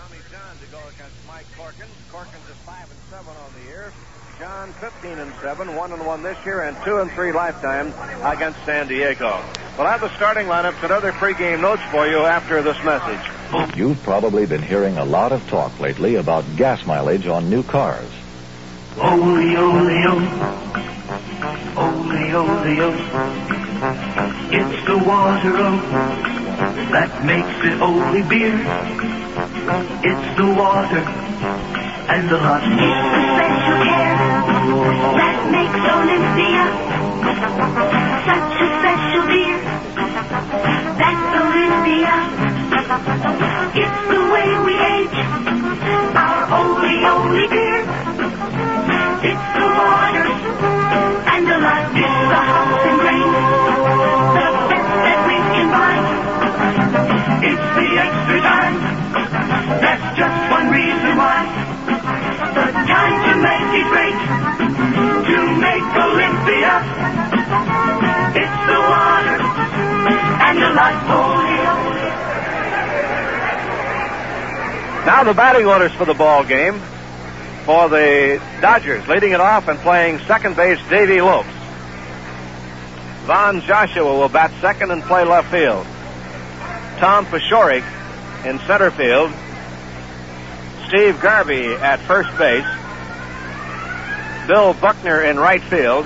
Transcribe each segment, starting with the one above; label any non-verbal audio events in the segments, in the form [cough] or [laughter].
Tommy John to go against Mike Corkins. Corkins is five and seven on the year. John 15 and seven, one and one this year, and two and three lifetime against San Diego. We'll have the starting lineups and other pregame notes for you after this message. You've probably been hearing a lot of talk lately about gas mileage on new cars. Ole, ole, um, ole. Ole, ole, um, ole. It's the water, oh, that makes it ole beer. It's the water and the hot It's the special care that makes Olympia such a special beer. That's Olympia. It's the way we age our Oli Oli beer. It's the water That's just one reason why. The time to make it great. To make Olympia. It's the water and the light. Oli Oli. Now the batting orders for the ball game. For the Dodgers, leading it off and playing second base, Davey Lopes. Von Joshua will bat second and play left field. Tom Paciorek in center field. Steve Garvey at first base. Bill Buckner in right field.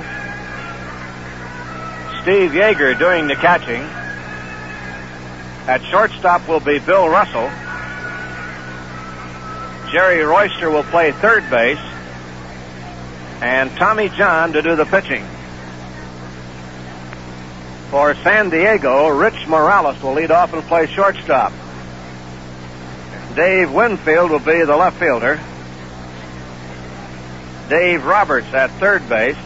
Steve Yeager doing the catching. At shortstop will be Bill Russell. Jerry Royster will play third base. And Tommy John to do the pitching. For San Diego, Rich Morales will lead off and play shortstop. Dave Winfield will be the left fielder. Dave Roberts at third base.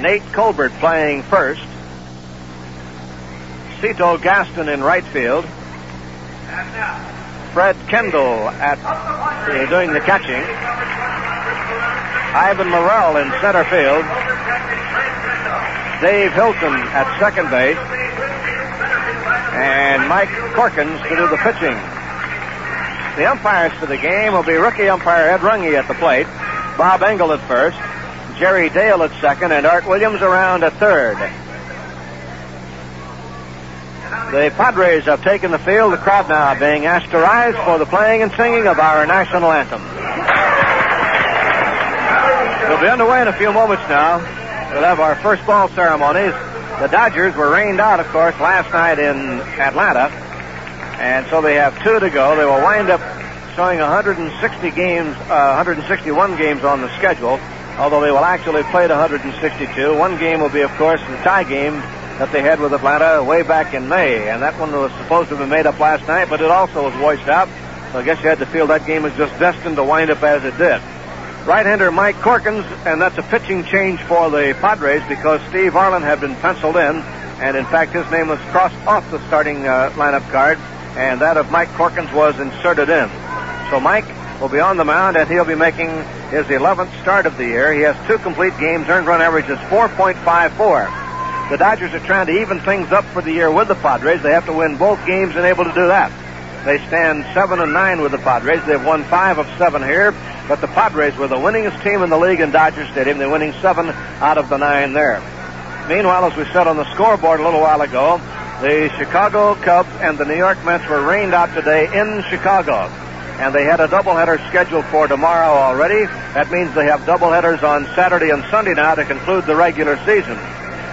Nate Colbert playing first. Cito Gaston in right field. Fred Kendall at uh, doing the catching. Ivan Murrell in center field. Dave Hilton at second base. And Mike Corkins to do the pitching. The umpires for the game will be rookie umpire Ed Runge at the plate, Bob Engel at first, Jerry Dale at second, and Art Williams around at third. The Padres have taken the field. The crowd now being asked to rise for the playing and singing of our national anthem. We'll be underway in a few moments now. We'll have our first ball ceremonies. The Dodgers were rained out, of course, last night in Atlanta, and so they have two to go. They will wind up showing 160 games, uh, 161 games on the schedule, although they will actually play 162. One game will be, of course, the tie game that they had with Atlanta way back in May, and that one was supposed to have been made up last night, but it also was washed out. So I guess you had to feel that game was just destined to wind up as it did. Right-hander Mike Corkins, and that's a pitching change for the Padres because Steve Arlin had been penciled in, and in fact his name was crossed off the starting uh, lineup card, and that of Mike Corkins was inserted in. So Mike will be on the mound, and he'll be making his 11th start of the year. He has two complete games. Earned run average is 4.54. The Dodgers are trying to even things up for the year with the Padres. They have to win both games and able to do that. They stand seven and nine with the Padres. They've won five of seven here, but the Padres were the winningest team in the league in Dodger Stadium. They're winning seven out of the nine there. Meanwhile, as we said on the scoreboard a little while ago, the Chicago Cubs and the New York Mets were rained out today in Chicago. And they had a doubleheader scheduled for tomorrow already. That means they have doubleheaders on Saturday and Sunday now to conclude the regular season.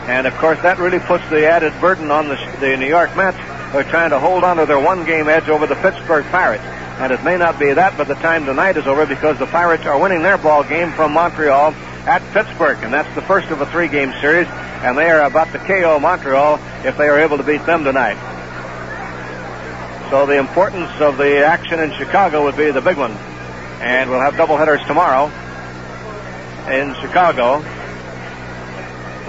And of course, that really puts the added burden on the, the New York Mets. They're trying to hold on to their one game edge over the Pittsburgh Pirates. And it may not be that by the time tonight is over because the Pirates are winning their ball game from Montreal at Pittsburgh. And that's the first of a three game series. And they are about to KO Montreal if they are able to beat them tonight. So the importance of the action in Chicago would be the big one. And we'll have doubleheaders tomorrow in Chicago.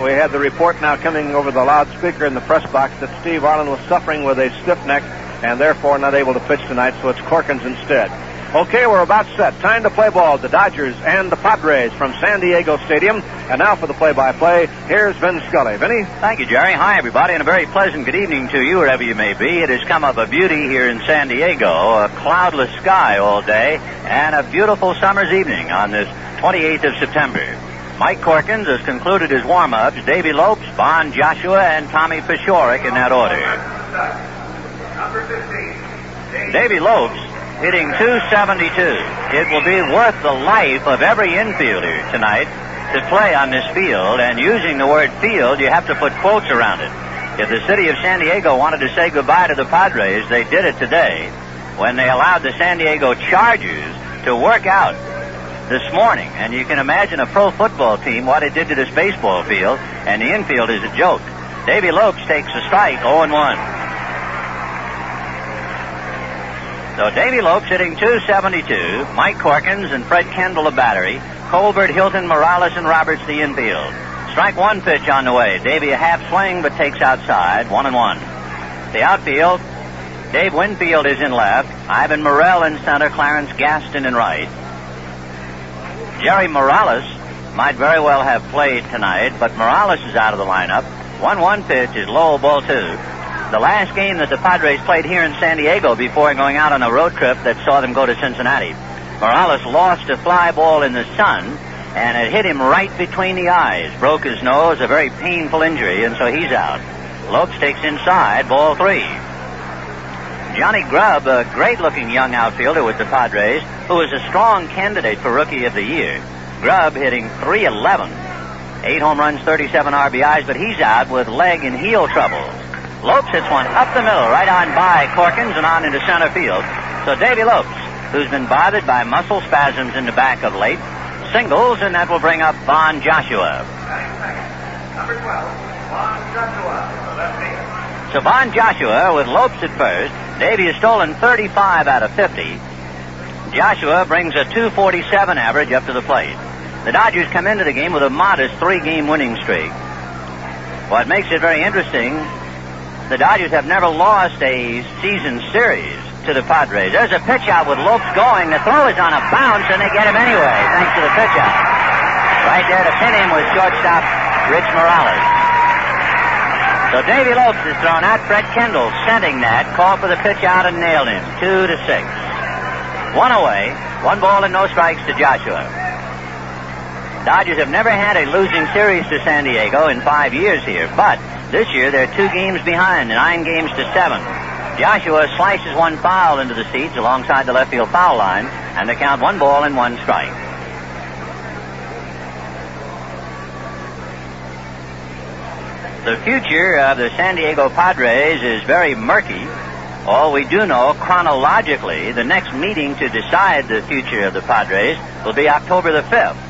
We had the report now coming over the loudspeaker in the press box that Steve Arlin was suffering with a stiff neck and therefore not able to pitch tonight, so it's Corkins instead. Okay, we're about set. Time to play ball. The Dodgers and the Padres from San Diego Stadium. And now for the play-by-play, here's Vin Scully. Vinny? Thank you, Jerry. Hi, everybody, and a very pleasant good evening to you, wherever you may be. It has come up a beauty here in San Diego, a cloudless sky all day, and a beautiful summer's evening on this 28th of September. Mike Corkins has concluded his warm-ups. Davy Lopes, Von Joshua, and Tommy Paciorek in that order. Davy Lopes hitting 272. It will be worth the life of every infielder tonight to play on this field, and using the word field, you have to put quotes around it. If the city of San Diego wanted to say goodbye to the Padres, they did it today when they allowed the San Diego Chargers to work out this morning. And you can imagine a pro football team, what it did to this baseball field, and the infield is a joke. Davy Lopes takes a strike, 0 1. So Davy Lopes hitting 272, Mike Corkins and Fred Kendall the battery, Colbert, Hilton, Morales, and Roberts the infield. Strike one pitch on the way. Davy a half swing but takes outside, one and one. The outfield, Dave Winfield is in left, Ivan Murrell in center, Clarence Gaston in right. Jerry Morales might very well have played tonight, but Morales is out of the lineup. 1-1 pitch is low ball two the last game that the Padres played here in San Diego before going out on a road trip that saw them go to Cincinnati. Morales lost a fly ball in the sun, and it hit him right between the eyes, broke his nose, a very painful injury, and so he's out. Lopes takes inside, ball three. Johnny Grubb, a great-looking young outfielder with the Padres, who is a strong candidate for Rookie of the Year. Grubb hitting 311. Eight home runs, 37 RBIs, but he's out with leg and heel troubles. Lopes hits one up the middle, right on by Corkins and on into center field. So Davy Lopes, who's been bothered by muscle spasms in the back of late, singles, and that will bring up Von Joshua. Number 12, Von Joshua, So Von Joshua with Lopes at first. Davy has stolen 35 out of 50. Joshua brings a 247 average up to the plate. The Dodgers come into the game with a modest three-game winning streak. What makes it very interesting the Dodgers have never lost a season series to the Padres. There's a pitch out with Lopes going. The throw is on a bounce, and they get him anyway, thanks to the pitch out. Right there to pin him was shortstop Rich Morales. So Davy Lopes is thrown out. Fred Kendall sending that, called for the pitch out and nailed him. Two to six. One away, one ball and no strikes to Joshua. Dodgers have never had a losing series to San Diego in five years here, but this year, they're two games behind, nine games to seven. Joshua slices one foul into the seats alongside the left field foul line, and they count one ball and one strike. The future of the San Diego Padres is very murky. All we do know chronologically, the next meeting to decide the future of the Padres will be October the 5th.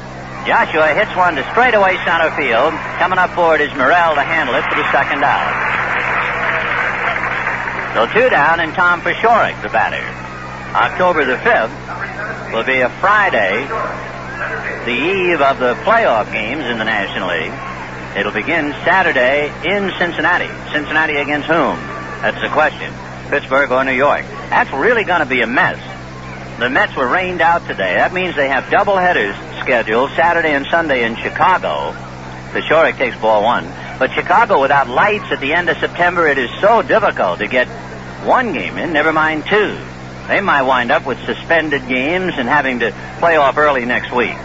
Joshua hits one to straightaway center field. Coming up for it is Murrell to handle it for the second out. So two down and Tom Paciorek, the batter. October the 5th will be a Friday, the eve of the playoff games in the National League. It'll begin Saturday in Cincinnati. Cincinnati against whom? That's the question. Pittsburgh or New York. That's really going to be a mess. The Mets were rained out today. That means they have double headers schedule, Saturday and Sunday in Chicago. Paciorek takes ball one. But Chicago, without lights at the end of September, it is so difficult to get one game in, never mind two. They might wind up with suspended games and having to play off early next week.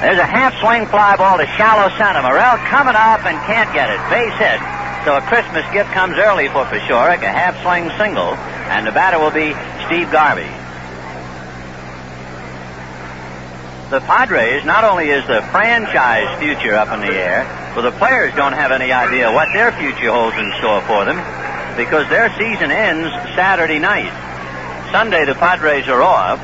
There's a half swing fly ball to shallow center. Murrell coming up and can't get it. Base hit. So a Christmas gift comes early for Paciorek, a half swing single, and the batter will be Steve Garvey. the Padres, not only is the franchise future up in the air, but the players don't have any idea what their future holds in store for them because their season ends Saturday night. Sunday, the Padres are off.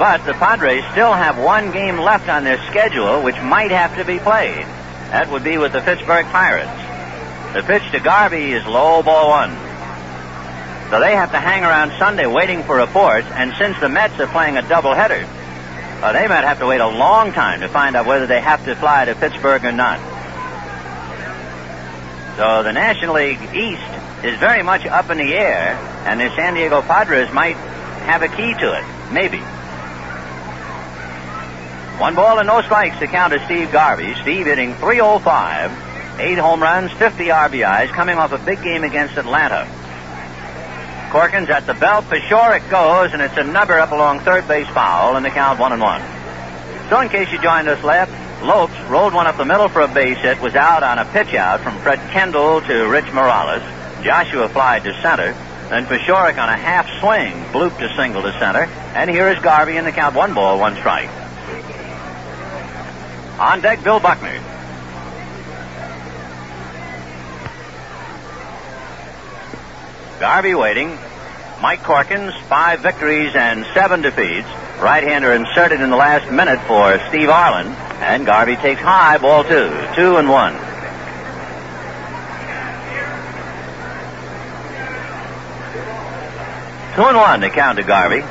But the Padres still have one game left on their schedule, which might have to be played. That would be with the Pittsburgh Pirates. The pitch to Garvey is low ball one. So they have to hang around Sunday waiting for reports, and since the Mets are playing a doubleheader, uh, they might have to wait a long time to find out whether they have to fly to Pittsburgh or not. So the National League East is very much up in the air, and the San Diego Padres might have a key to it. Maybe. One ball and no strikes to count to Steve Garvey. Steve hitting 305, eight home runs, 50 RBIs, coming off a big game against Atlanta. Corkins at the belt. For sure it goes, and it's a number up along third base foul, and the count one and one. So in case you joined us left, Lopes rolled one up the middle for a base hit, was out on a pitch out from Fred Kendall to Rich Morales. Joshua flied to center. Then Paciorek on a half swing blooped a single to center. And here is Garvey in the count one ball, one strike. On deck, Bill Buckner. Garvey waiting. Mike Corkins, five victories and seven defeats. Right-hander inserted in the last minute for Steve Arlin. And Garvey takes high, ball two. Two and one. Two and one to count to Garvey.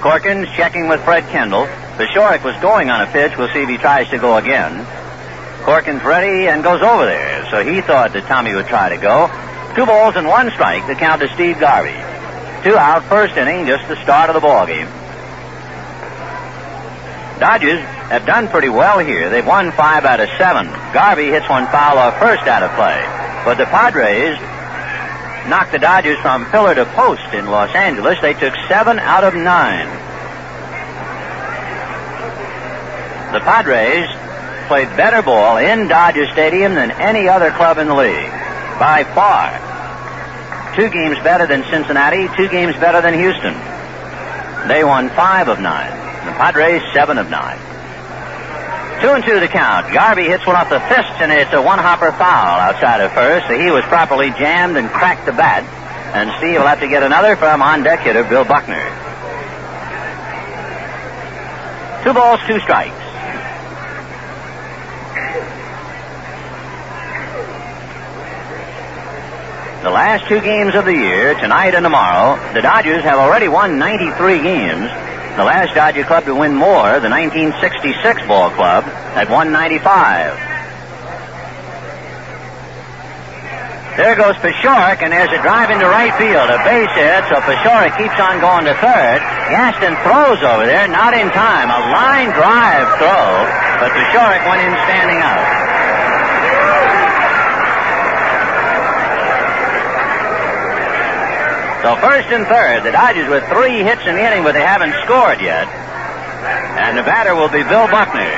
Corkins checking with Fred Kendall. Paciorek was going on a pitch. We'll see if he tries to go again. Corkins ready and goes over there. So he thought that Tommy would try to go. Two balls and one strike to count to Steve Garvey. Two out, first inning, just the start of the ball game. Dodgers have done pretty well here. They've won five out of seven. Garvey hits one foul off first out of play. But the Padres knocked the Dodgers from pillar to post in Los Angeles. They took seven out of nine. The Padres played better ball in Dodger Stadium than any other club in the league. By far. Two games better than Cincinnati, two games better than Houston. They won five of nine. The Padres, seven of nine. Two and two to count. Garvey hits one off the fist, and it's a one-hopper foul outside of first. So he was properly jammed and cracked the bat. And Steve will have to get another from on-deck hitter Bill Buckner. Two balls, two strikes. The last two games of the year, tonight and tomorrow, the Dodgers have already won 93 games. The last Dodger club to win more, the 1966 ball club, at 195. There goes Paciorek, and there's a drive into right field, a base hit, so Paciorek keeps on going to third. Gaston throws over there, not in time. A line drive throw, but Paciorek went in standing out. So first and third, the Dodgers with three hits in the inning, but they haven't scored yet. And the batter will be Bill Buckner.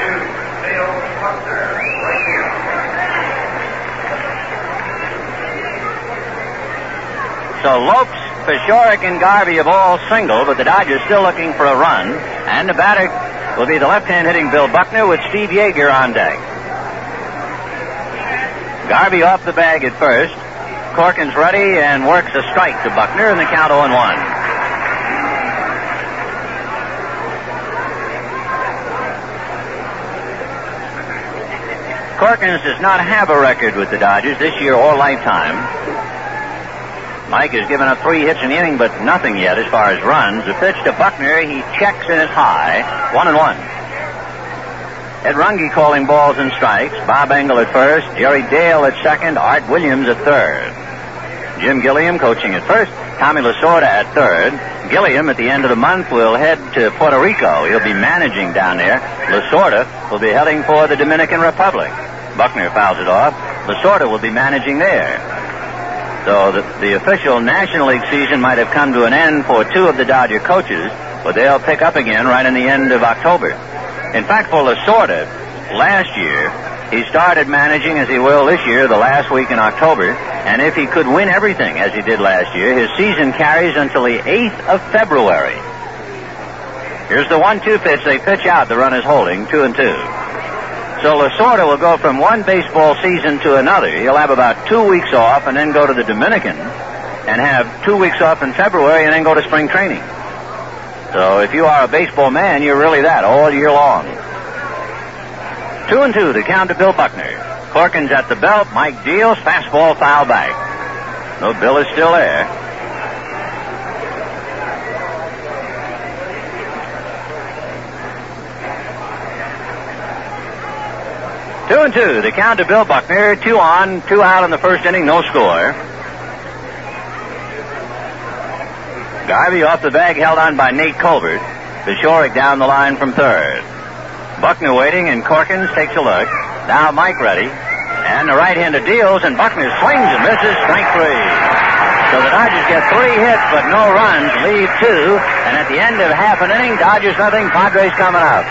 So Lopes, Paciorek, and Garvey have all singled, but the Dodgers still looking for a run. And the batter will be the left-hand hitting Bill Buckner with Steve Yeager on deck. Garvey off the bag at first. Corkins ready and works a strike to Buckner in the count 0 and 1. Corkins does not have a record with the Dodgers this year or lifetime. Mike has given up three hits the inning, but nothing yet as far as runs. The pitch to Buckner, he checks and is high. One and one. Ed Runge calling balls and strikes. Bob Engel at first. Jerry Dale at second. Art Williams at third. Jim Gilliam coaching at first. Tommy Lasorda at third. Gilliam at the end of the month will head to Puerto Rico. He'll be managing down there. Lasorda will be heading for the Dominican Republic. Buckner fouls it off. Lasorda will be managing there. So the, the official National League season might have come to an end for two of the Dodger coaches, but they'll pick up again right in the end of October. In fact, for Lasorda, last year, he started managing as he will this year, the last week in October, and if he could win everything as he did last year, his season carries until the 8th of February. Here's the one-two pitch. They pitch out. The run is holding, two and two. So Lasorda will go from one baseball season to another. He'll have about two weeks off and then go to the Dominican and have two weeks off in February and then go to spring training. So if you are a baseball man, you're really that all year long. Two and two, the count to Bill Buckner. Corkins at the belt. Mike deals. Fastball foul back. No, Bill is still there. Two and two. The count to Bill Buckner. Two on, two out in the first inning, no score. Garvey off the bag, held on by Nate Colbert. Paciorek down the line from third. Buckner waiting, and Corkins takes a look. Now Mike ready. And the right-hander deals, and Buckner swings and misses strike three. So the Dodgers get three hits, but no runs, leave two. And at the end of half an inning, Dodgers nothing, Padres coming out.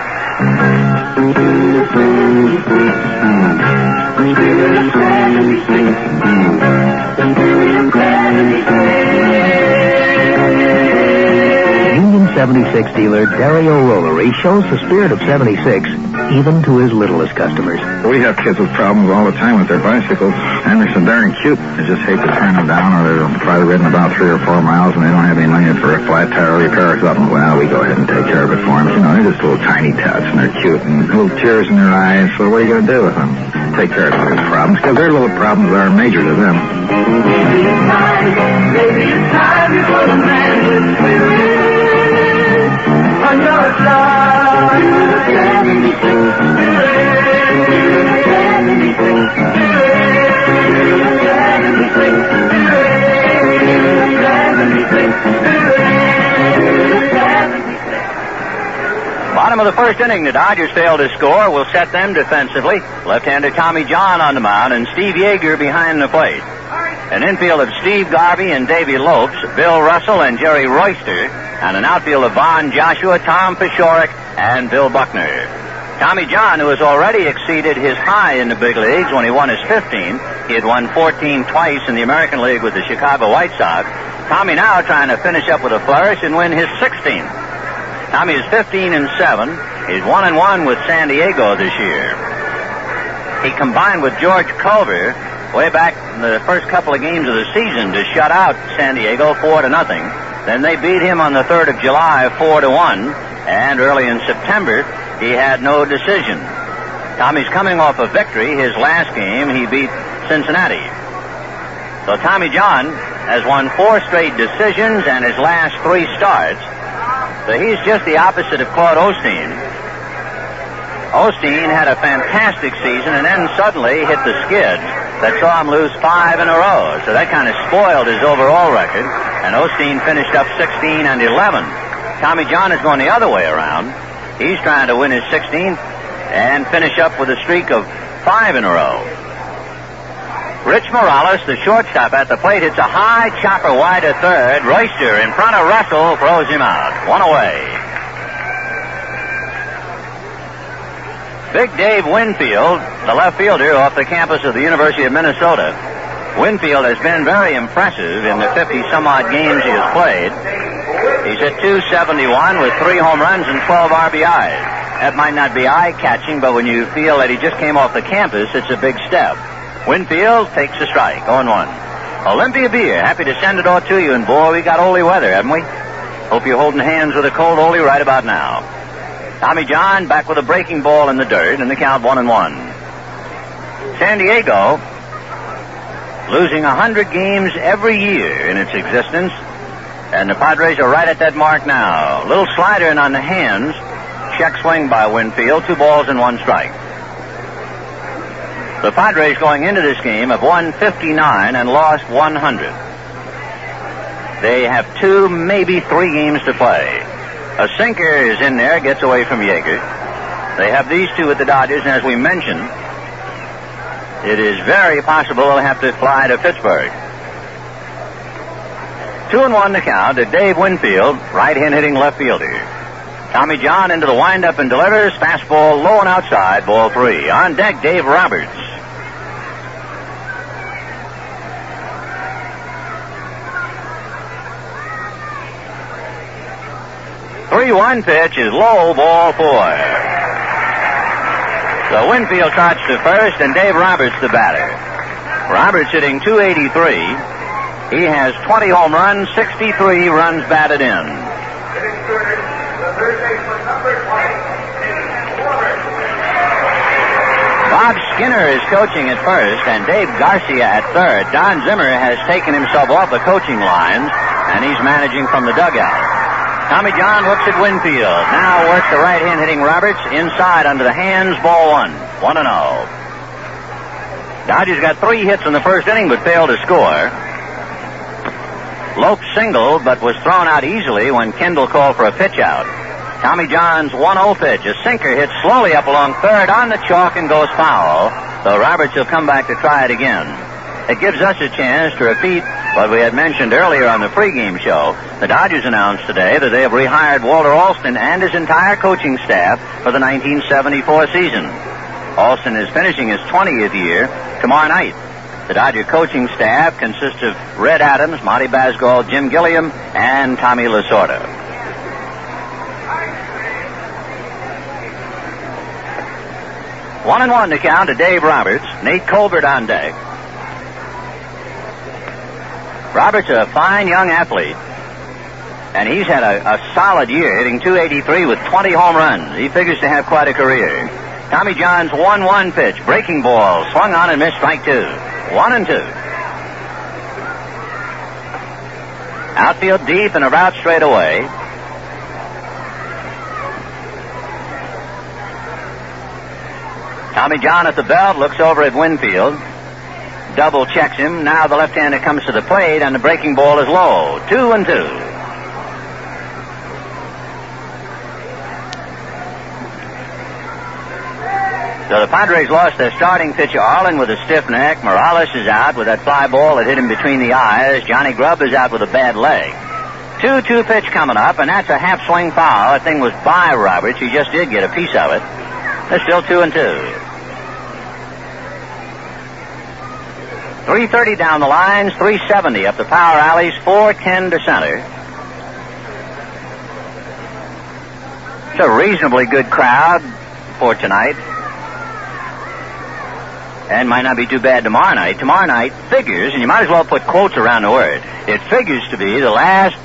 1976 dealer Dario Rollery shows the spirit of 76 even to his littlest customers. We have kids with problems all the time with their bicycles, and they're so darn cute. I just hate to turn them down, or they're probably ridden about three or four miles, and they don't have any money for a flat tire repair or something. Well, we go ahead and take care of it for them. You know, they're just little tiny tots, and they're cute, and little tears in their eyes. So what are you going to do with them? Take care of those problems, because their little problems are major to them. Maybe it's time, maybe it's time Bottom of the first inning, the Dodgers failed to score. Will set them defensively. Left-hander Tommy John on the mound, and Steve Yeager behind the plate. An infield of Steve Garvey and Davy Lopes, Bill Russell and Jerry Royster, and an outfield of Von Joshua, Tom Paciorek, and Bill Buckner. Tommy John, who has already exceeded his high in the big leagues when he won his 15, he had won 14 twice in the American League with the Chicago White Sox. Tommy now trying to finish up with a flourish and win his 16th. Tommy is 15 and 7. He's 1 and 1 with San Diego this year. He combined with George Culver way back in the first couple of games of the season to shut out San Diego 4 to nothing. Then they beat him on the 3rd of July 4 to 1, and early in September he had no decision. Tommy's coming off a victory. His last game he beat Cincinnati. So Tommy John has won four straight decisions and his last three starts. So he's just the opposite of Claude Osteen. Osteen had a fantastic season and then suddenly hit the skid that saw him lose five in a row. So that kind of spoiled his overall record. And Osteen finished up 16 and 11. Tommy John is going the other way around. He's trying to win his 16th and finish up with a streak of five in a row. Rich Morales, the shortstop at the plate, hits a high chopper wide to third. Royster in front of Russell throws him out. One away. Big Dave Winfield, the left fielder off the campus of the University of Minnesota. Winfield has been very impressive in the 50 some odd games he has played. He's at 271 with three home runs and 12 RBIs. That might not be eye catching, but when you feel that he just came off the campus, it's a big step. Winfield takes a strike, 0 1. Olympia Beer, happy to send it all to you. And boy, we got Ole weather, haven't we? Hope you're holding hands with a cold Ole right about now. Tommy John back with a breaking ball in the dirt, and the count 1 and 1. San Diego losing 100 games every year in its existence, and the Padres are right at that mark now. Little slider in on the hands. Check swing by Winfield, two balls and one strike. The Padres going into this game have won 59 and lost 100. They have two, maybe three games to play. A sinker is in there, gets away from Yeager. They have these two at the Dodgers, and as we mentioned, it is very possible they'll have to fly to Pittsburgh. Two and one to count to Dave Winfield, right hand hitting left fielder. Tommy John into the windup and delivers. Fastball low and outside, ball three. On deck, Dave Roberts. Three one pitch is low, ball four. So Winfield starts to first, and Dave Roberts the batter. Roberts hitting 283. He has 20 home runs, 63 runs batted in. Bob Skinner is coaching at first, and Dave Garcia at third. Don Zimmer has taken himself off the coaching lines, and he's managing from the dugout. Tommy John looks at Winfield. Now works the right hand hitting Roberts inside under the hands. Ball one. 1 and 0. Dodgers got three hits in the first inning but failed to score. Lopes singled but was thrown out easily when Kendall called for a pitch out. Tommy John's 1-0 pitch. A sinker hits slowly up along third on the chalk and goes foul. So Roberts will come back to try it again. It gives us a chance to repeat what we had mentioned earlier on the pregame show. The Dodgers announced today that they have rehired Walter Alston and his entire coaching staff for the 1974 season. Alston is finishing his 20th year tomorrow night. The Dodger coaching staff consists of Red Adams, Monty Basgall, Jim Gilliam, and Tommy Lasorda. One and one to count to Dave Roberts. Nate Colbert on deck. Roberts a fine young athlete. And he's had a, a solid year, hitting 283 with 20 home runs. He figures to have quite a career. Tommy John's 1-1 pitch, breaking ball, swung on and missed strike two. One and two. Outfield deep and a route straight away. Tommy John at the belt looks over at Winfield. Double checks him. Now the left-hander comes to the plate and the breaking ball is low. Two and two. So the Padres lost their starting pitcher Arlin with a stiff neck. Morales is out with that fly ball that hit him between the eyes. Johnny Grubb is out with a bad leg. 2-2 pitch coming up, and that's a half swing foul. That thing was by Roberts. He just did get a piece of it. They're still 2 and 2. 330 down the lines, 370 up the power alleys, 410 to center. It's a reasonably good crowd for tonight. And might not be too bad tomorrow night. Tomorrow night figures, and you might as well put quotes around the word. It figures to be the last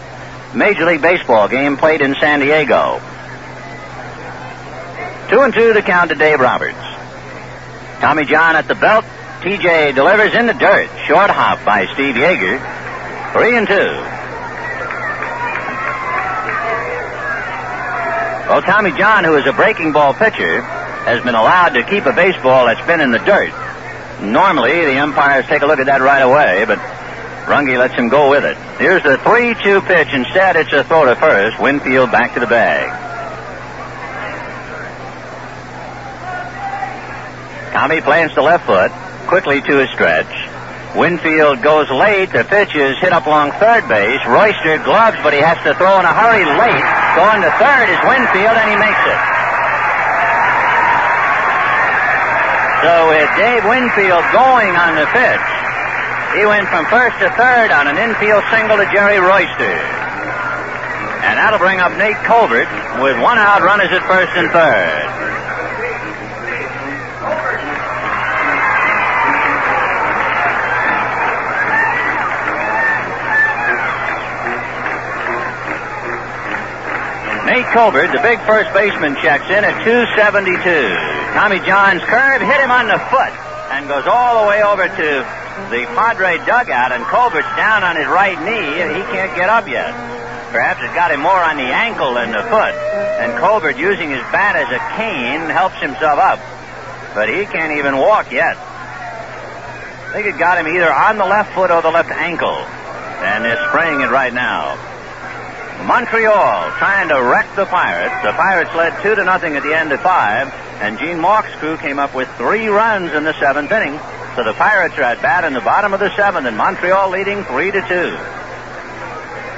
Major League Baseball game played in San Diego. Two and two to count to Dave Roberts. Tommy John at the belt. TJ delivers in the dirt. Short hop by Steve Yeager. Three and two. Well, Tommy John, who is a breaking ball pitcher, has been allowed to keep a baseball that's been in the dirt. Normally, the umpires take a look at that right away, but Runge lets him go with it. Here's the 3-2 pitch. Instead, it's a throw to first. Winfield back to the bag. Tommy plants the left foot quickly to a stretch. Winfield goes late. The pitch is hit up along third base. Royster gloves, but he has to throw in a hurry late. Going to third is Winfield, and he makes it. So with Dave Winfield going on the pitch, he went from first to third on an infield single to Jerry Royster. And that'll bring up Nate Colbert with one out runners at first and third. Nate Colbert, the big first baseman, checks in at 272. Tommy John's curve hit him on the foot and goes all the way over to the Padre dugout, and Colbert's down on his right knee. He can't get up yet. Perhaps it got him more on the ankle than the foot. And Colbert, using his bat as a cane, helps himself up. But he can't even walk yet. I think it got him either on the left foot or the left ankle. And they're spraying it right now. Montreal trying to wreck the Pirates. The Pirates led two to nothing at the end of five, and Gene Mauch's crew came up with three runs in the seventh inning. So the Pirates are at bat in the bottom of the seventh, and Montreal leading three to two.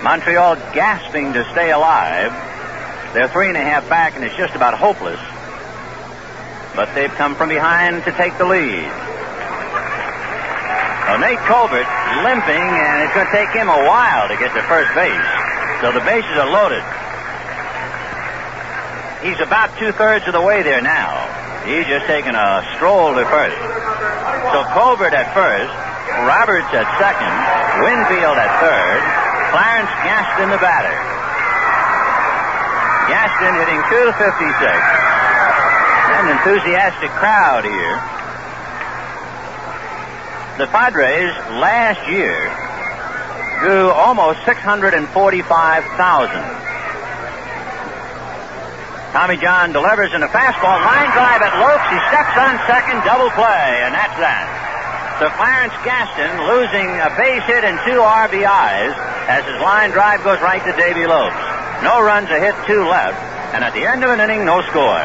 Montreal gasping to stay alive. They're three and a half back, and it's just about hopeless. But they've come from behind to take the lead. Well, Nate Colbert limping, and it's going to take him a while to get to first base. So the bases are loaded. He's about two thirds of the way there now. He's just taking a stroll to first. So Colbert at first, Roberts at second, Winfield at third, Clarence Gaston the batter. Gaston hitting 256. An enthusiastic crowd here. The Padres last year drew almost 645,000. Tommy John delivers in a fastball, line drive at Lopes. He steps on second, double play, and that's that. So Clarence Gaston, losing a base hit and two RBIs as his line drive goes right to Davy Lopes. No runs, a hit, two left, and at the end of an inning, no score.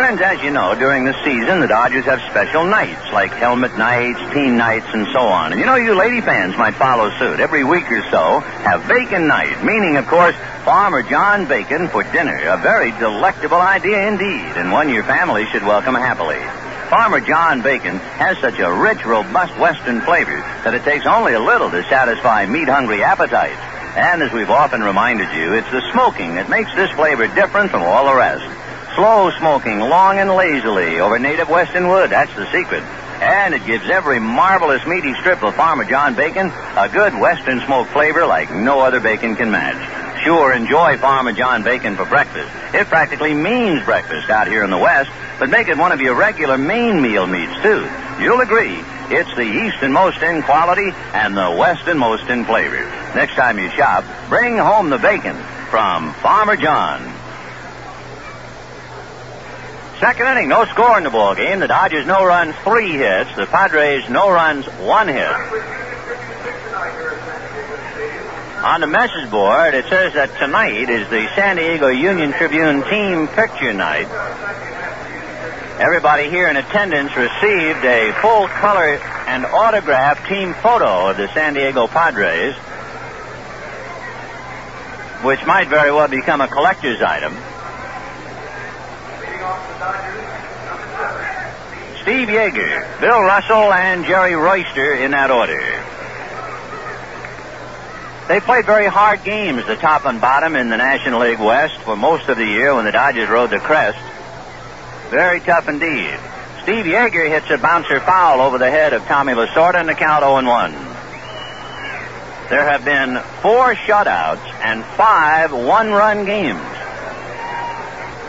Friends, as you know, during the season, the Dodgers have special nights, like helmet nights, team nights, and so on. And you know, you lady fans might follow suit. Every week or so, have bacon night, meaning, of course, Farmer John Bacon for dinner. A very delectable idea indeed, and one your family should welcome happily. Farmer John Bacon has such a rich, robust Western flavor that it takes only a little to satisfy meat-hungry appetites. And as we've often reminded you, it's the smoking that makes this flavor different from all the rest. Slow smoking, long and lazily, over native Western wood. That's the secret. And it gives every marvelous meaty strip of Farmer John bacon a good Western smoke flavor like no other bacon can match. Sure, enjoy Farmer John bacon for breakfast. It practically means breakfast out here in the West, but make it one of your regular main meal meats, too. You'll agree, it's the easternmost in quality and the westernmost in flavor. Next time you shop, bring home the bacon from Farmer John. Second inning, no score in the ball game. The Dodgers no runs, three hits. The Padres no runs, one hit. On the message board, it says that tonight is the San Diego Union Tribune team picture night. Everybody here in attendance received a full color and autographed team photo of the San Diego Padres, which might very well become a collector's item. Steve Yeager, Bill Russell, and Jerry Royster in that order. They played very hard games, the top and bottom in the National League West for most of the year when the Dodgers rode the crest. Very tough indeed. Steve Yeager hits a bouncer foul over the head of Tommy Lasorda in the count 0-1. There have been four shutouts and five one-run games.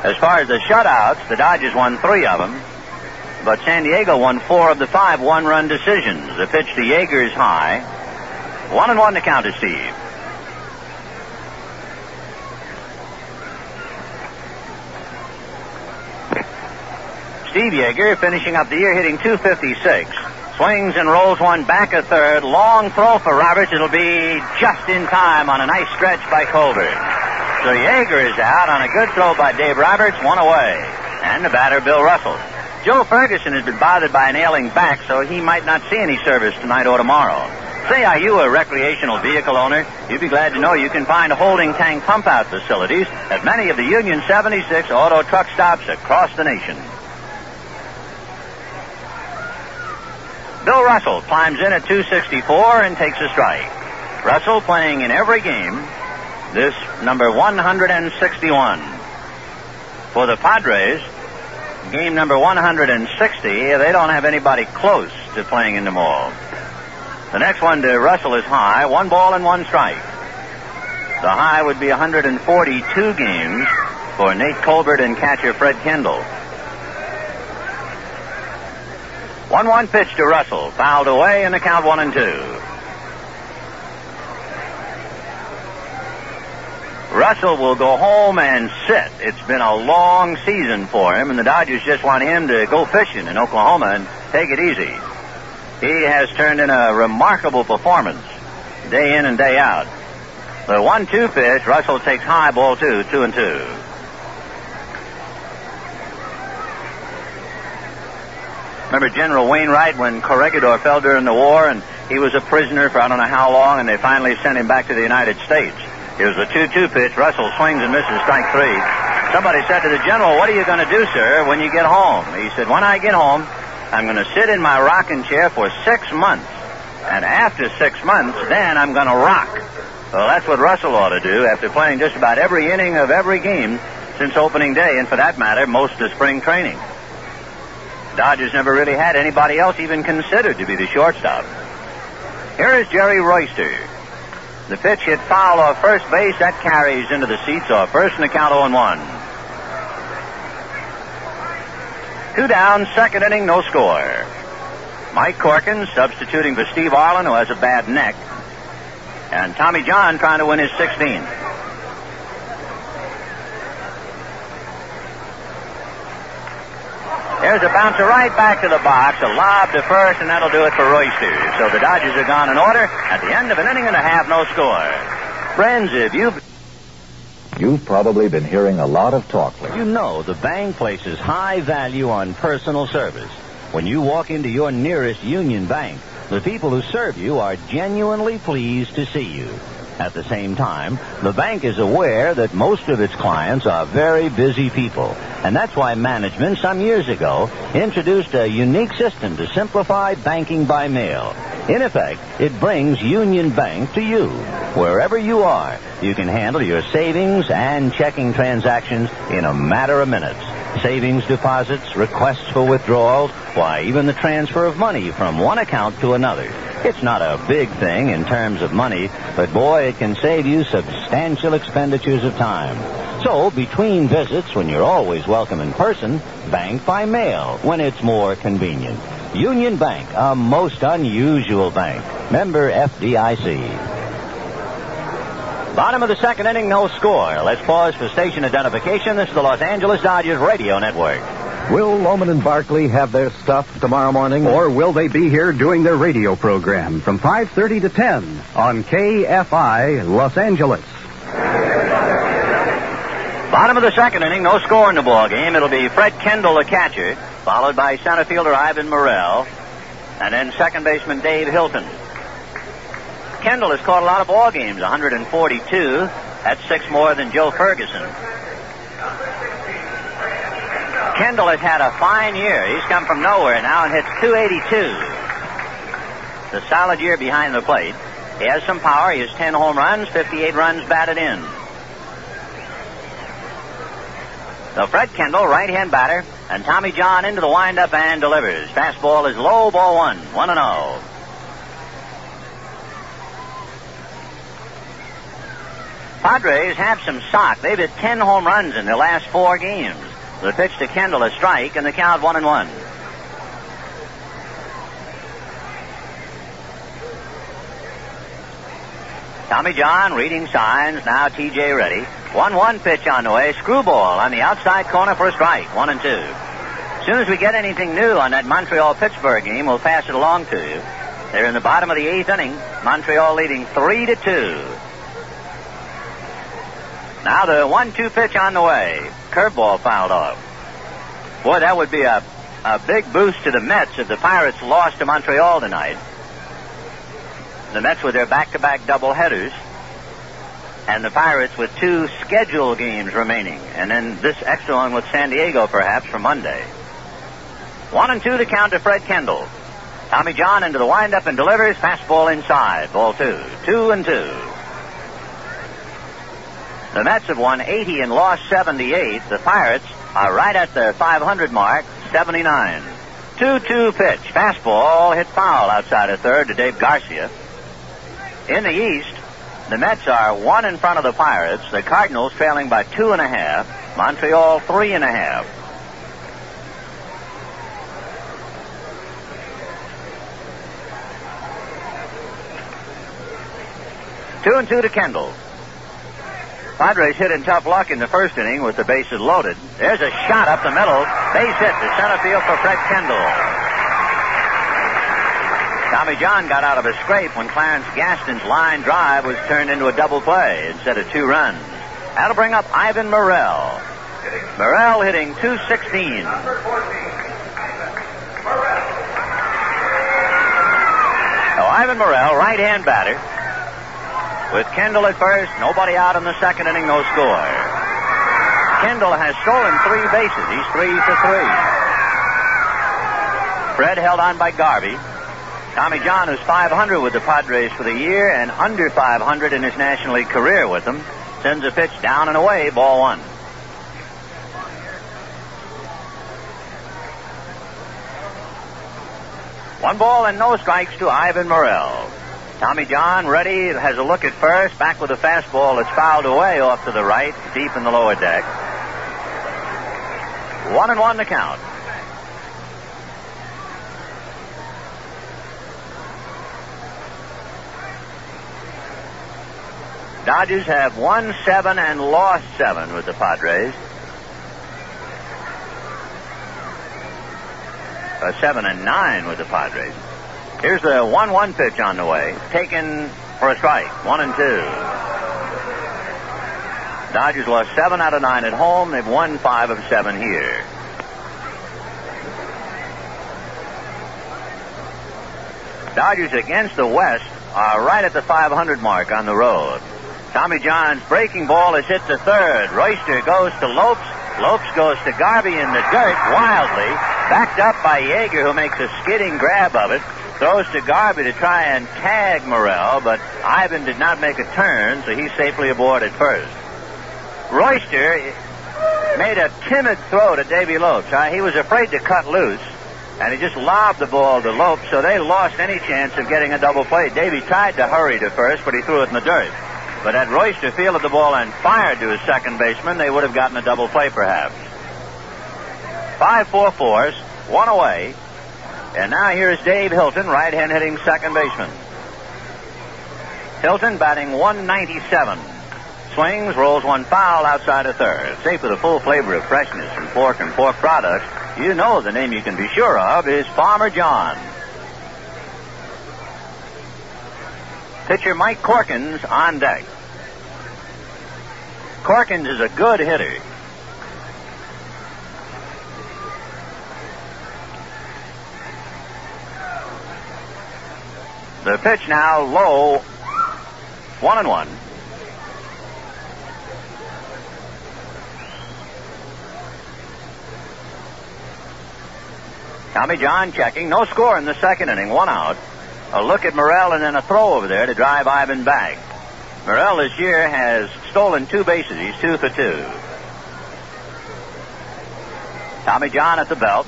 As far as the shutouts, the Dodgers won three of them, but San Diego won four of the five one-run decisions. The pitch to Yeager is high. One and one to count to Steve. Steve Yeager finishing up the year hitting 256. Swings and rolls one back a third. Long throw for Roberts. It'll be just in time on a nice stretch by Colbert. So Yeager is out on a good throw by Dave Roberts, one away. And the batter, Bill Russell. Joe Ferguson has been bothered by an ailing back, so he might not see any service tonight or tomorrow. Say, are you a recreational vehicle owner? You'd be glad to know you can find holding tank pump out facilities at many of the Union 76 auto truck stops across the nation. Bill Russell climbs in at 264 and takes a strike. Russell playing in every game. This number 161. For the Padres, game number 160, they don't have anybody close to playing in the mall. The next one to Russell is high, one ball and one strike. The high would be 142 games for Nate Colbert and catcher Fred Kendall. 1 1 pitch to Russell. Fouled away in the count 1 and 2. Russell will go home and sit. It's been a long season for him, and the Dodgers just want him to go fishing in Oklahoma and take it easy. He has turned in a remarkable performance, day in and day out. The 1 2 pitch, Russell takes high ball two, 2 and 2. Remember General Wainwright when Corregidor fell during the war and he was a prisoner for I don't know how long and they finally sent him back to the United States. Here's a 2-2 pitch. Russell swings and misses strike three. Somebody said to the general, what are you going to do, sir, when you get home? He said, when I get home, I'm going to sit in my rocking chair for six months. And after six months, then I'm going to rock. Well, that's what Russell ought to do after playing just about every inning of every game since opening day, and for that matter, most of spring training. Dodgers never really had anybody else even considered to be the shortstop. Here is Jerry Royster. The pitch hit foul off first base. That carries into the seats off first and the count 0 1. Two down, second inning, no score. Mike Corkins substituting for Steve Arlin, who has a bad neck. And Tommy John trying to win his 16th. There's a bouncer right back to the box, a lob to first, and that'll do it for Royster. So the Dodgers are gone in order. At the end of an inning and a half, no score. Friends, if you've You've probably been hearing a lot of talk lately. You know the bank places high value on personal service. When you walk into your nearest Union Bank, the people who serve you are genuinely pleased to see you. At the same time, the bank is aware that most of its clients are very busy people. And that's why management some years ago introduced a unique system to simplify banking by mail. In effect, it brings Union Bank to you. Wherever you are, you can handle your savings and checking transactions in a matter of minutes. Savings deposits, requests for withdrawals, why, even the transfer of money from one account to another. It's not a big thing in terms of money, but boy, it can save you substantial expenditures of time. So, between visits, when you're always welcome in person, bank by mail when it's more convenient. Union Bank, a most unusual bank. Member FDIC. Bottom of the second inning, no score. Let's pause for station identification. This is the Los Angeles Dodgers Radio Network. Will Lohman and Barkley have their stuff tomorrow morning? Or will they be here doing their radio program from 5.30 to 10 on KFI Los Angeles? Bottom of the second inning, no score in the ball game. It'll be Fred Kendall, the catcher, followed by center fielder Ivan Murrell, and then second baseman Dave Hilton. Kendall has caught a lot of ball games, 142. That's six more than Joe Ferguson. Kendall has had a fine year. He's come from nowhere now and hits 282. The solid year behind the plate. He has some power. He has 10 home runs, 58 runs batted in. So Fred Kendall, right-hand batter, and Tommy John into the windup and delivers. Fastball is low, ball one, one and zero. Padres have some sock. They've hit 10 home runs in their last four games. The pitch to Kendall, a strike, and the count one and one. Tommy John reading signs. Now TJ ready. 1 1 pitch on the way. Screwball on the outside corner for a strike. 1 and 2. As soon as we get anything new on that Montreal Pittsburgh game, we'll pass it along to you. They're in the bottom of the eighth inning. Montreal leading 3 to 2. Now the 1 2 pitch on the way. Curveball fouled off. Boy, that would be a, a big boost to the Mets if the Pirates lost to Montreal tonight. The Mets with their back-to-back doubleheaders, and the Pirates with two scheduled games remaining, and then this extra one with San Diego perhaps for Monday. One and two to count to Fred Kendall. Tommy John into the windup and delivers fastball inside. Ball two. Two and two. The Mets have won 80 and lost 78. The Pirates are right at the 500 mark, 79. 2-2 pitch. Fastball hit foul outside of third to Dave Garcia. In the East, the Mets are one in front of the Pirates. The Cardinals trailing by two and a half. Montreal three and a half. Two and two to Kendall. Padres hit in tough luck in the first inning with the bases loaded. There's a shot up the middle. Base hit to center field for Fred Kendall. Tommy John got out of a scrape when Clarence Gaston's line drive was turned into a double play instead of two runs. That'll bring up Ivan Murrell. Murrell hitting 216. So Ivan Murrell, right-hand batter, with Kendall at first, nobody out in the second inning, no score. Kendall has stolen three bases. He's three for three. Fred held on by Garvey. Tommy John, who's 500 with the Padres for the year and under 500 in his National League career with them, sends a pitch down and away, ball one. One ball and no strikes to Ivan Murrell. Tommy John ready, has a look at first, back with a fastball that's fouled away off to the right, deep in the lower deck. One and one to count. Dodgers have won seven and lost seven with the Padres. a seven and nine with the Padres. Here's the one-one pitch on the way, taken for a strike. One and two. Dodgers lost seven out of nine at home. They've won five of seven here. Dodgers against the West are right at the 500 mark on the road. Tommy John's breaking ball is hit to third. Royster goes to Lopes. Lopes goes to Garvey in the dirt wildly, backed up by Yeager, who makes a skidding grab of it. Throws to Garvey to try and tag Murrell, but Ivan did not make a turn, so he's safely aboard at first. Royster made a timid throw to Davy Lopes. Uh, he was afraid to cut loose, and he just lobbed the ball to Lopes, so they lost any chance of getting a double play. Davy tried to hurry to first, but he threw it in the dirt. But had Royster fielded the ball and fired to his second baseman, they would have gotten a double play perhaps. Five four fours, one away. And now here's Dave Hilton, right hand hitting second baseman. Hilton batting 197. Swings, rolls one foul outside of third. Safe with a full flavor of freshness from pork and pork products, you know the name you can be sure of is Farmer John. Pitcher Mike Corkins on deck. Corkins is a good hitter. The pitch now low, one and one. Tommy John checking. No score in the second inning. One out. A look at Murrell and then a throw over there to drive Ivan back. Murrell this year has stolen two bases. He's two for two. Tommy John at the belt.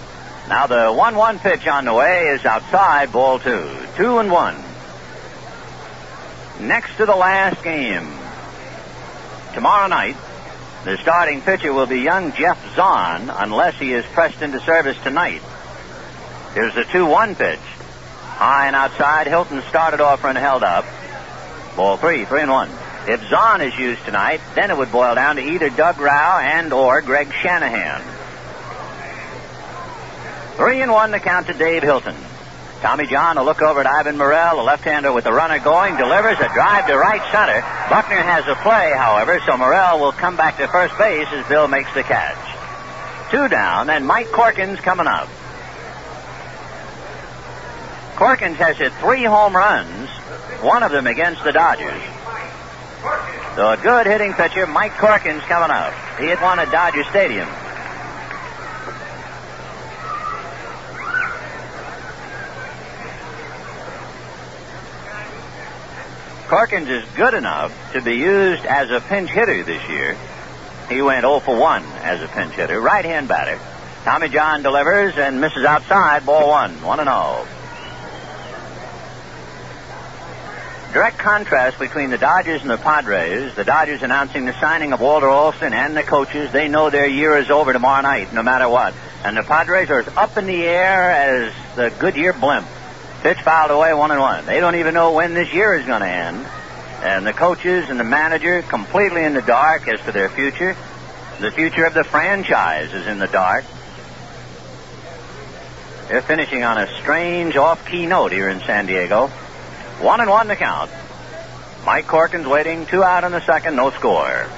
Now the 1 1 pitch on the way is outside, ball two. Two and one. Next to the last game. Tomorrow night, the starting pitcher will be young Geoff Zahn unless he is pressed into service tonight. Here's the 2 1 pitch. High and outside. Hilton started off and held up. Ball three, three and one. If Zahn is used tonight, then it would boil down to either Doug Rau and or Greg Shanahan. Three and one to count to Dave Hilton. Tommy John, a look over at Ivan Murrell, the left-hander with the runner going, delivers a drive to right center. Buckner has a play, however, so Murrell will come back to first base as Bill makes the catch. Two down, and Mike Corkins coming up. Corkins has hit three home runs, one of them against the Dodgers. So a good hitting pitcher, Mike Corkins, coming up. He hit one at Dodger Stadium. Corkins is good enough to be used as a pinch hitter this year. He went 0 for 1 as a pinch hitter, right hand batter. Tommy John delivers and misses outside, ball one, 1 and 0. Direct contrast between the Dodgers and the Padres. The Dodgers announcing the signing of Walter Alston and the coaches. They know their year is over tomorrow night, no matter what. And the Padres are as up in the air as the Goodyear blimp. Pitch fouled away, one and one. They don't even know when this year is going to end. And the coaches and the manager completely in the dark as to their future. The future of the franchise is in the dark. They're finishing on a strange off-key note here in San Diego. One and one to count. Mike Corkins waiting, two out in the second, no score.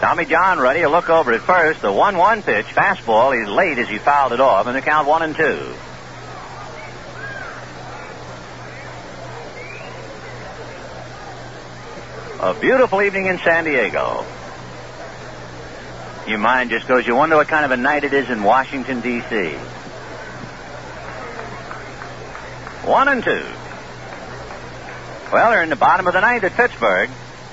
Tommy John ready. A look over at first. The 1 1 pitch, fastball. He's late as he fouled it off, and the count 1 and 2. A beautiful evening in San Diego. Your mind just goes, you wonder what kind of a night it is in Washington, D.C. One and two. Well, they're in the bottom of the ninth at Pittsburgh.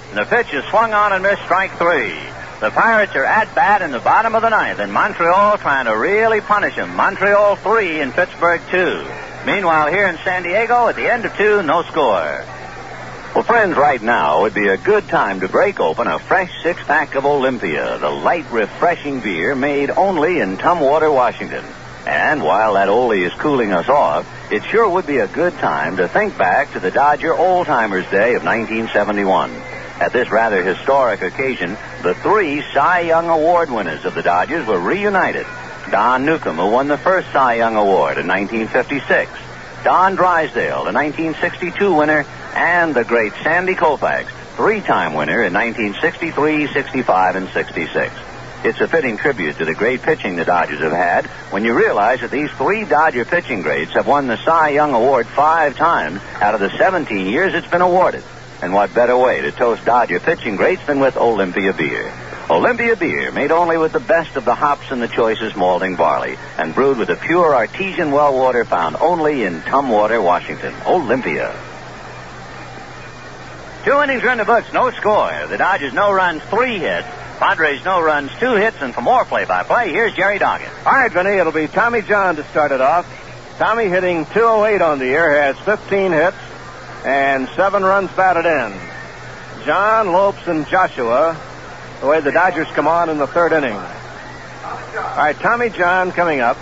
And the pitch is swung on and missed strike three. The Pirates are at bat in the bottom of the ninth, and Montreal trying to really punish them. Montreal three and Pittsburgh two. Meanwhile, here in San Diego, at the end of two, no score. Well, friends, right now would be a good time to break open a fresh six pack of Olympia, the light, refreshing beer made only in Tumwater, Washington. And while that oldie is cooling us off, it sure would be a good time to think back to the Dodger Old Timers Day of 1971. At this rather historic occasion, the three Cy Young Award winners of the Dodgers were reunited. Don Newcombe, who won the first Cy Young Award in 1956, Don Drysdale, the 1962 winner, and the great Sandy Koufax, three-time winner in 1963, 65, and 66. It's a fitting tribute to the great pitching the Dodgers have had when you realize that these three Dodger pitching greats have won the Cy Young Award five times out of the 17 years it's been awarded. And what better way to toast Dodger pitching greats than with Olympia beer? Olympia beer, made only with the best of the hops and the choicest malting barley, and brewed with the pure artesian well water found only in Tumwater, Washington. Olympia. Two innings are in the books, no score. The Dodgers no runs, three hits. Padres no runs, two hits, and for more play-by-play, here's Jerry Doggett. All right, Vinny, it'll be Tommy John to start it off. Tommy hitting 208 on the year, has 15 hits and seven runs batted in. John, Lopes, and Joshua, the way the Dodgers come on in the third inning. All right, Tommy John coming up.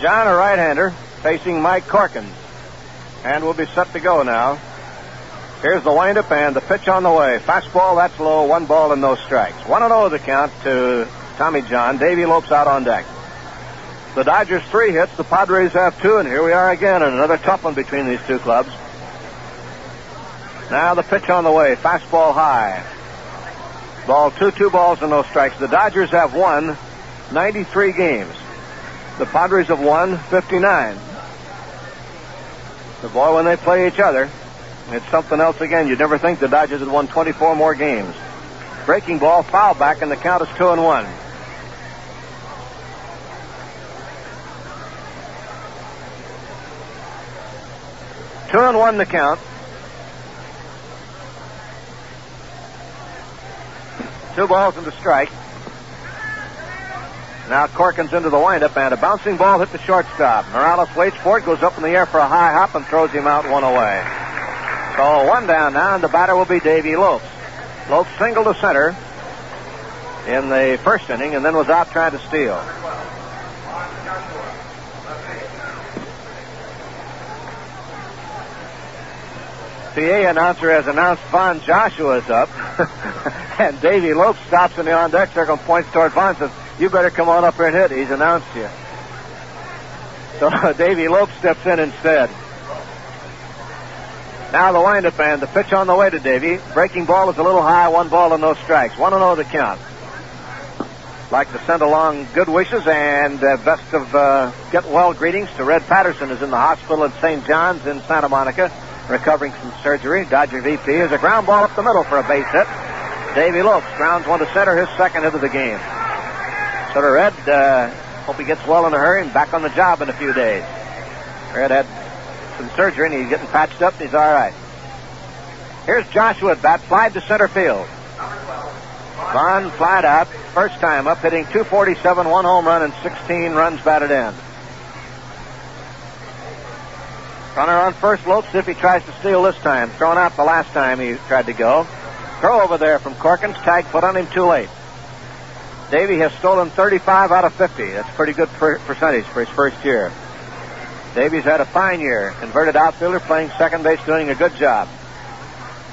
John, a right-hander, facing Mike Corkins. And we'll be set to go now. Here's the windup and the pitch on the way. Fastball, that's low. One ball and no strikes. 1 0 the count to Tommy John. Davy Lopes out on deck. The Dodgers three hits. The Padres have two, and here we are again in another tough one between these two clubs. Now the pitch on the way. Fastball high. Ball two, two balls and no strikes. The Dodgers have won 93 games. The Padres have won 59. The boy, when they play each other, it's something else again. You'd never think the Dodgers had won 24 more games. Breaking ball, foul back, and the count is two and one. Two and one the count. Two balls and a strike. Now Corkins into the windup and a bouncing ball hit the shortstop. Morales waits for it, goes up in the air for a high hop and throws him out one away. So one down now, and the batter will be Davy Lopes. Lopes singled to center in the first inning and then was out trying to steal. PA announcer has announced Von Joshua is up, [laughs] and Davy Lopes stops in the on deck circle and points toward Von says, You better come on up here and hit. He's announced you. So [laughs] Davy Lopes steps in instead. Now the windup and the pitch on the way to Davy. Breaking ball is a little high, one ball and no strikes. One and zero the count. Like to send along good wishes and uh, best of uh, get well greetings to Red Patterson, who's in the hospital at St. John's in Santa Monica recovering from surgery. Dodger VP is a ground ball up the middle for a base hit. Davy Lopes grounds one to center, his second hit of the game. So Red, uh, hope he gets well in a hurry and back on the job in a few days. Red had some surgery and he's getting patched up and he's all right. Here's Joshua at bat, fly to center field. Von flied out, first time up, hitting 247, one home run and 16 runs batted in. Runner on first, Lopes if he tries to steal this time. Thrown out the last time he tried to go. Throw over there from Corkins. Tag put on him too late. Davy has stolen 35 out of 50. That's a pretty good per- percentage for his first year. Davy's had a fine year. Converted outfielder playing second base, doing a good job.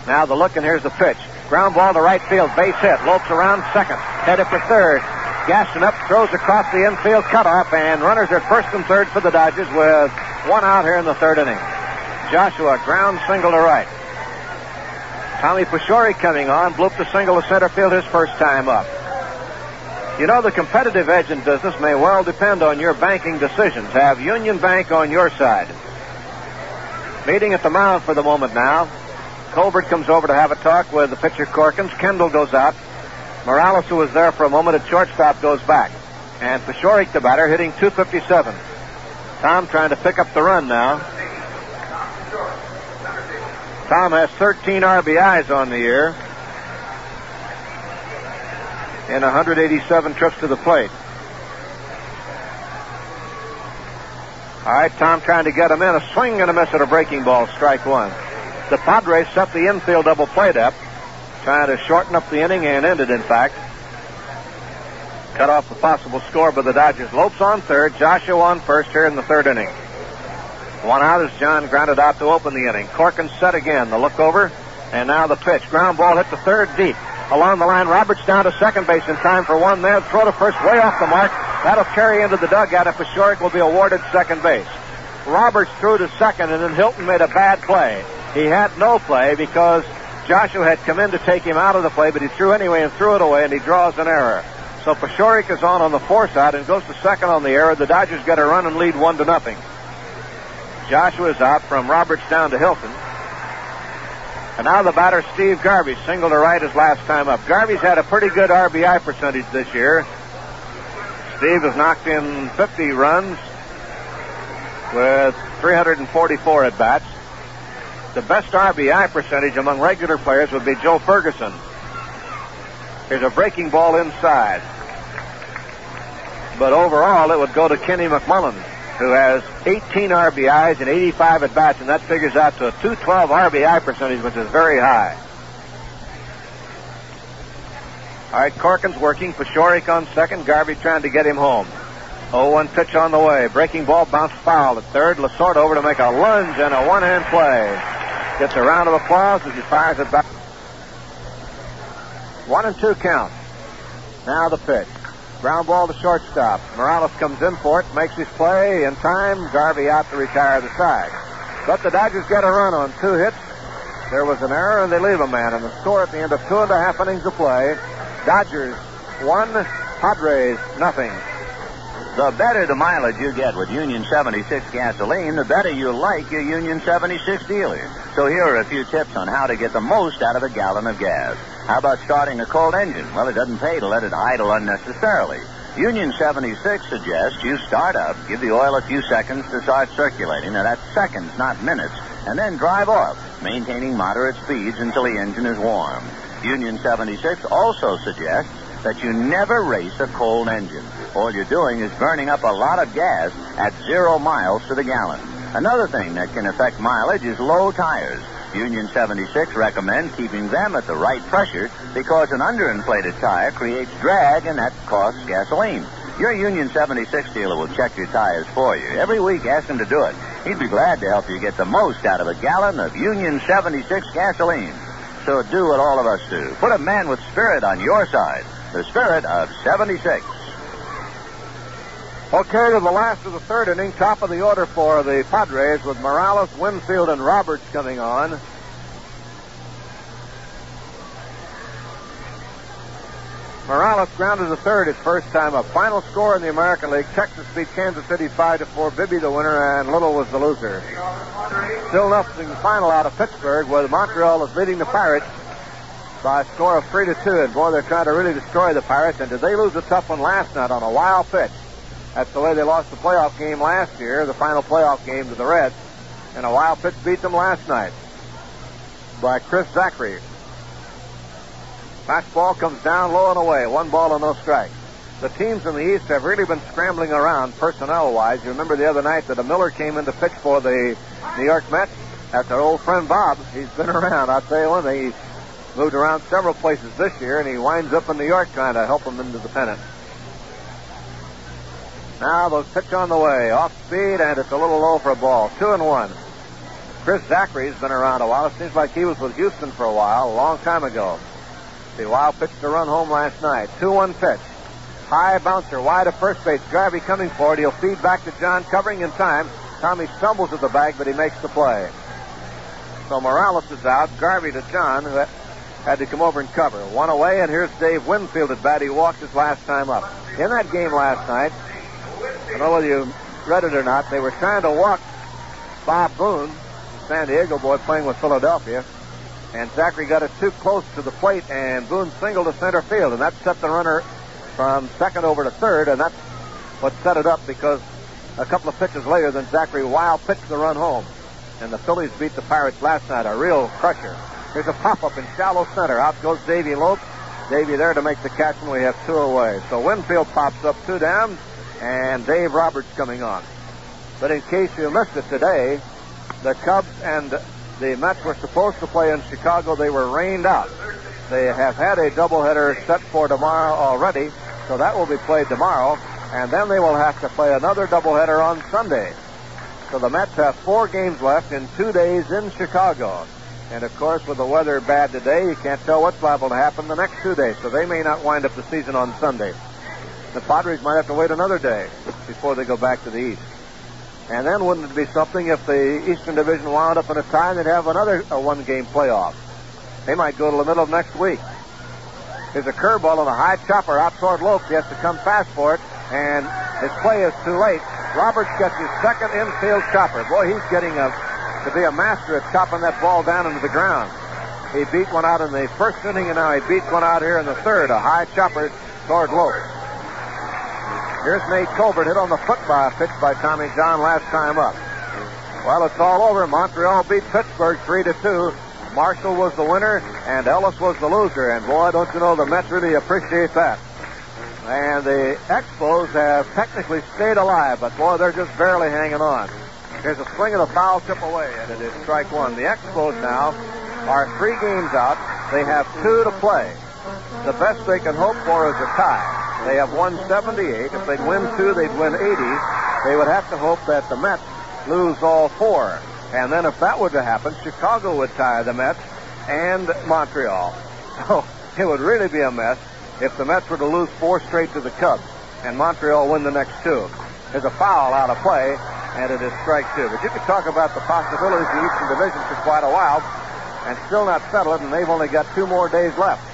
Now the look, and here's the pitch. Ground ball to right field, base hit. Lopes around second. Headed for third. Gaston up, throws across the infield cutoff, and runners at first and third for the Dodgers with one out here in the third inning. Joshua ground single to right. Tommy Paciorek coming on, blooped a single to center field his first time up. You know, the competitive edge in business may well depend on your banking decisions. Have Union Bank on your side. Meeting at the mound for the moment now. Colbert comes over to have a talk with the pitcher Corkins. Kendall goes out. Morales, who was there for a moment at shortstop, goes back. And Paciorek, the batter, hitting 257. Tom trying to pick up the run now. Tom has 13 RBIs on the year in 187 trips to the plate. All right, Tom trying to get him in. A swing and a miss at a breaking ball, strike one. The Padres set the infield double play up, trying to shorten up the inning and ended, in fact. Cut off the possible score by the Dodgers. Lopes on third, Joshua on first here in the third inning. One out as John grounded out to open the inning. Corkins set again. The look over, and now the pitch. Ground ball hit the third deep. Along the line, Roberts down to second base in time for one there. Throw to first way off the mark. That'll carry into the dugout if Paciorek will be awarded second base. Roberts threw to second, and then Hilton made a bad play. He had no play because Joshua had come in to take him out of the play, but he threw anyway and threw it away, and he draws an error. So Paciorek is on on the four side and goes to second on the error. The Dodgers get a run and lead one to nothing. Joshua is out from Roberts down to Hilton. And now the batter, Steve Garvey, single to right his last time up. Garvey's had a pretty good RBI percentage this year. Steve has knocked in 50 runs with 344 at bats. The best RBI percentage among regular players would be Joe Ferguson. Here's a breaking ball inside. But overall, it would go to Kenny McMullen, who has 18 RBIs and 85 at bats, and that figures out to a 212 RBI percentage, which is very high. All right, Corkins working. Paciorek on second. Garvey trying to get him home. 0-1 pitch on the way. Breaking ball bounced foul at third. Lasorda over to make a lunge and a one-hand play. Gets a round of applause as he fires it back. One and two count. Now the pitch. Ground ball to shortstop. Morales comes in for it, makes his play in time. Garvey out to retire the side. But the Dodgers get a run on two hits. There was an error and they leave a man. And the score at the end of two and a half innings of play, Dodgers one, Padres nothing. The better the mileage you get with Union 76 gasoline, the better you like your Union 76 dealer. So here are a few tips on how to get the most out of a gallon of gas. How about starting a cold engine? Well, it doesn't pay to let it idle unnecessarily. Union 76 suggests you start up, give the oil a few seconds to start circulating. Now that's seconds, not minutes, and then drive off, maintaining moderate speeds until the engine is warm. Union 76 also suggests that you never race a cold engine. All you're doing is burning up a lot of gas at zero miles to the gallon. Another thing that can affect mileage is low tires. Union 76 recommends keeping them at the right pressure because an underinflated tire creates drag and that costs gasoline. Your Union 76 dealer will check your tires for you. Every week, ask him to do it. He'd be glad to help you get the most out of a gallon of Union 76 gasoline. So do what all of us do. Put a man with spirit on your side. The spirit of 76. Okay, to the last of the third inning, top of the order for the Padres with Morales, Winfield, and Roberts coming on. Morales grounded to third his first time up. Final score in the American League: Texas beat Kansas City five to four. Bibby the winner, and Little was the loser. Still nothing final out of Pittsburgh, where Montreal is leading the Pirates by a score of three to two. And boy, they're trying to really destroy the Pirates. And did they lose a tough one last night on a wild pitch? That's the way they lost the playoff game last year, the final playoff game to the Reds. And a wild pitch beat them last night by Chris Zachary. Fastball comes down low and away. One ball and no strikes. The teams in the East have really been scrambling around personnel-wise. You remember the other night that a Miller came in to pitch for the New York Mets. That's our old friend Bob. He's been [laughs] around. I'll tell you one thing. He's moved around several places this year, and he winds up in New York trying to help them into the pennant. Now the pitch on the way, off speed, and it's a little low for a ball. Two and one. Chris Zachary's been around a while. It seems like he was with Houston for a while, a long time ago. The wild pitch to run home last night. 2-1 pitch. High bouncer, wide of first base. Garvey coming for it. He'll feed back to John, covering in time. Tommy stumbles at the bag, but he makes the play. So Morales is out. Garvey to John, had to come over and cover. One away, and here's Dave Winfield at bat. He walked his last time up. In that game last night, I don't know whether you read it or not, they were trying to walk Bob Boone, San Diego boy playing with Philadelphia. And Zachary got it too close to the plate, and Boone singled to center field, and that set the runner from second over to third, and that's what set it up because a couple of pitches later, then Zachary wild pitched the run home. And the Phillies beat the Pirates last night, a real crusher. Here's a pop-up in shallow center. Out goes Davy Lope. Davy there to make the catch, and we have two away. So Winfield pops up two down, and Dave Roberts coming on. But in case you missed it today, the Cubs and the Mets were supposed to play in Chicago. They were rained out. They have had a doubleheader set for tomorrow already, so that will be played tomorrow. And then they will have to play another doubleheader on Sunday. So the Mets have four games left in two days in Chicago. And of course, with the weather bad today, you can't tell what's liable to happen the next two days. So they may not wind up the season on Sunday. The Padres might have to wait another day before they go back to the East. And then wouldn't it be something if the Eastern Division wound up in a tie, they'd have another a one-game playoff. They might go to the middle of next week. There's a curveball on a high chopper out toward Lopes. He has to come fast for it, and his play is too late. Roberts gets his second infield chopper. Boy, he's getting a, to be a master at chopping that ball down into the ground. He beat one out in the first inning, and now he beats one out here in the third. A high chopper toward Lopes. Here's Nate Colbert hit on the foot by a pitch by Tommy John last time up. Well, it's all over. Montreal beat Pittsburgh three to two. Marshall was the winner, and Ellis was the loser. And boy, don't you know, the Mets really appreciate that. And the Expos have technically stayed alive, but boy, they're just barely hanging on. Here's a swing of the foul tip away, and it is strike one. The Expos now are three games out. They have two to play. The best they can hope for is a tie. They have won 78. If they'd win two, they'd win 80. They would have to hope that the Mets lose all four. And then if that were to happen, Chicago would tie the Mets and Montreal. So [laughs] oh, it would really be a mess if the Mets were to lose four straight to the Cubs and Montreal win the next two. There's a foul out of play, and it is strike two. But you could talk about the possibilities of the Eastern Division for quite a while and still not settle it, and they've only got two more days left.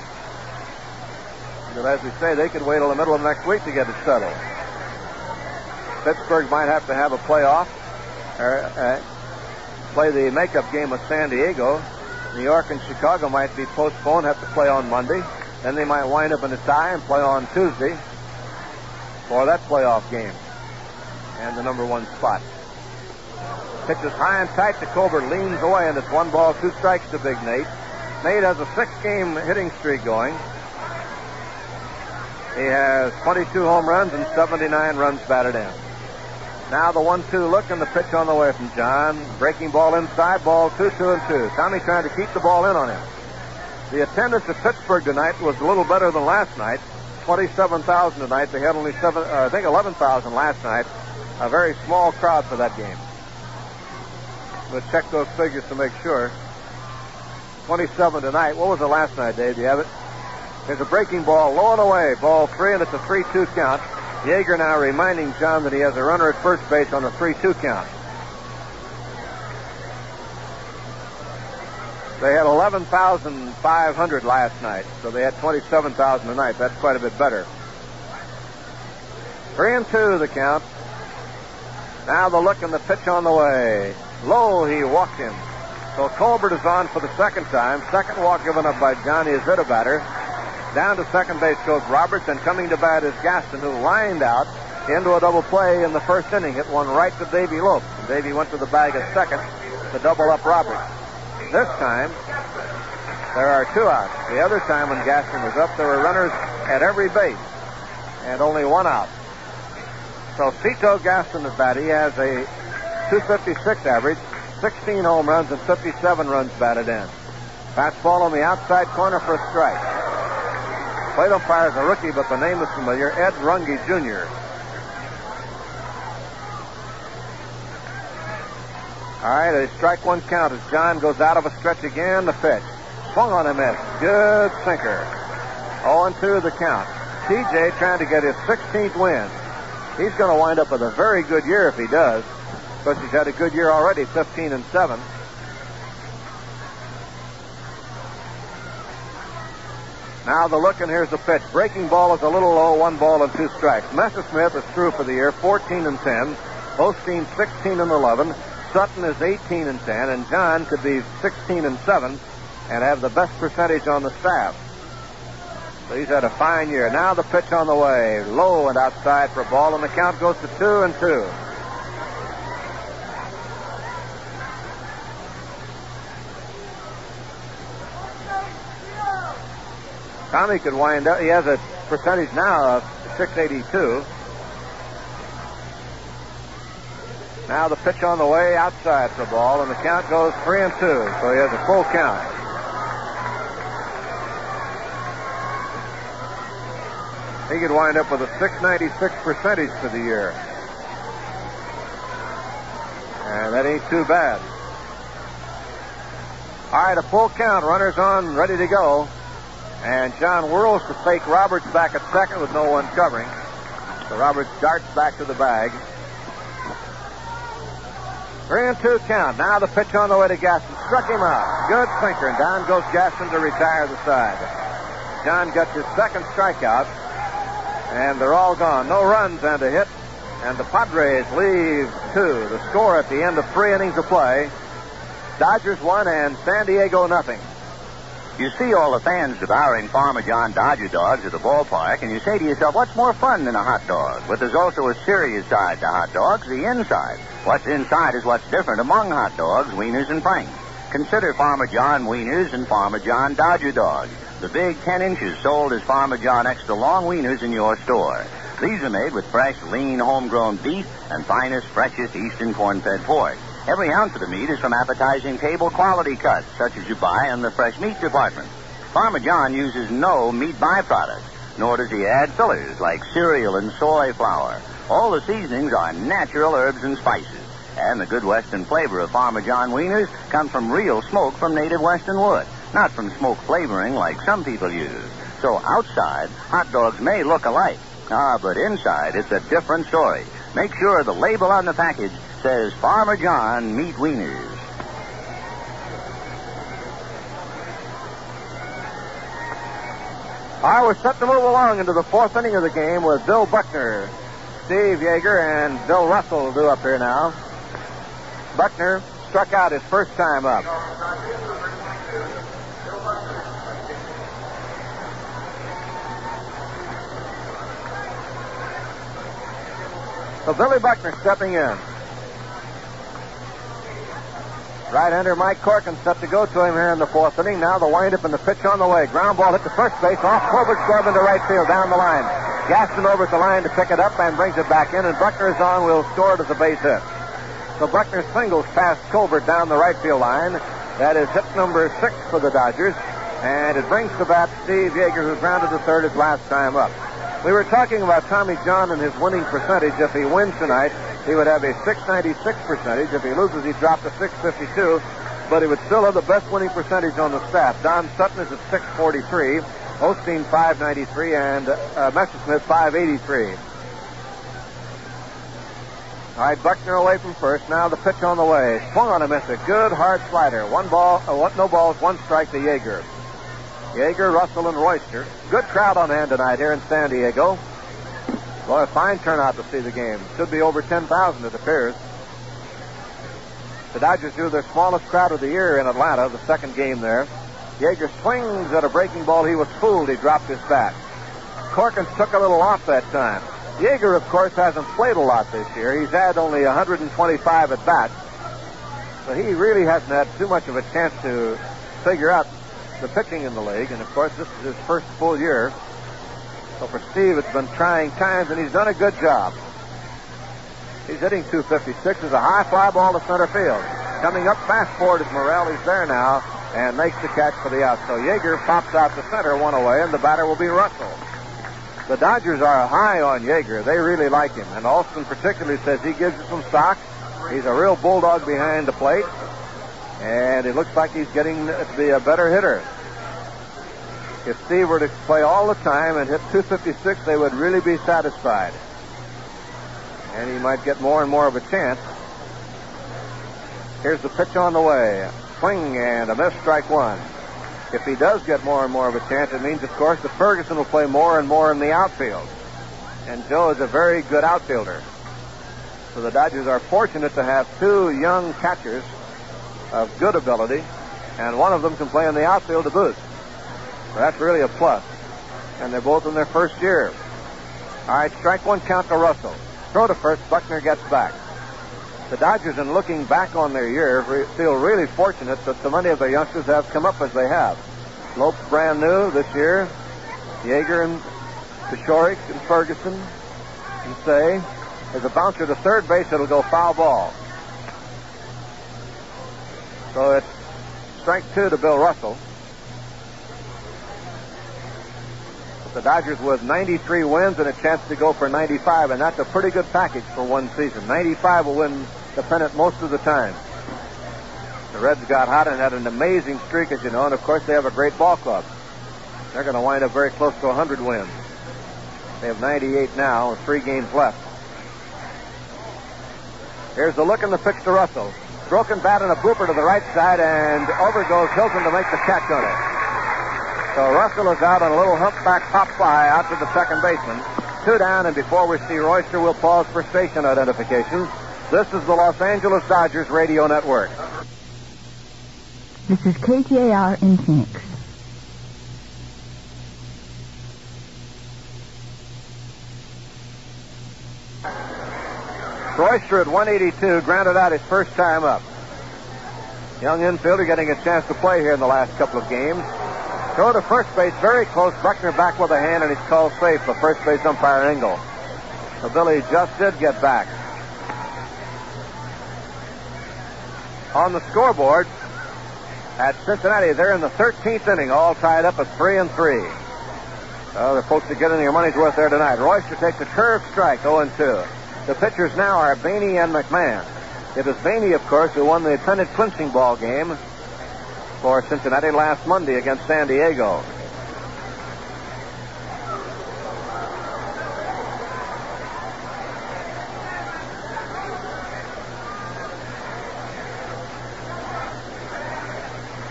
But as we say, they could wait till the middle of next week to get it settled. Pittsburgh might have to have a playoff, or uh, play the makeup game with San Diego. New York and Chicago might be postponed, have to play on Monday. Then they might wind up in a tie and play on Tuesday for that playoff game and the number one spot. Pitches high and tight to Colbert, leans away, and it's one ball, two strikes to Big Nate. Nate has a six-game hitting streak going. He has 22 home runs and 79 runs batted in. Now the one-two look and the pitch on the way from John. Breaking ball inside, ball two, two, and two. Tommy trying to keep the ball in on him. The attendance at Pittsburgh tonight was a little better than last night. 27,000 tonight. They had only seven, uh, I think 11,000 last night. A very small crowd for that game. We'll check those figures to make sure. 27 tonight. What was the last night, Dave? Do you have it? There's a breaking ball low and away. Ball three, and it's a 3-2 count. Yeager now reminding John that he has a runner at first base on a 3-2 count. They had 11,500 last night, so they had 27,000 tonight. That's quite a bit better. Three and two the count. Now the look and the pitch on the way. Low, he walked him. So Colbert is on for the second time. Second walk given up by Johnny Zitabatter. Down to second base goes Roberts, and coming to bat is Gaston, who lined out into a double play in the first inning. Hit one right to Davy Lopes. And Davy went to the bag at second to double up Roberts. This time, there are two outs. The other time when Gaston was up, there were runners at every base and only one out. So Cito Gaston at bat. He has a 256 average, 16 home runs, and 57 runs batted in. Fastball on the outside corner for a strike. Plate umpire is a rookie, but the name is familiar, Ed Runge Jr. All right, a strike one count as John goes out of a stretch again. The pitch. Swung on a miss. Good sinker. 0 2 the count. TJ trying to get his 16th win. He's going to wind up with a very good year if he does, because he's had a good year already, 15 and 7. Now the look, and here's the pitch. Breaking ball is a little low, one ball and two strikes. Messersmith is through for the year, 14 and 10. Both teams 16 and 11. Sutton is 18 and 10, and John could be 16 and 7 and have the best percentage on the staff. So he's had a fine year. Now the pitch on the way, low and outside for a ball, and the count goes to two and two. Tommy could wind up. He has a percentage now of 682. Now the pitch on the way outside for a ball, and the count goes three and two. So he has a full count. He could wind up with a 696 percentage for the year. And that ain't too bad. All right, a full count. Runners on, ready to go. And John whirls to fake Roberts back at second with no one covering. So Roberts darts back to the bag. Three and two count. Now the pitch on the way to Gaston. Struck him out. Good sinker. And down goes Gaston to retire the side. John gets his second strikeout. And they're all gone. No runs and a hit. And the Padres leave two. The score at the end of three innings of play. Dodgers one and San Diego nothing. You see all the fans devouring Farmer John Dodger dogs at the ballpark, and you say to yourself, what's more fun than a hot dog? But there's also a serious side to hot dogs, the inside. What's inside is what's different among hot dogs, wieners, and franks. Consider Farmer John wieners and Farmer John Dodger dogs. The big 10 inches sold as Farmer John extra long wieners in your store. These are made with fresh, lean, homegrown beef and finest, freshest eastern corn-fed pork. Every ounce of the meat is from appetizing table quality cuts, such as you buy in the fresh meat department. Farmer John uses no meat byproducts, nor does he add fillers like cereal and soy flour. All the seasonings are natural herbs and spices. And the good western flavor of Farmer John wieners comes from real smoke from native western wood, not from smoke flavoring like some people use. So outside, hot dogs may look alike. Ah, but inside, it's a different story. Make sure the label on the package says Farmer John Meat Wieners. I was set to move along into the fourth inning of the game with Bill Buckner. Steve Yeager and Bill Russell do up here now. Buckner struck out his first time up. So Billy Buckner stepping in. Right-hander Mike Corkin set to go to him here in the fourth inning. Now the windup and the pitch on the way. Ground ball hit the first base off. Colbert Corbin to right field down the line. Gaston over at the line to pick it up and brings it back in. And Buckner is on. Will score as a base hit. So Buckner singles past Colbert down the right field line. That is hit number six for the Dodgers. And it brings to bat Steve Yeager, who grounded to third his last time up. We were talking about Tommy John and his winning percentage. If he wins tonight, he would have a 696 percentage. If he loses, he dropped to 652. But he would still have the best winning percentage on the staff. Don Sutton is at 643, Osteen 593, and uh, Messersmith 583. All right, Buckner away from first. Now the pitch on the way. Swung on a miss. A good hard slider. One ball, uh, no balls, one strike to Yeager. Yeager, Russell, and Royster. Good crowd on hand tonight here in San Diego. Well, a fine turnout to see the game. Should be over 10,000, it appears. The Dodgers do their smallest crowd of the year in Atlanta, the second game there. Yeager swings at a breaking ball. He was fooled. He dropped his bat. Corkins took a little off that time. Yeager, of course, hasn't played a lot this year. He's had only 125 at bats. So he really hasn't had too much of a chance to figure out the pitching in the league. And of course, this is his first full year. So for Steve, it's been trying times, and he's done a good job. He's hitting 256 as a high fly ball to center field. Coming up fast forward is Murrell. He's there now and makes the catch for the out. So Yeager pops out to center one away, and the batter will be Russell. The Dodgers are high on Yeager. They really like him. And Alston particularly says he gives you some stock. He's a real bulldog behind the plate. And it looks like he's getting to be a better hitter. If Steve were to play all the time and hit 256, they would really be satisfied. And he might get more and more of a chance. Here's the pitch on the way. Swing and a miss, strike one. If he does get more and more of a chance, it means, of course, that Ferguson will play more and more in the outfield. And Joe is a very good outfielder. So the Dodgers are fortunate to have two young catchers of good ability, and one of them can play in the outfield to boot. So that's really a plus. And they're both in their first year. All right, strike one count to Russell. Throw to first, Buckner gets back. The Dodgers, in looking back on their year, feel really fortunate that so many of their youngsters have come up as they have. Lopes brand new this year. Yeager and Paciorek and Ferguson and Cey. There's a bouncer to third base. It'll go foul ball. So it's strike two to Bill Russell. The Dodgers with 93 wins and a chance to go for 95, and that's a pretty good package for one season. 95 will win the pennant most of the time. The Reds got hot and had an amazing streak, as you know, and of course they have a great ball club. They're going to wind up very close to 100 wins. They have 98 now, three games left. Here's the look and the pitch to Russell. Broken bat and a blooper to the right side, and over goes Hilton to make the catch on it. So Russell is out on a little humpback pop fly out to the second baseman. Two down, and before we see Royster, we'll pause for station identification. This is the Los Angeles Dodgers Radio Network. This is KTAR in Phoenix. Royster at 182 grounded out his first time up. Young infielder getting a chance to play here in the last couple of games. Throw to first base, very close. Buckner back with a hand, and he's called safe for first base umpire Engel. So Billy just did get back. On the scoreboard at Cincinnati, they're in the 13th inning, all tied up at three and three. So the folks are getting their money's worth there tonight. Royster takes a curved strike, 0 2. The pitchers now are Baney and McMahon. It was Baney, of course, who won the pennant clinching ball game for Cincinnati last Monday against San Diego.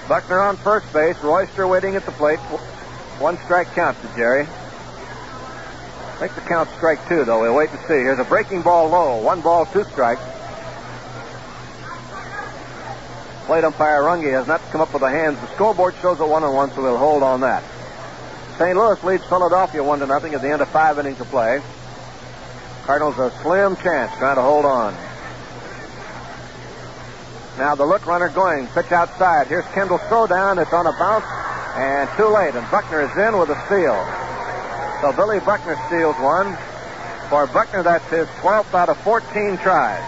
Buckner on first base. Royster waiting at the plate. One strike count to Jerry. Make the count strike two, though. We'll wait and see. Here's a breaking ball low. One ball, two strikes. Plate umpire Runge has not come up with the hands. The scoreboard shows a one on one, so we'll hold on that. St. Louis leads Philadelphia one to nothing at the end of five innings of play. Cardinals a slim chance trying to hold on. Now the look runner going. Pitch outside. Here's Kendall's throw down. It's on a bounce and too late. And Buckner is in with a steal. So Billy Buckner steals one. For Buckner, that's his 12th out of 14 tries.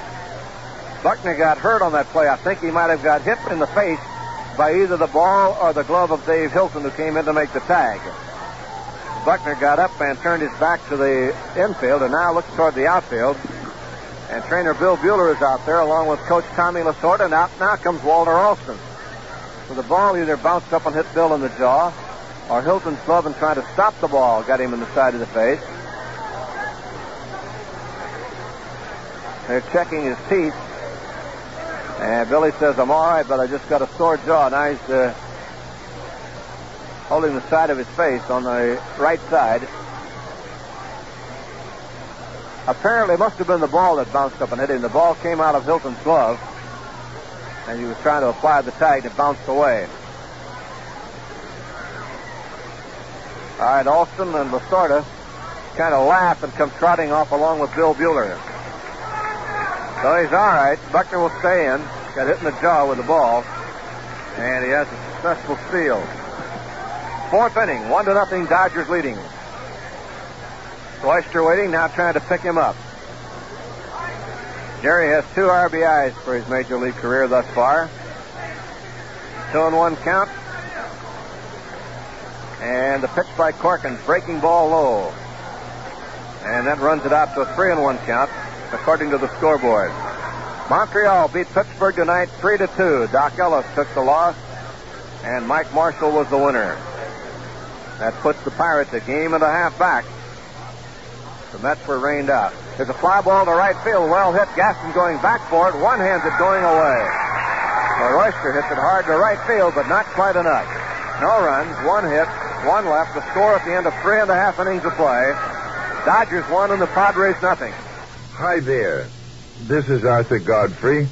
Buckner got hurt on that play. I think he might have got hit in the face by either the ball or the glove of Dave Hilton, who came in to make the tag. Buckner got up and turned his back to the infield and now looks toward the outfield. And trainer Bill Buhler is out there along with coach Tommy Lasorda. And out now comes Walter Alston. So the ball either bounced up and hit Bill in the jaw, or Hilton's glove and trying to stop the ball got him in the side of the face. They're checking his teeth. And Billy says, I'm all right, but I just got a sore jaw. Now he's uh, holding the side of his face on the right side. Apparently, it must have been the ball that bounced up and hit him. The ball came out of Hilton's glove, and he was trying to apply the tag, it bounced away. All right, Alston and Lasorda kind of laugh and come trotting off along with Bill Buhler. So he's all right. Buckner will stay in. Got hit in the jaw with the ball, and he has a successful steal. Fourth inning, one to nothing. Dodgers leading. Royster waiting, now trying to pick him up. Jerry has two RBIs for his major league career thus far. Two and one count. And the pitch by Corkins, breaking ball low. And that runs it out to a three and one count, according to the scoreboard. Montreal beat Pittsburgh tonight three to two. Dock Ellis took the loss, and Mike Marshall was the winner. That puts the Pirates a game and a half back. The Mets were rained out. There's a fly ball to right field, well hit. Gaston going back for it, one-handed going away. Well, Royster hits it hard to right field, but not quite enough. No runs, one hit, one left. The score at the end of three and a half innings of play. Dodgers won and the Padres nothing. Hi there. This is Arthur Godfrey.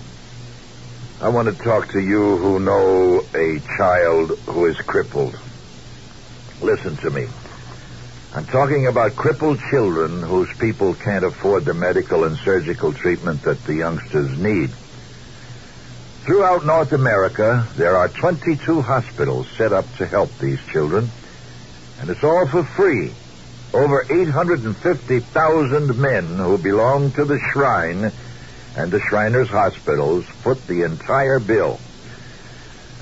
I want to talk to you who know a child who is crippled. Listen to me. I'm talking about crippled children whose people can't afford the medical and surgical treatment that the youngsters need. Throughout North America, there are 22 hospitals set up to help these children, and it's all for free. Over 850,000 men who belong to the Shrine and the Shriners Hospitals foot the entire bill.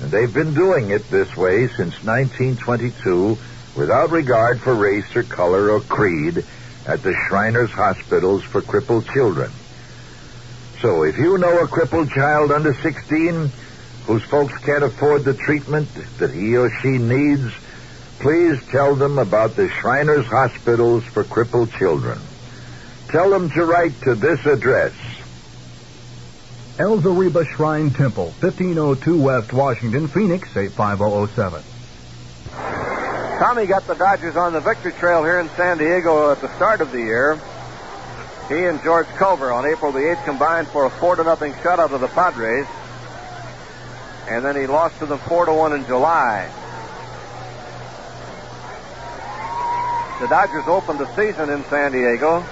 And they've been doing it this way since 1922 without regard for race or color or creed at the Shriners Hospitals for crippled children. So if you know a crippled child under 16 whose folks can't afford the treatment that he or she needs, please tell them about the Shriners Hospitals for Crippled Children. Tell them to write to this address. El Zaribah Shrine Temple, 1502 West Washington, Phoenix, 85007. Tommy got the Dodgers on the victory trail here in San Diego at the start of the year. He and George Culver on April the 8th combined for a 4 to nothing shutout of the Padres. And then he lost to them 4 to 1 in July. The Dodgers opened the season in San Diego.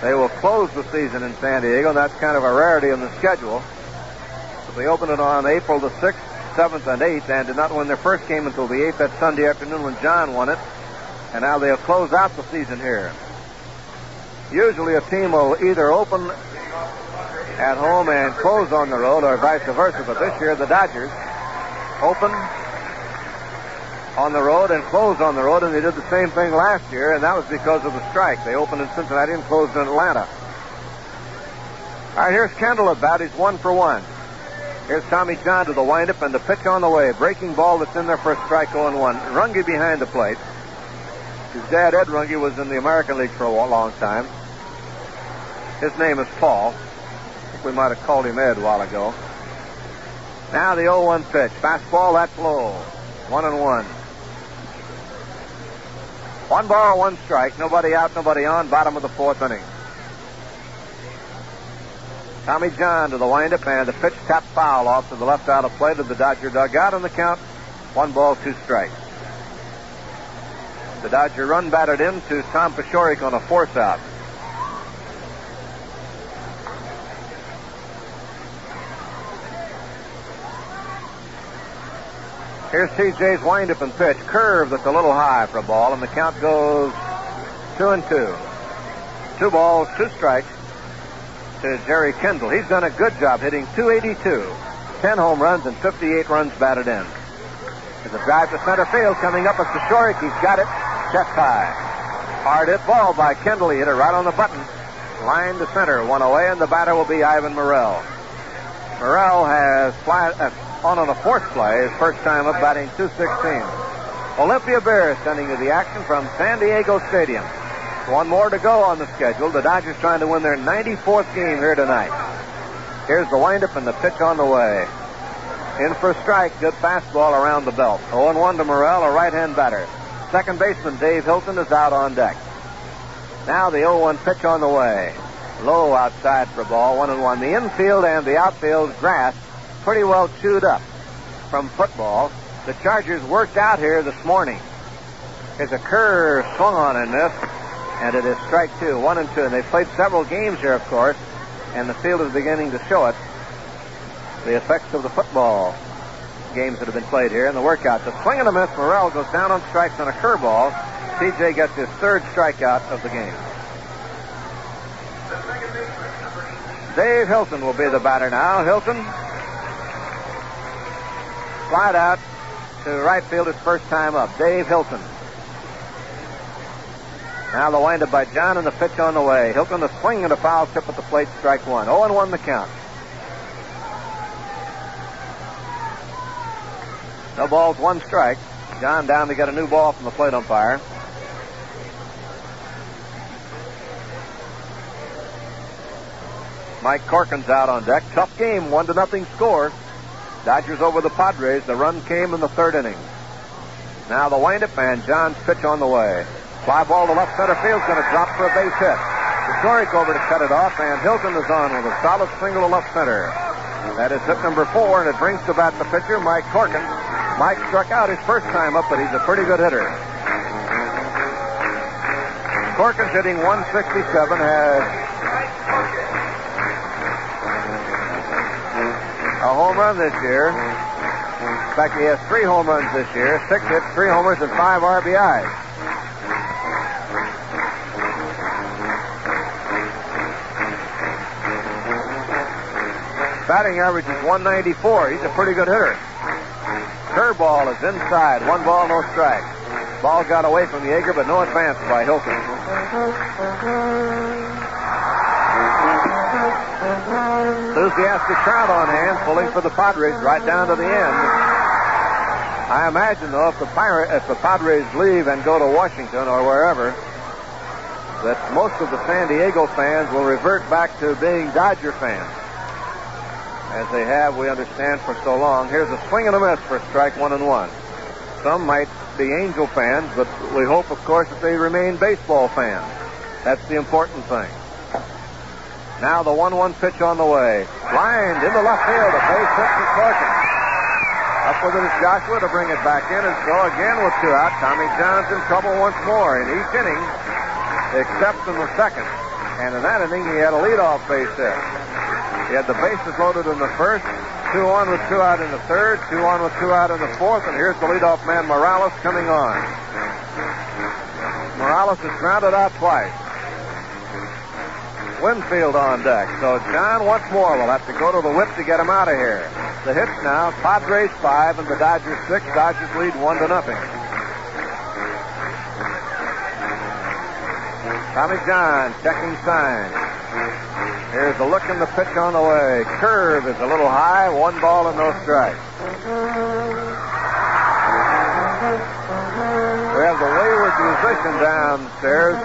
They will close the season in San Diego. That's kind of a rarity in the schedule. But they opened it on April the 6th, 7th, and 8th and did not win their first game until the 8th that Sunday afternoon when John won it. And now they'll close out the season here. Usually a team will either open at home and close on the road or vice versa. But this year the Dodgers open on the road and closed on the road, and they did the same thing last year, and that was because of the strike. They opened in Cincinnati and closed in Atlanta. All right, here's Kendall at bat. He's one for one. Here's Tommy John to the windup and the pitch on the way. Breaking ball that's in there for a strike 0 1. Runge behind the plate. His dad, Ed Runge, was in the American League for a long time. His name is Paul. I think we might have called him Ed a while ago. Now the 0 1 pitch. Fastball, that's low. One and one. One ball, one strike. Nobody out, nobody on. Bottom of the fourth inning. Tommy John to the windup and the pitch tap foul off to the left out of play to the Dodger dugout on the count. One ball, two strikes. The Dodger run batted in to Tom Paciorek on a force out. Here's TJ's windup and pitch. Curve that's a little high for a ball, and the count goes two and two. Two balls, two strikes to Jerry Kendall. He's done a good job hitting 282. 10 home runs and 58 runs batted in. There's a drive to center field coming up at Paciorek. He's got it. Chest high. Hard hit ball by Kendall. He hit it right on the button. Line to center. One away, and the batter will be Ivan Murrell. Murrell has fly, uh, on on a fourth play, his first time up batting 216. Olympia Bears sending to the action from San Diego Stadium. One more to go on the schedule. The Dodgers trying to win their 94th game here tonight. Here's the windup and the pitch on the way. In for a strike, good fastball around the belt. 0-1 to Murrell, a right-hand batter. Second baseman Dave Hilton is out on deck. Now the 0-1 pitch on the way. Low outside for ball, one and one. The infield and the outfield grass pretty well chewed up from football. The Chargers worked out here this morning. There's a curve swung on in this, and it is strike two, one and two. And they've played several games here, of course, and the field is beginning to show it. The effects of the football games that have been played here and the workouts. A swing and a miss. Murrell goes down on strikes on a curveball. TJ gets his third strikeout of the game. Dave Hilton will be the batter now. Hilton Slide out to right field his first time up. Dave Hilton. Now the windup by John and the pitch on the way. Hilton the swing and a foul tip at the plate, strike one. 0 and 1 the count. No balls, one strike. John down to get a new ball from the plate umpire. Mike Corkins out on deck. Tough game, one to nothing score. Dodgers over the Padres. The run came in the third inning. Now the windup and John's pitch on the way. Fly ball to left center field, going to drop for a base hit. Historic over to cut it off, and Hilton is on with a solid single to left center. That is hit number four, and it brings to bat the pitcher, Mike Corkins. Mike struck out his first time up, but he's a pretty good hitter. Corkins hitting 167 has a home run this year. In fact, he has three home runs this year, six hits, three homers, and five RBIs. Batting average is 194. He's a pretty good hitter. Curveball is inside. One ball, no strike. Ball got away from Yeager, but no advance by Hilton. Enthusiastic crowd on hand, pulling for the Padres right down to the end. I imagine, though, if the Pirate, if the Padres leave and go to Washington or wherever, that most of the San Diego fans will revert back to being Dodger fans, as they have, we understand, for so long. Here's a swing and a miss for strike one and one. Some might be Angel fans, but we hope, of course, that they remain baseball fans. That's the important thing. Now the 1 1 pitch on the way. Lined into left field. A base hit for Corkin. Up with it is Joshua to bring it back in, and so again with two out. Tommy John's in trouble once more in each inning, except in the second. And in that inning, he had a leadoff base hit. He had the bases loaded in the first, two on with two out in the third, two on with two out in the fourth, and here's the leadoff man Morales coming on. Morales is grounded out twice. Winfield on deck. So John once more will have to go to the whip to get him out of here. The hits now, Padres five and the Dodgers six. Dodgers lead one to nothing. Tommy John checking sign. Here's the look and the pitch on the way. Curve is a little high, one ball and no strike. We have the wayward musician downstairs.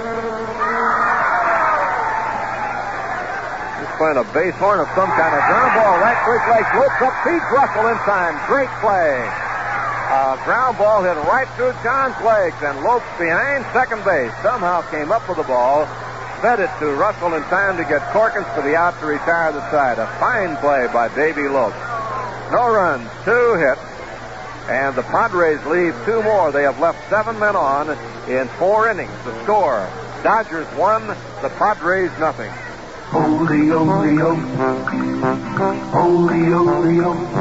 He's playing a base horn of some kind. A ground ball right his legs. Lopes up, Pete Russell in time. Great play. A ground ball hit right through John's legs, and Lopes behind second base somehow came up with the ball, fed it to Russell in time to get Corkins for the out to retire the side. A fine play by Davy Lopes. No runs, two hits, and the Padres leave two more. They have left seven men on in four innings. The score: Dodgers one, the Padres nothing. Holy, holy, only, holy, holy, only,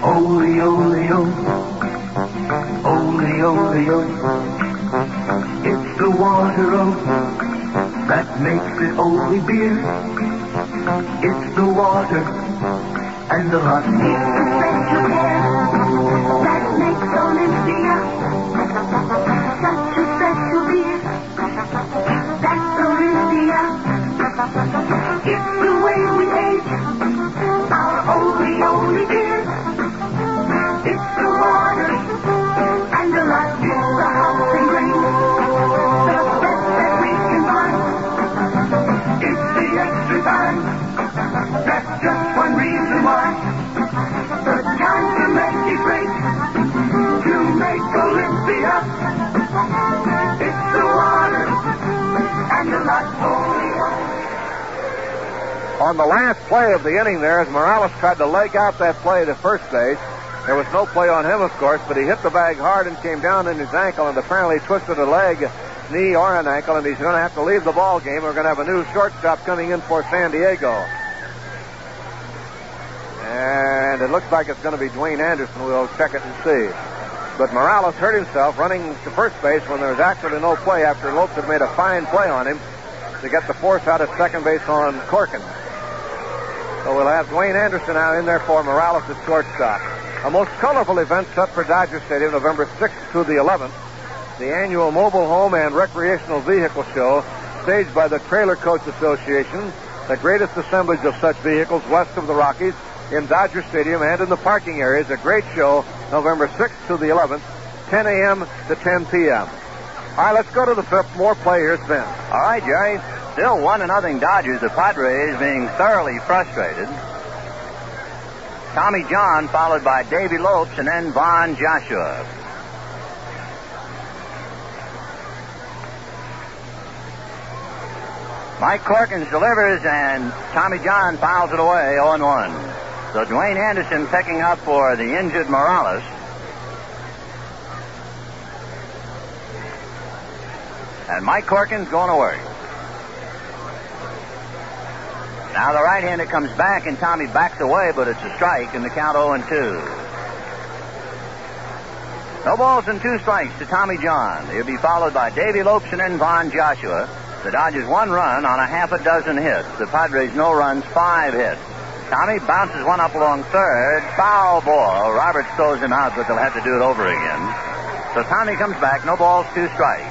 holy, holy, only, It's the water oh, that makes it holy beer. It's the water and the hot It's the special hair that makes only beer. ka ka ka ka On the last play of the inning there, as Morales tried to leg out that play to first base, there was no play on him, of course, but he hit the bag hard and came down in his ankle and apparently twisted a leg, knee, or an ankle, and he's going to have to leave the ball game. We're going to have a new shortstop coming in for San Diego. And it looks like it's going to be Dwain Anderson. We'll check it and see. But Morales hurt himself running to first base when there was actually no play after Lopes had made a fine play on him to get the force out of second base on Corkin. So we'll have Dwain Anderson now in there for Morales at shortstop. A most colorful event set for Dodger Stadium November 6th to the 11th. The annual Mobile Home and Recreational Vehicle Show, staged by the Trailer Coach Association, the greatest assemblage of such vehicles west of the Rockies in Dodger Stadium and in the parking areas. A great show, November 6th to the 11th, 10 a.m. to 10 p.m. All right, let's go to the fifth. More players, Ben. All right, Jerry. Still one to nothing Dodgers. The Padres being thoroughly frustrated. Tommy John followed by Davy Lopes and then Von Joshua. Mike Corkins delivers and Tommy John fouls it away 0 1. So Dwain Anderson picking up for the injured Morales. And Mike Corkins going to work. Now the right-hander comes back and Tommy backs away, but it's a strike in the count 0 and 2. No balls and two strikes to Tommy John. He'll be followed by Davy Lopes and then Von Joshua. The Dodgers one run on a half a dozen hits. The Padres no runs, five hits. Tommy bounces one up along third. Foul ball. Roberts throws him out, but they'll have to do it over again. So Tommy comes back, no balls, two strikes.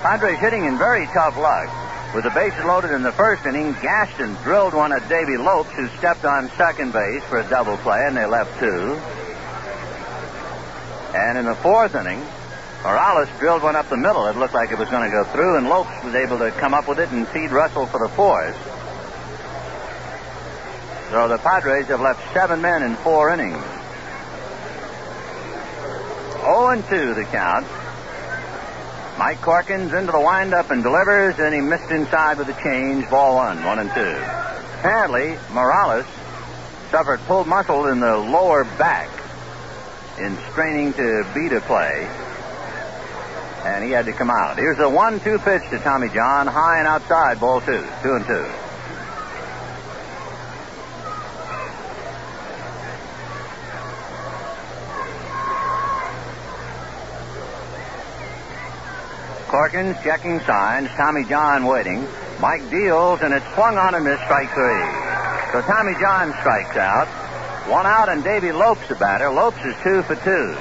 Padres hitting in very tough luck. With the bases loaded in the first inning, Gaston drilled one at Davy Lopes, who stepped on second base for a double play, and they left two. And in the fourth inning, Morales drilled one up the middle. It looked like it was going to go through, and Lopes was able to come up with it and feed Russell for the fourth. So the Padres have left seven men in four innings. 0 and 2 the count. Mike Corkins into the windup and delivers, and he missed inside with a change. Ball one, one and two. Apparently, Morales suffered pulled muscle in the lower back in straining to beat a play, and he had to come out. Here's a one-two pitch to Tommy John, high and outside, ball two, two and two. Corkins checking signs. Tommy John waiting. Mike deals, and it's swung on and missed strike three. So Tommy John strikes out. One out, and Davy Lopes the batter. Lopes is two for two.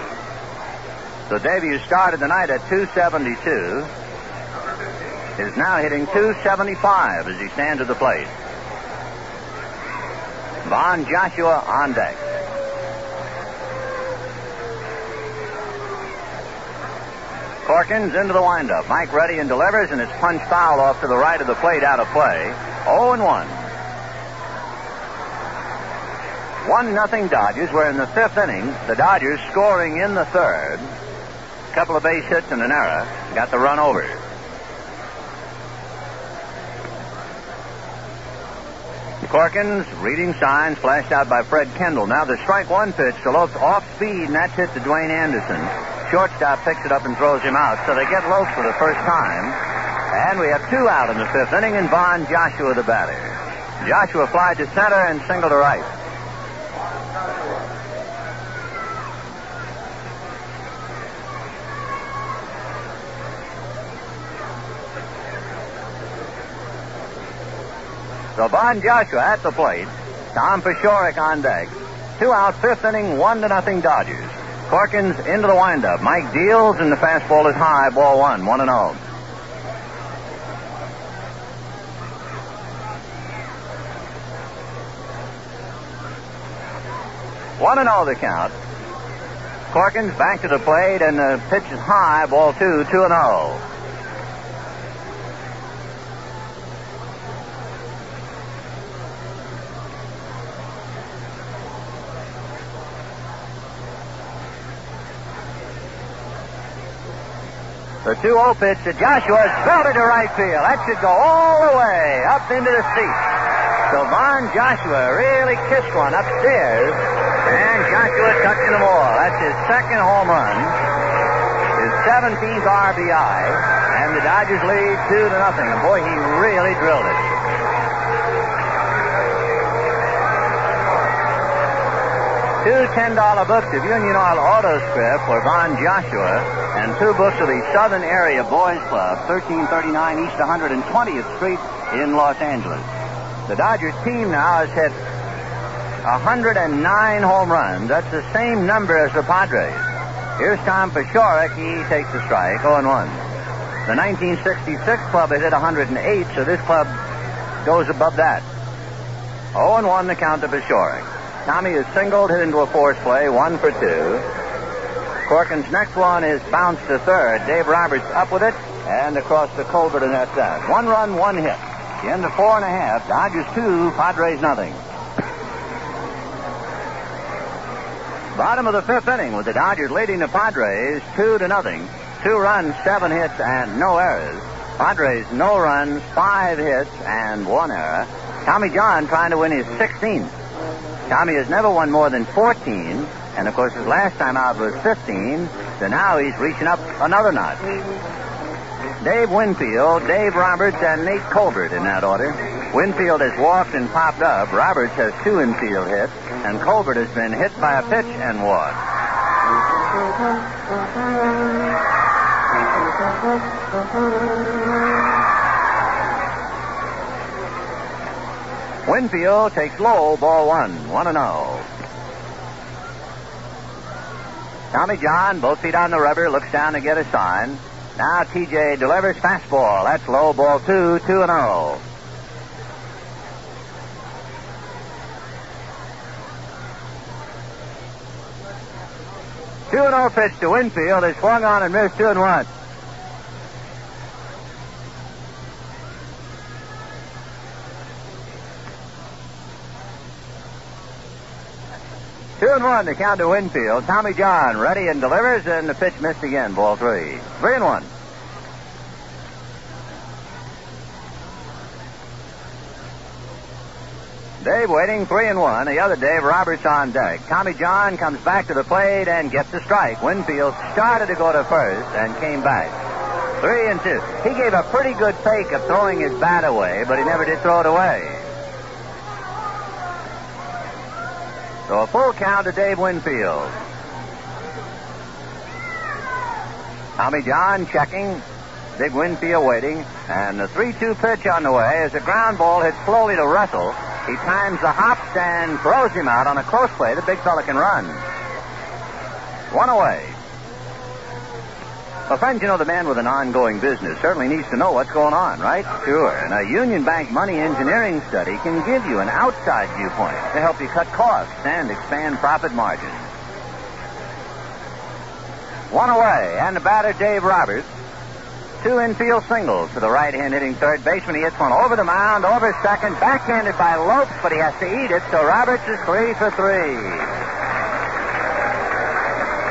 So Davy, who started the night at 272, is now hitting 275 as he stands at the plate. Von Joshua on deck. Corkins into the windup. Mike ready and delivers, and it's punched foul off to the right of the plate out of play. 0 and 1. 1 nothing Dodgers. We're in the fifth inning. The Dodgers scoring in the third. A couple of base hits and an error. Got the run over. Corkins reading signs flashed out by Fred Kendall. Now the strike one pitch to off speed, and that's hit to Dwain Anderson. Shortstop picks it up and throws him out. So they get Lopes for the first time. And we have two out in the fifth inning, and Von Joshua the batter. Joshua flied to center and single to right. So Von Joshua at the plate. Tom Paciorek on deck. Two out, fifth inning, one to nothing Dodgers. Corkins into the windup. Mike deals, and the fastball is high. Ball one, one and oh. One and oh the count. Corkins back to the plate, and the pitch is high. Ball two, two and oh. The 2-0 pitch to Joshua is belted to right field. That should go all the way up into the seat. So Von Joshua really kissed one upstairs, and Joshua touching them all. That's his second home run, his 17th RBI, and the Dodgers lead two to nothing. And boy, he really drilled it. Two $10 books of Union Oil Auto Script for Von Joshua and two books of the Southern Area Boys Club, 1339 East 120th Street in Los Angeles. The Dodgers team now has hit 109 home runs. That's the same number as the Padres. Here's Tom Paciorek. He takes the strike, 0 and 1. The 1966 club has hit 108, so this club goes above that. 0 and 1 the count to Paciorek. Tommy is singled, hit into a force play, one for two. Corkins' next one is bounced to third. Dave Roberts up with it, and across to Colbert, and that's that. One run, one hit. The end of four and a half. Dodgers two, Padres nothing. Bottom of the fifth inning with the Dodgers leading the Padres two to nothing. Two runs, seven hits, and no errors. Padres no runs, five hits, and one error. Tommy John trying to win his 16th. Tommy has never won more than 14, and of course his last time out was 15, so now he's reaching up another notch. Dave Winfield, Dave Roberts, and Nate Colbert in that order. Winfield has walked and popped up. Roberts has two infield hits, and Colbert has been hit by a pitch and walked. Winfield takes low, ball one, one and zero. Tommy John, both feet on the rubber, looks down to get a sign. Now TJ delivers fastball. That's low ball two, two and oh. Two and oh pitch to Winfield is swung on and missed two and one. Two and one to count to Winfield. Tommy John ready and delivers, and the pitch missed again. Ball three. Three and one. Dave waiting, three and one. The other Dave Roberts on deck. Tommy John comes back to the plate and gets a strike. Winfield started to go to first and came back. Three and two. He gave a pretty good fake of throwing his bat away, but he never did throw it away. So a full count to Dave Winfield. Tommy John checking. Big Winfield waiting. And the 3 2 pitch on the way as a ground ball hits slowly to Russell. He times the hops and throws him out on a close play. The big fella can run. One away. Well, friends, you know the man with an ongoing business certainly needs to know what's going on, right? Sure. And a Union Bank money engineering study can give you an outside viewpoint to help you cut costs and expand profit margins. One away, and the batter, Dave Roberts. Two infield singles to the right-hand hitting third baseman. He hits one over the mound, over second, backhanded by Lopes, but he has to eat it, so Roberts is three for three.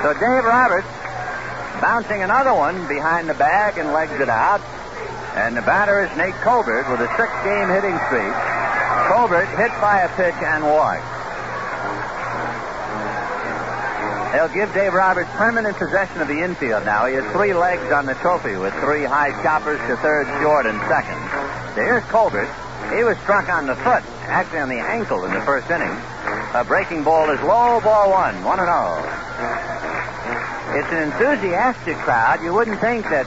So Dave Roberts bouncing another one behind the bag and legs it out. And the batter is Nate Colbert with a six-game hitting streak. Colbert hit by a pitch and walked. They'll give Dave Roberts permanent possession of the infield now. He has three legs on the trophy with three high choppers to third, short, and second. So here's Colbert. He was struck on the foot, actually on the ankle in the first inning. A breaking ball is low, ball one, one and oh. It's an enthusiastic crowd. You wouldn't think that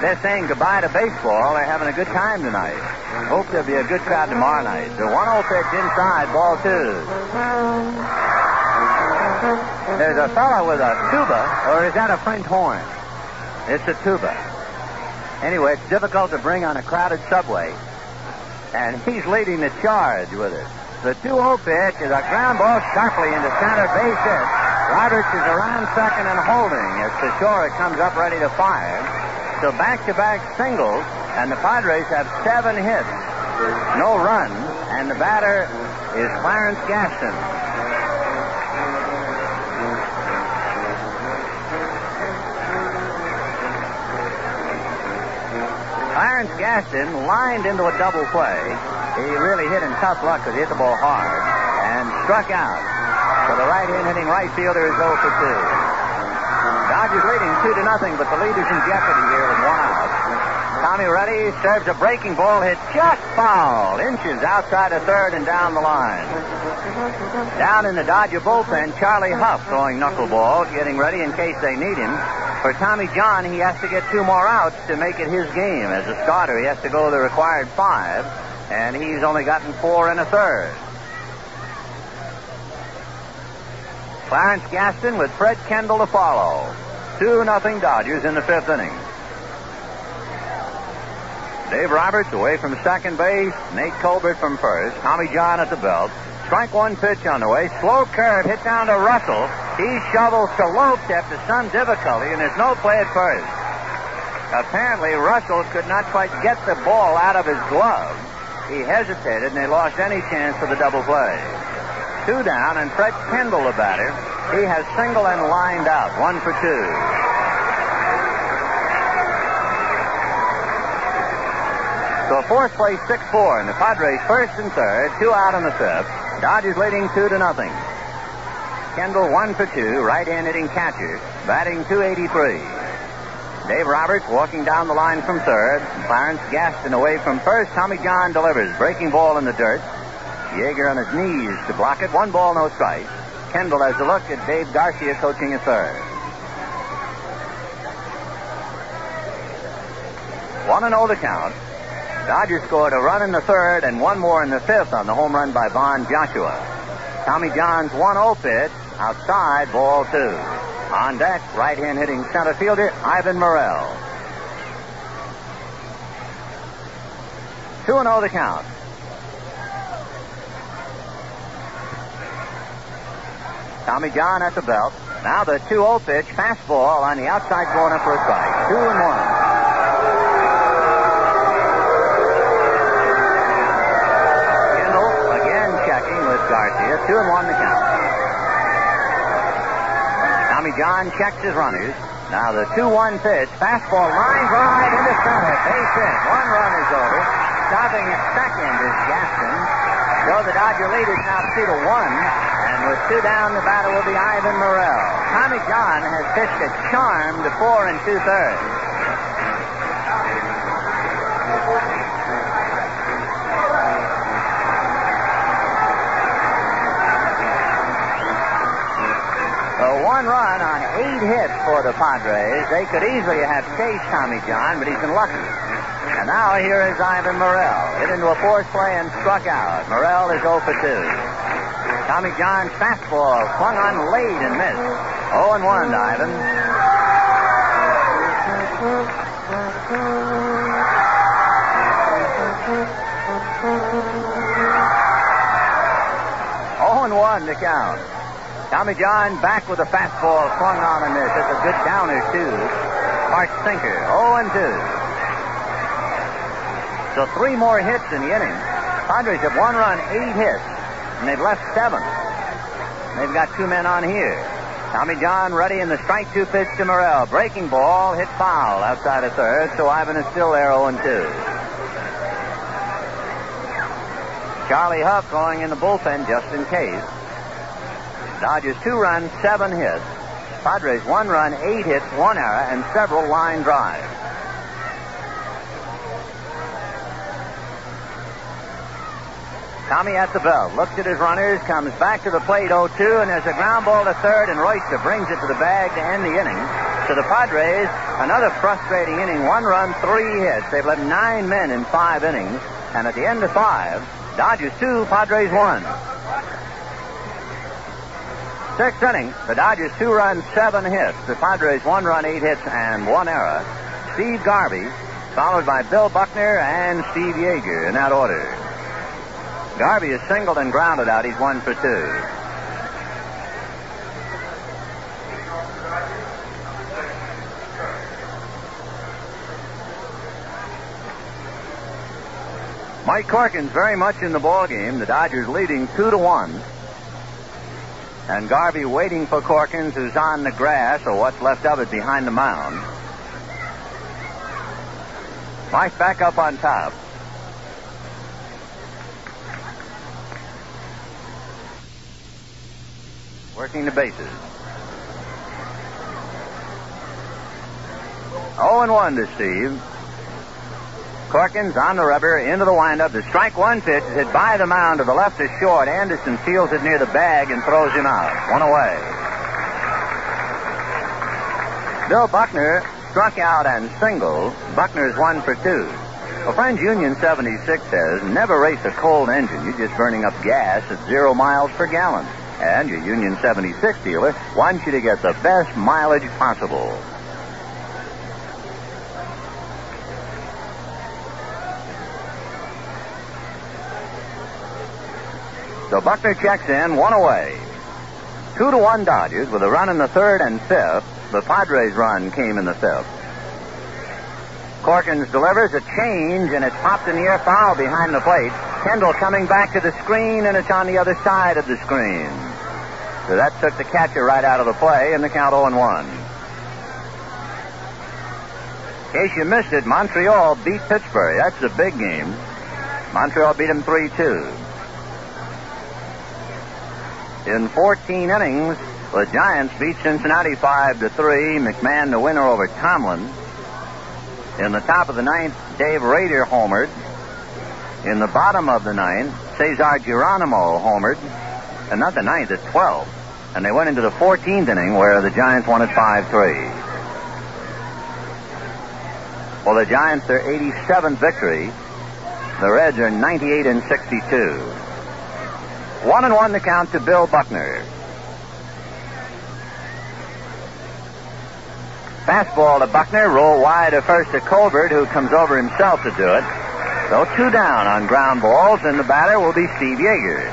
they're saying goodbye to baseball. They're having a good time tonight. Hope there'll be a good crowd tomorrow night. The 1 0 pitch inside, ball two. There's a fellow with a tuba, or is that a French horn? It's a tuba. Anyway, it's difficult to bring on a crowded subway, and he's leading the charge with it. The 2 0 pitch is a ground ball sharply into center base hit. Roberts is around second and holding as Teixeira comes up ready to fire. So back to back singles, and the Padres have seven hits, no runs, and the batter is Clarence Gaston. Clarence Gaston lined into a double play. He really hit in tough luck because he hit the ball hard and struck out. The right-hand hitting right fielder is 0 for 2. Dodgers leading 2 to nothing, but the lead is in jeopardy here with one out. Tommy Reddy serves a breaking ball hit just foul, inches outside of third and down the line. Down in the Dodger bullpen, Charlie Hough throwing knuckleballs, getting ready in case they need him. For Tommy John, he has to get two more outs to make it his game. As a starter, he has to go the required five, and he's only gotten four and a third. Clarence Gaston with Fred Kendall to follow. 2 nothing Dodgers in the fifth inning. Dave Roberts away from second base. Nate Colbert from first. Tommy John at the belt. Strike one pitch on the way. Slow curve hit down to Russell. He shovels to Lopes after some difficulty, and there's no play at first. Apparently, Russell could not quite get the ball out of his glove. He hesitated, and they lost any chance for the double play. Two down, and Fred Kendall, the batter, he has single and lined out, one for two. So fourth place, 6-4, and the Padres first and third, two out in the fifth. Dodgers leading two to nothing. Kendall one for two, right-hand hitting catcher, batting 283. Dave Roberts walking down the line from third. Clarence Gaston away from first. Tommy John delivers. Breaking ball in the dirt. Yeager on his knees to block it. One ball, no strike. Kendall has a look at Dave Garcia coaching a third. 1 0 to count. Dodgers scored a run in the third and one more in the fifth on the home run by Von Joshua. Tommy John's 1 0 pitch outside, ball two. On deck, right hand hitting center fielder Ivan Murrell. 2 0 the count. Tommy John at the belt. Now the 2 0 pitch, fastball on the outside corner for a strike. 2 and 1. Kendall again checking with Garcia. 2 and 1 the count. Tommy John checks his runners. Now the 2 1 pitch, fastball line drive into center. Base hit. One run is over. Stopping at second is Gaston. So the Dodger lead is now 2 to 1. With two down, the batter will be Ivan Murrell. Tommy John has pitched a charm to four and two thirds. So one run on eight hits for the Padres. They could easily have chased Tommy John, but he's been lucky. And now here is Ivan Murrell. Hit into a force play and struck out. Murrell is 0 for 2. Tommy John's fastball swung on late and missed. 0 and 1 to Ivan. Oh and 1 to count. Tommy John back with a fastball swung on and missed. It's a good downer, too. Mark sinker. 0 and 2. So three more hits in the inning. Padres have one run, eight hits, and they've left seven. They've got two men on here. Tommy John ready in the strike two pitch to Murrell. Breaking ball, hit foul outside of third, so Ivan is still there 0 and 2. Charlie Hough going in the bullpen just in case. Dodgers two runs, seven hits. Padres one run, eight hits, one error, and several line drives. Tommy at the bell. looks at his runners, comes back to the plate 0-2, and there's a ground ball to third, and Royster brings it to the bag to end the inning. To the Padres, another frustrating inning, one run, three hits. They've left nine men in five innings, and at the end of five, Dodgers two, Padres one. Sixth inning, the Dodgers two runs, seven hits. The Padres one run, eight hits, and one error. Steve Garvey, followed by Bill Buckner and Steve Yeager in that order. Garvey is singled and grounded out. He's one for two. Mike Corkins very much in the ball game. The Dodgers leading two to one. And Garvey waiting for Corkins, who's on the grass, or what's left of it behind the mound. Mike back up on top. Working the bases. 0 and 1 to Steve. Corkins on the rubber, into the windup. The strike one pitch is hit by the mound to the left is short. Anderson fields it near the bag and throws him out. One away. Bill Buckner struck out and singled. Buckner's one for two. Well, Friends Union 76 says never race a cold engine. You're just burning up gas at zero miles per gallon. And your Union 76 dealer wants you to get the best mileage possible. So Buckner checks in, one away. Two to one Dodgers with a run in the third and fifth. The Padres run came in the fifth. Corkins delivers a change, and it's popped in the air foul behind the plate. Kendall coming back to the screen, and it's on the other side of the screen. So that took the catcher right out of the play, and the count 0 1. In case you missed it, Montreal beat Pittsburgh. That's a big game. Montreal beat them 3 2. In 14 innings, the Giants beat Cincinnati 5 to 3. McMahon the winner over Tomlin. In the top of the ninth, Dave Rader homered. In the bottom of the ninth, Cesar Geronimo homered. And not the ninth, the 12th. And they went into the 14th inning where the Giants won at 5 3. Well, the Giants, their 87th victory. The Reds are 98 and 62. One and one the count to Bill Buckner. Fastball to Buckner, roll wide to first to Colbert, who comes over himself to do it. So two down on ground balls, and the batter will be Steve Yeager.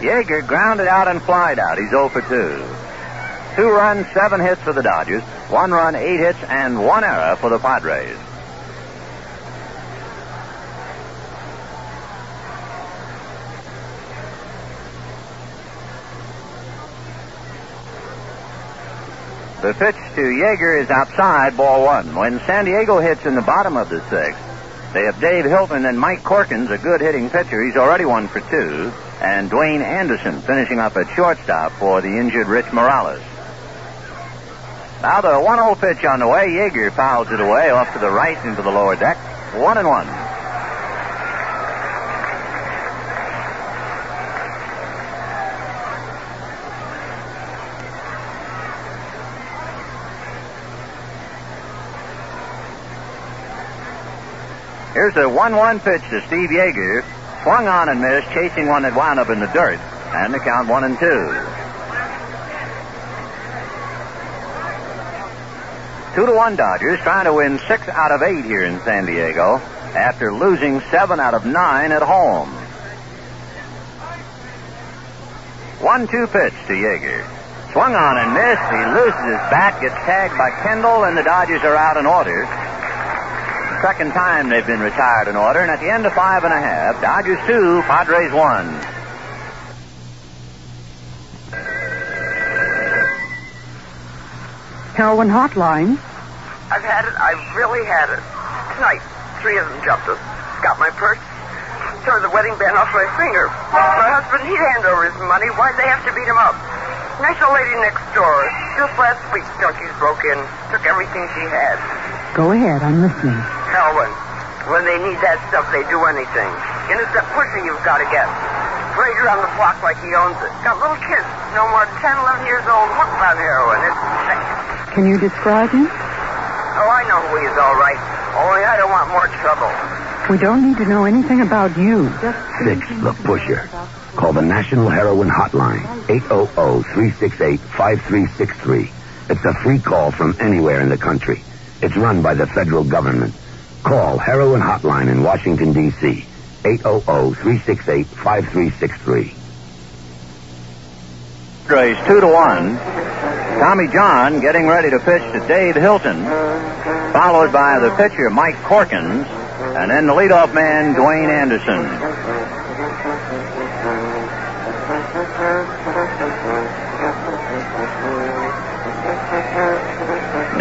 Yeager grounded out and flied out. He's 0 for 2. Two runs, seven hits for the Dodgers. One run, eight hits, and one error for the Padres. The pitch to Yeager is outside, ball one. When San Diego hits in the bottom of the sixth, they have Dave Hilton and Mike Corkins, a good hitting pitcher. He's already one for two. And Dwain Anderson finishing up at shortstop for the injured Rich Morales. Now the 1 0 pitch on the way. Yeager fouls it away off to the right into the lower deck. One and one. Here's a 1 1 pitch to Steve Yeager. Swung on and missed, chasing one that wound up in the dirt. And the count 1 and 2. Two to one Dodgers trying to win six out of eight here in San Diego after losing seven out of nine at home. One two pitch to Yeager. Swung on and missed. He loses his bat, gets tagged by Kendall, and the Dodgers are out in order. Second time they've been retired in order, and at the end of five and a half, Dodgers two, Padres one. Heroin hotline. I've had it. I've really had it. Tonight, three of them jumped us. Got my purse. Tore the wedding band off my finger. My husband, he'd hand over his money. Why'd they have to beat him up? Nice old lady next door. Just last week, junkies broke in, took everything she had. Go ahead, I'm listening. Hell, when, when they need that stuff, they do anything. And it's that pusher you've got to get. Parade around the block like he owns it. Got little kids, no more than 10, 11 years old, hooked on heroin. It's Can you describe him? Oh, I know who he is, all right. Oh, Only I don't want more trouble. We don't need to know anything about you. Just Six, the pusher. Call the National Heroin Hotline, 800-368-5363. It's a free call from anywhere in the country. It's run by the federal government. Call Heroin Hotline in Washington, D.C., 800-368-5363. Padres two to one. Tommy John getting ready to pitch to Dave Hilton, followed by the pitcher Mike Corkins, and then the leadoff man Dwain Anderson.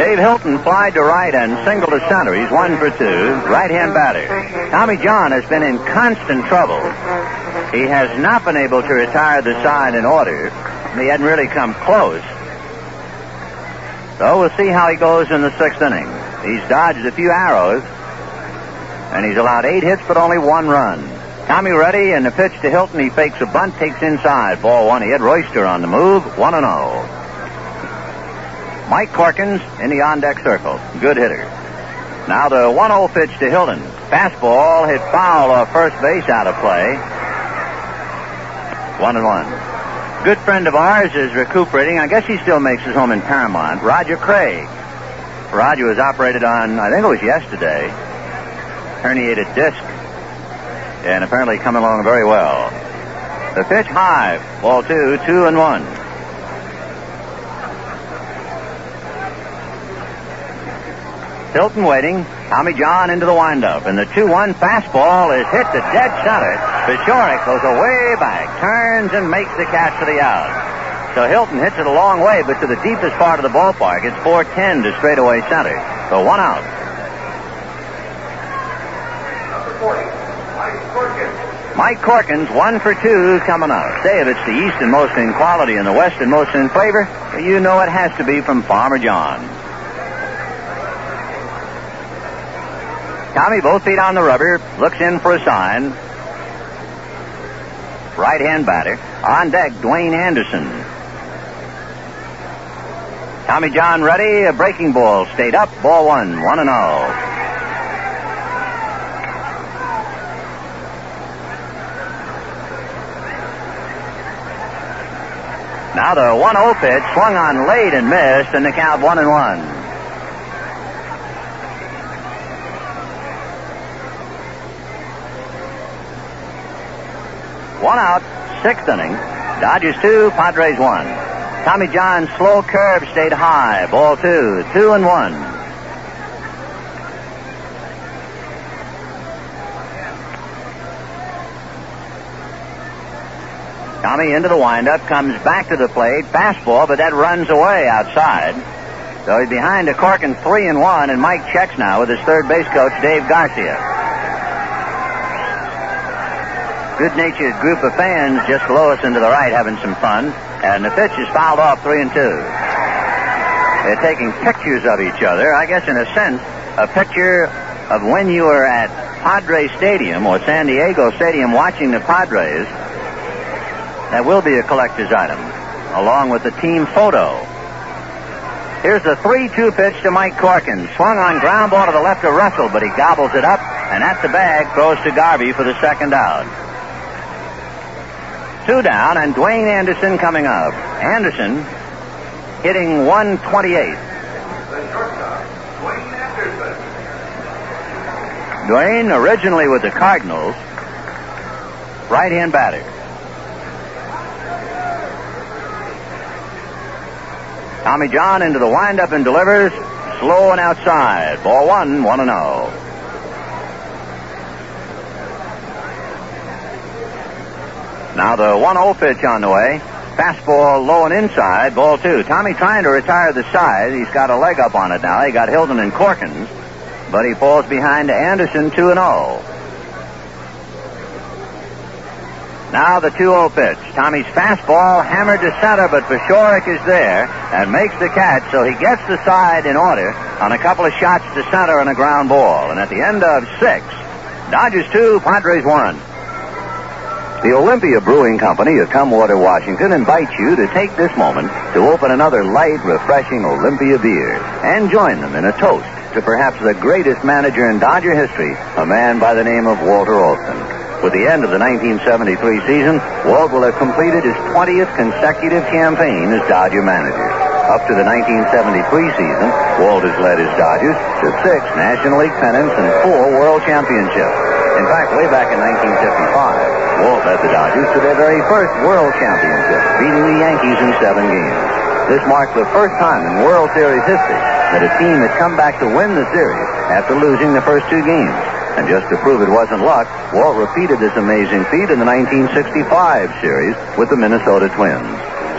Dave Hilton flied to right and singled to center. He's one for two. Right-hand batter. Tommy John has been in constant trouble. He has not been able to retire the side in order. He hadn't really come close. So we'll see how he goes in the sixth inning. He's dodged a few arrows, and he's allowed eight hits but only one run. Tommy ready, and the pitch to Hilton. He fakes a bunt, takes inside. Ball one. He had Royster on the move. One and zero. Mike Corkins in the on-deck circle. Good hitter. Now the 1-0 pitch to Hilton. Fastball hit foul off first base out of play. One and one. Good friend of ours is recuperating. I guess he still makes his home in Paramount. Roger Craig. Roger was operated on, I think it was yesterday, herniated disc, and apparently coming along very well. The pitch high, ball two, two and one. Hilton waiting. Tommy John into the windup. And the 2-1 fastball is hit to dead center. Paciorek goes away back, turns and makes the catch for the out. So Hilton hits it a long way, but to the deepest part of the ballpark. It's 410 to straightaway center. So one out. Mike Corkins, Mike Corkin's one for two coming up. Say if it's the East and most in quality and the West and most in flavor, you know it has to be from Farmer John. Tommy, both feet on the rubber, looks in for a sign. Right hand batter. On deck, Dwain Anderson. Tommy John ready. A breaking ball. Stayed up. Ball one. One and oh. Now the 1-0 pitch swung on late and missed, and the count one and one. One out, sixth inning. Dodgers two, Padres one. Tommy John's slow curve stayed high. Ball two, two and one. Tommy into the windup, comes back to the plate, fastball, but that runs away outside. So he's behind a Corkin three and one, and Mike checks now with his third base coach, Dave Garcia. Good-natured group of fans just below us and to the right having some fun, and the pitch is fouled off three and two. They're taking pictures of each other. I guess in a sense, a picture of when you were at Padre Stadium or San Diego Stadium watching the Padres that will be a collector's item, along with the team photo. Here's the 3-2 pitch to Mike Corkin. Swung on ground ball to the left of Russell, but he gobbles it up, and at the bag throws to Garvey for the second out. Two down, and Dwain Anderson coming up. Anderson hitting 128. Dwain originally with the Cardinals, right hand batter. Tommy John into the windup and delivers. Slow and outside. Ball one, 1 0. Now the 1-0 pitch on the way. Fastball low and inside. Ball two. Tommy trying to retire the side. He's got a leg up on it now. He got Hilton and Corkins. But he falls behind Anderson 2 and 0. Now the 2-0 pitch. Tommy's fastball hammered to center, but Paciorek is there and makes the catch, so he gets the side in order on a couple of shots to center and a ground ball. And at the end of six, Dodgers 2, Padres 1. The Olympia Brewing Company of Tumwater, Washington invites you to take this moment to open another light, refreshing Olympia beer and join them in a toast to perhaps the greatest manager in Dodger history, a man by the name of Walter Alston. With the end of the 1973 season, Walt will have completed his 20th consecutive campaign as Dodger manager. Up to the 1973 season, Walt has led his Dodgers to six National League pennants and four World Championships. In fact, way back in 1955, Walt led the Dodgers to their very first World Championship, beating the Yankees in seven games. This marked the first time in World Series history that a team had come back to win the series after losing the first two games. And just to prove it wasn't luck, Walt repeated this amazing feat in the 1965 series with the Minnesota Twins.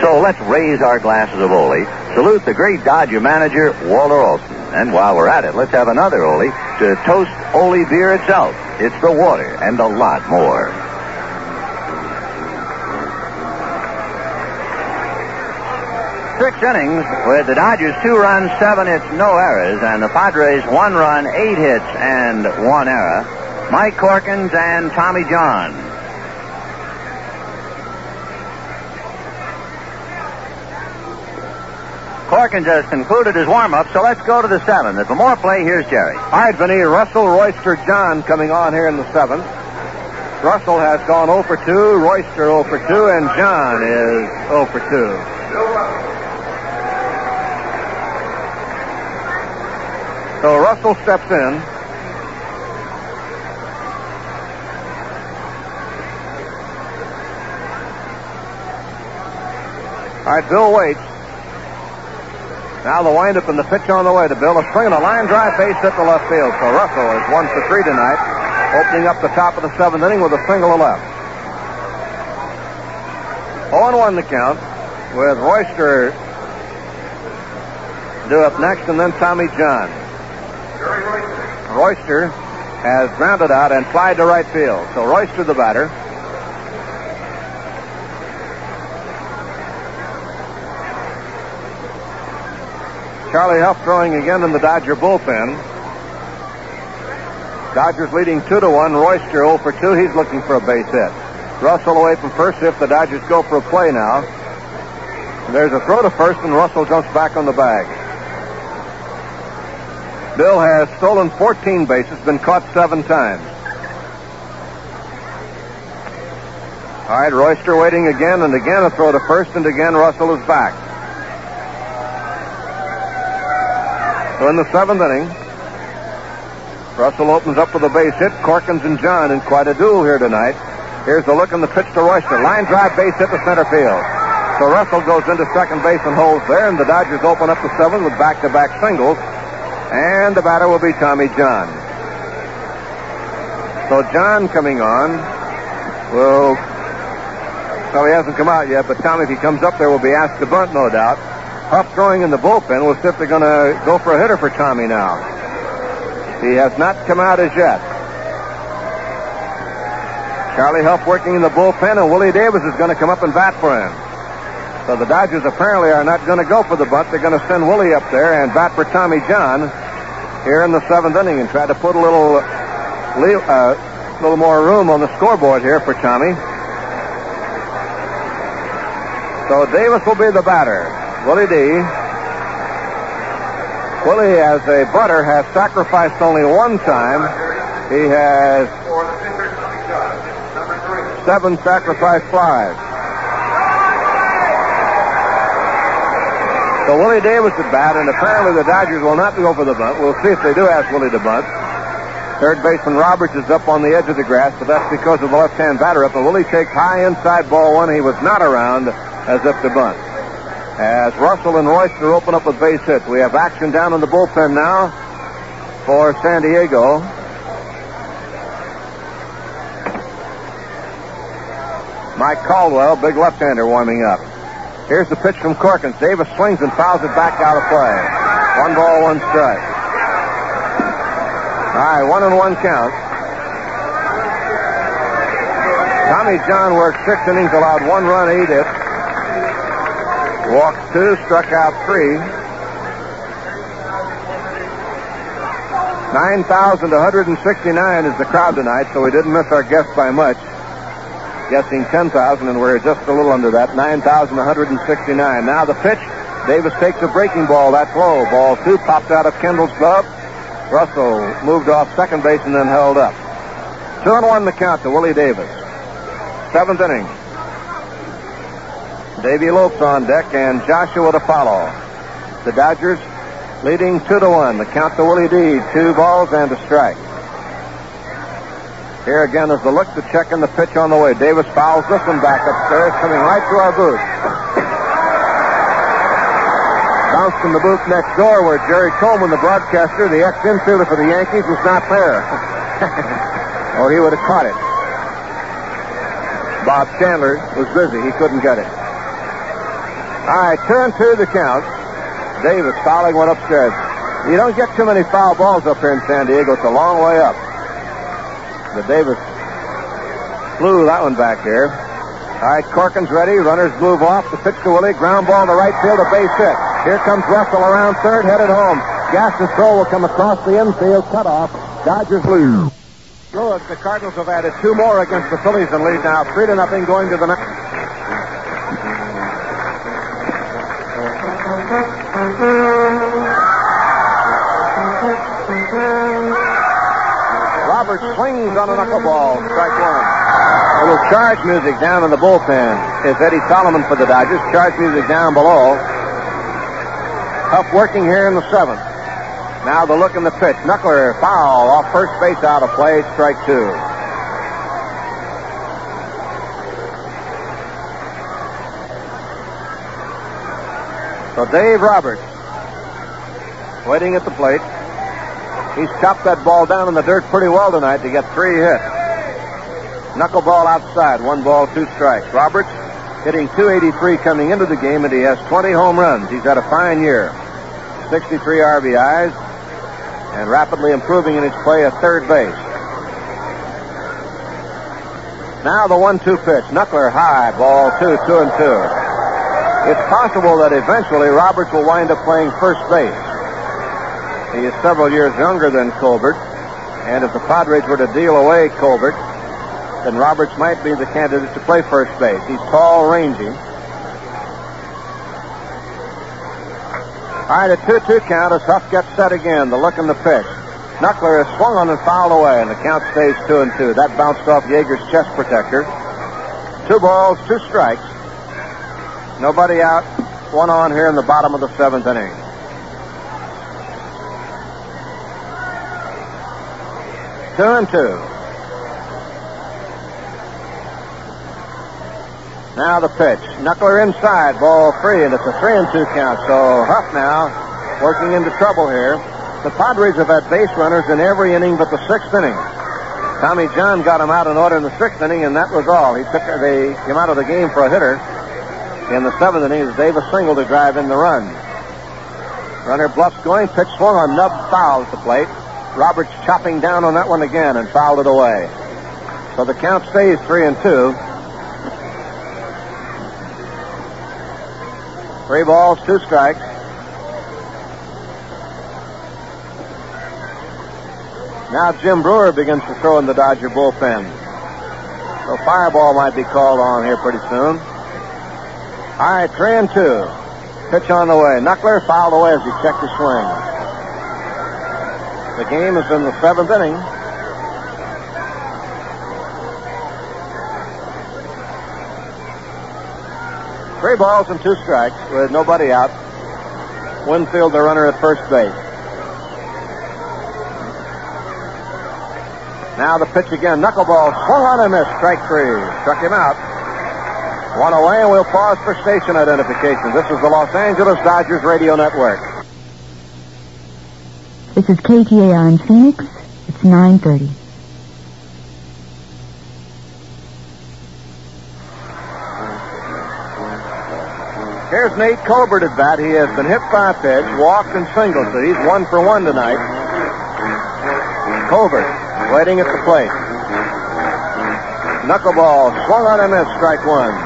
So let's raise our glasses of Oly, salute the great Dodger manager, Walter Alston. And while we're at it, let's have another Oly to toast Oly beer itself. It's the water and a lot more. Six innings with the Dodgers two runs, seven hits, no errors, and the Padres one run, eight hits, and one error. Mike Corkins and Tommy John. Corkins has concluded his warm-up, so let's go to the seventh. And for more play, here's Jerry. All right, Vinny. Russell, Royster, John coming on here in the seventh. Russell has gone 0 for 2, Royster 0 for 2, and John is 0 for 2. So Russell steps in. All right, Bill waits. Now the windup and the pitch on the way to Bill. A swing and a line drive base hit to left field. So Russell is one for three tonight, opening up the top of the seventh inning with a single to left. 0 1 the count with Royster due up next and then Tommy John. Royster has grounded out and flied to right field. So Royster the batter. Charlie Hough throwing again in the Dodger bullpen. Dodgers leading 2 to 1. Royster 0 for 2. He's looking for a base hit. Russell away from first if the Dodgers go for a play now. There's a throw to first and Russell jumps back on the bag. Bill has stolen 14 bases, been caught seven times. All right, Royster waiting again and again a throw to first, and again Russell is back. So in the seventh inning, Russell opens up with a base hit. Corkins and John in quite a duel here tonight. Here's the look and the pitch to Royster. Line drive base hit to center field. So Russell goes into second base and holds there, and the Dodgers open up the seventh with back-to-back singles. And the batter will be Tommy John. So John coming on will. Well, he hasn't come out yet, but Tommy, if he comes up there, will be asked to bunt, no doubt. Hough throwing in the bullpen. If they're going to go for a hitter for Tommy now. He has not come out as yet. Charlie Hough working in the bullpen, and Willie Davis is going to come up and bat for him. So the Dodgers apparently are not going to go for the bunt. They're going to send Willie up there and bat for Tommy John here in the seventh inning and try to put a little, uh, little more room on the scoreboard here for Tommy. So Davis will be the batter. Willie D. Willie, as a butter, has sacrificed only one time. He has seven sacrifice flies. So Willie Davis at bat, and apparently the Dodgers will not go for the bunt. We'll see if they do ask Willie to bunt. Third baseman Roberts is up on the edge of the grass, but that's because of the left-hand batter up. And Willie takes high inside ball one. He was not around as if to bunt. As Russell and Royster open up with base hits, we have action down in the bullpen now for San Diego. Mike Caldwell, big left-hander, warming up. Here's the pitch from Corkins. Davis swings and fouls it back out of play. One ball, one strike. All right, one and one count. Tommy John worked six innings, allowed one run, eight hits. Walked two, struck out three. 9,169 is the crowd tonight, so we didn't miss our guest by much. Guessing 10,000, and we're just a little under that. 9,169. Now the pitch. Davis takes a breaking ball. That's low. Ball two popped out of Kendall's glove. Russell moved off second base and then held up. Two and one the count to Willie Davis. Seventh inning. Davey Lopes on deck and Joshua to follow. The Dodgers leading two to one. The count to Willie D. Two balls and a strike. Here again is the look to check and the pitch on the way. Davis fouls this one back upstairs, coming right through our booth. Bounced in the booth next door where Jerry Coleman, the broadcaster, the ex-infielder for the Yankees, was not there. [laughs] or oh, he would have caught it. Bob Chandler was busy. He couldn't get it. All right, turn two the count. Davis fouling one upstairs. You don't get too many foul balls up here in San Diego. It's a long way up. But Davis flew that one back here. All right, Corkins ready. Runners move off. The pitch to Willie. Ground ball to right field. A base hit. Here comes Russell around third, headed home. Gaston throw will come across the infield. Cut off. Dodgers lose. Lewis, the Cardinals have added two more against the Phillies and lead now. Three to nothing going to the ninth. Roberts [laughs] swings on a knuckleball. Strike one. A little charge music down in the bullpen is Eddie Solomon for the Dodgers. Charge music down below. Hough working here in the seventh. Now the look in the pitch. Knuckler foul off first base out of play. Strike two. So Dave Roberts waiting at the plate. He's chopped that ball down in the dirt pretty well tonight to get three hits. Knuckleball outside, one ball, two strikes. Roberts hitting 283 coming into the game, and he has 20 home runs. He's had a fine year. 63 RBIs, and rapidly improving in his play at third base. Now the one-two pitch. Knuckler high, ball two, two and two. It's possible that eventually Roberts will wind up playing first base. He is several years younger than Colbert, and if the Padres were to deal away Colbert, then Roberts might be the candidate to play first base. He's tall, rangy. All right, a 2-2 count as Hough gets set again. The look in the pitch. Knuckler is swung on and fouled away, and the count stays 2 and 2. That bounced off Yeager's chest protector. Two balls, two strikes. Nobody out. One on here in the bottom of the seventh inning. Two and two. Now the pitch. Knuckler inside, ball three, and it's a three and two count. So Hough now working into trouble here. The Padres have had base runners in every inning but the sixth inning. Tommy John got him out in order in the sixth inning, and that was all. He took they came out of the game for a hitter. In the seventh inning, it's Davis single to drive in the run. Runner bluffs going, pitch swung on nub foul at the plate. Roberts chopping down on that one again and fouled it away. So the count stays three and two. Three balls, two strikes. Now Jim Brewer begins to throw in the Dodger bullpen. So fireball might be called on here pretty soon. All right, three and two. Pitch on the way. Knuckler fouled away as he checked his swing. The game is in the seventh inning. Three balls and two strikes with nobody out. Winfield, the runner at first base. Now the pitch again. Knuckleball swung on and missed. Strike three. Struck him out. One away, and we'll pause for station identification. This is the Los Angeles Dodgers Radio Network. This is KTAR in Phoenix. It's 930. Here's Nate Colbert at bat. He has been hit by pitch, walked and singled, so he's one for one tonight. Colbert waiting at the plate. Knuckleball swung on and missed, strike one.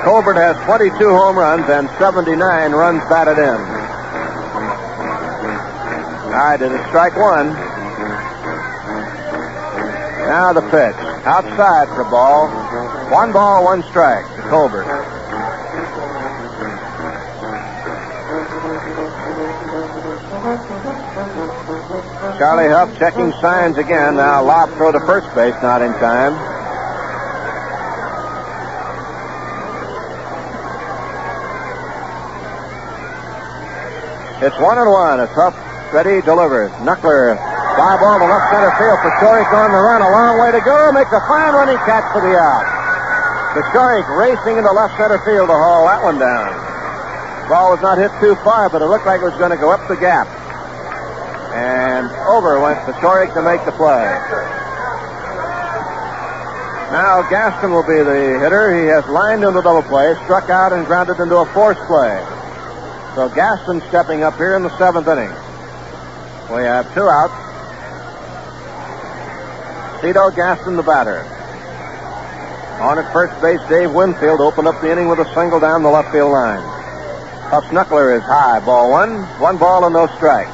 Colbert has 22 home runs and 79 runs batted in. All right, it is strike one. Now the pitch. Outside for ball. One ball, one strike to Colbert. Charlie Hough checking signs again. Now lob throw to first base, not in time. It's one and one. It's Hough ready, delivers. Knuckler, fly ball to left center field. Paciorek on the run. A long way to go. Makes a fine running catch for the out. Paciorek racing into left center field to haul that one down. Ball was not hit too far, but it looked like it was going to go up the gap. And over went Paciorek to make the play. Now Gaston will be the hitter. He has lined into double play, struck out, and grounded into a force play. So Gaston stepping up here in the seventh inning. We have two outs. Cito Gaston, the batter. On at first base, Dave Winfield opened up the inning with a single down the left field line. Hough Snuckler is high. Ball one. One ball and no strikes.